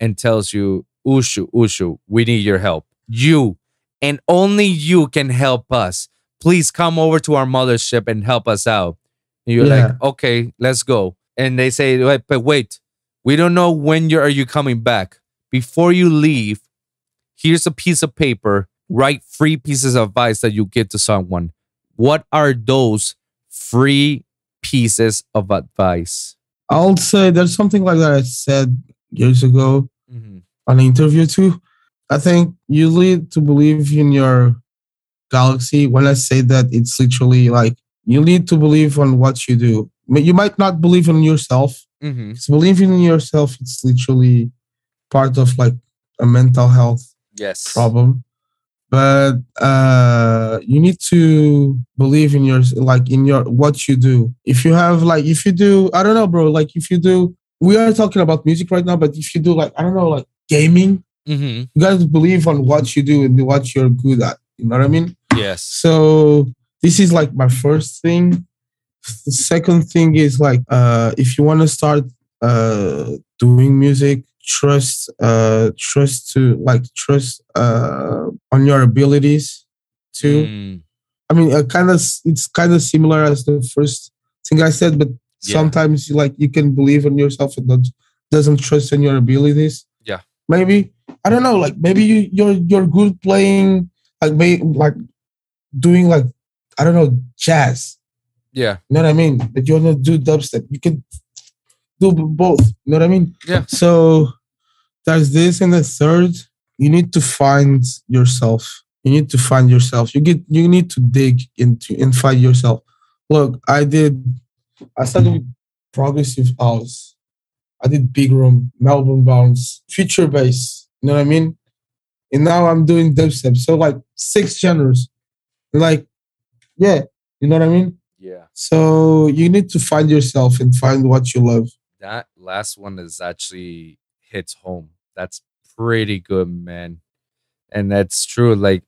and tells you, Ushuu, Ushuu, we need your help. You and only you can help us. Please come over to our mothership and help us out. And you're Yeah. like, okay, let's go. And they say, wait, but wait, we don't know when you are you coming back. Before you leave, here's a piece of paper. Write three pieces of advice that you give to someone. What are those free pieces of advice? I'll say there's something like that I said years ago Mhm. on an interview too. I think you need to believe in your galaxy. When I say that, it's literally like you need to believe on what you do. You might not believe in yourself. Mhm. Because believing in yourself, it's literally part of like a mental health Yes. problem. But uh, you need to believe in your like in your what you do. If you have like if you do, I don't know, bro. Like if you do, we are talking about music right now. But if you do like I don't know, like gaming, Mhm. you guys believe on what you do and what you're good at. You know what I mean? Yes. So this is like my first thing. The second thing is like uh if you want to start uh doing music, trust uh trust to like trust uh on your abilities too. Mm, I mean uh, kind of it's kind of similar as the first thing I said, but Yeah. sometimes like you can believe in yourself and not, doesn't trust in your abilities. Yeah. Maybe I don't know. Like maybe you you're you're good playing like may, like doing like I don't know jazz. yeah. You know what I mean? But you want to do dubstep. You can do both. You know what I mean? Yeah. So there's this, and the third, you need to find yourself. You need to find yourself. You get. You need to dig into and find yourself. Look, I did. I started with progressive house. I did big room, Melbourne bounce, future bass. You know what I mean? And now I'm doing dubstep. So like six genres. Like, yeah, you know what I mean? Yeah. So you need to find yourself and find what you love. That last one is actually hits home. That's pretty good, man. And that's true. Like,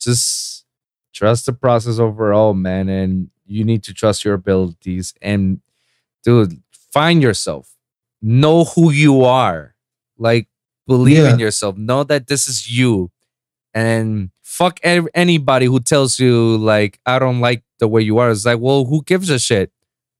just trust the process overall, man. And you need to trust your abilities. And, dude, find yourself. Know who you are. Like, believe in yourself. Know that this is you. And fuck anybody who tells you, like, I don't like the way you are. It's like, well, who gives a shit?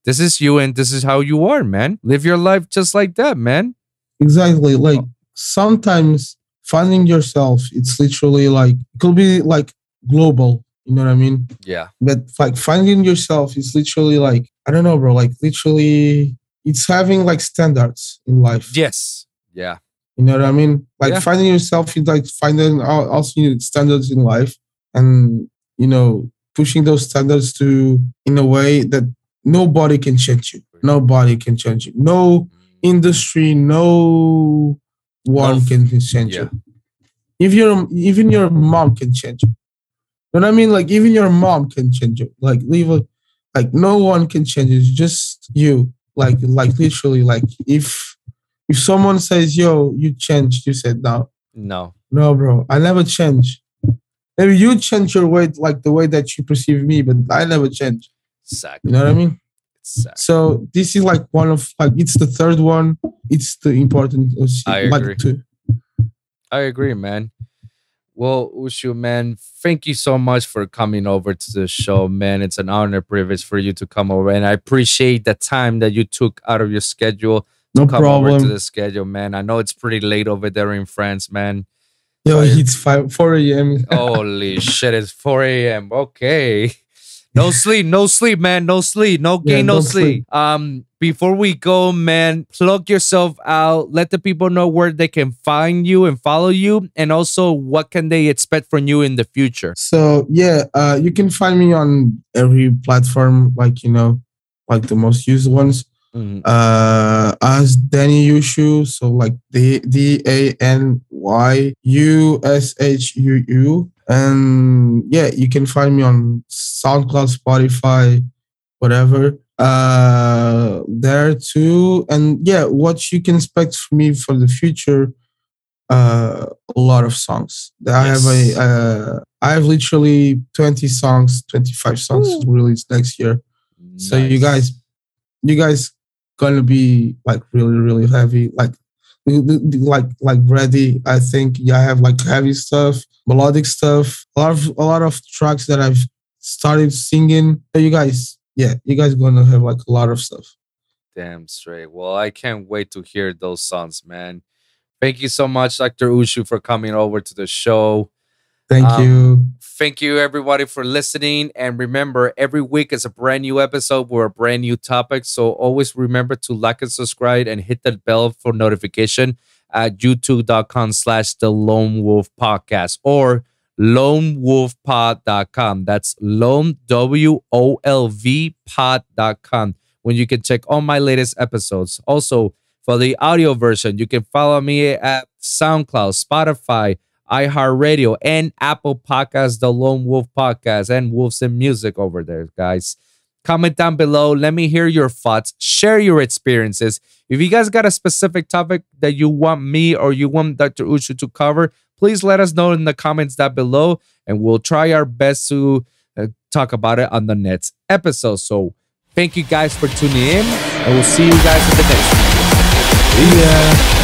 This is you and this is how you are, man. Live your life just like that, man. Exactly. Like oh. Sometimes finding yourself, it's literally like it could be like global. You know what I mean? Yeah. But like finding yourself is literally like I don't know, bro. Like literally, it's having like standards in life. Yes. Yeah. You know what I mean? Like Yeah. finding yourself, you like finding al- also standards in life, and you know pushing those standards to in a way that nobody can change you. Nobody can change you. No mm. industry, no one can change yeah. you. If your even your mom can change you. You know what I mean? Like even your mom can change you. Like leave a like no one can change you. It's just you. Like like literally like if if someone says, yo, you changed, you said no. No. No, bro, I never change. Maybe you change your way like the way that you perceive me, but I never change. Exactly. You know what I mean? Exactly. So this is like one of like it's the third one. It's the important uh, I agree. two. I agree, man. Well, Ushuu, man, thank you so much for coming over to the show, man. It's an honor, privilege for you to come over, and I appreciate the time that you took out of your schedule No come over to the schedule, man. I know it's pretty late over there in France, man. Yo, it's five four a.m. Holy shit, it's 4 a.m. Okay. No sleep, no sleep, man. No sleep, no Yeah, gain, no sleep. sleep. Um, before we go, man, plug yourself out. Let the people know where they can find you and follow you, and also what can they expect from you in the future. So yeah, uh, you can find me on every platform, like you know, like the most used ones. Mhm. Uh, as Dany Ushuu, so like D D A N Y U S H U U, and yeah, you can find me on SoundCloud, Spotify, whatever. Uh, there too, and yeah, what you can expect from me for the future. Uh, a lot of songs. I have a, uh, I have literally twenty songs, twenty five songs released next year. So you guys, you guys gonna be like really, really heavy, like like like ready. I think yeah, I have like heavy stuff, melodic stuff, a lot of a lot of tracks that I've started singing. So you guys, yeah, you guys gonna have like a lot of stuff. Damn straight. Well, I can't wait to hear those songs, man. Thank you so much, Dr. Ushuu, for coming over to the show. Thank Um, you. Thank you, everybody, for listening. And remember, every week is a brand new episode with a brand new topic. So always remember to like and subscribe and hit that bell for notification at youtube.com slash the lone wolv podcast or lonewolvpod.com. That's lone, W O L V pod.com when you can check all my latest episodes. Also, for the audio version, you can follow me at SoundCloud, Spotify, iHeartRadio, and Apple Podcasts, the Lone Wolv Podcast, and Wolvsun Music over there, guys. Comment down below. Let me hear your thoughts. Share your experiences. If you guys got a specific topic that you want me or you want Dr. Ushuu to cover, please let us know in the comments down below, and we'll try our best to uh, talk about it on the next episode. So, thank you guys for tuning in, and we'll see you guys in the next one. Yeah.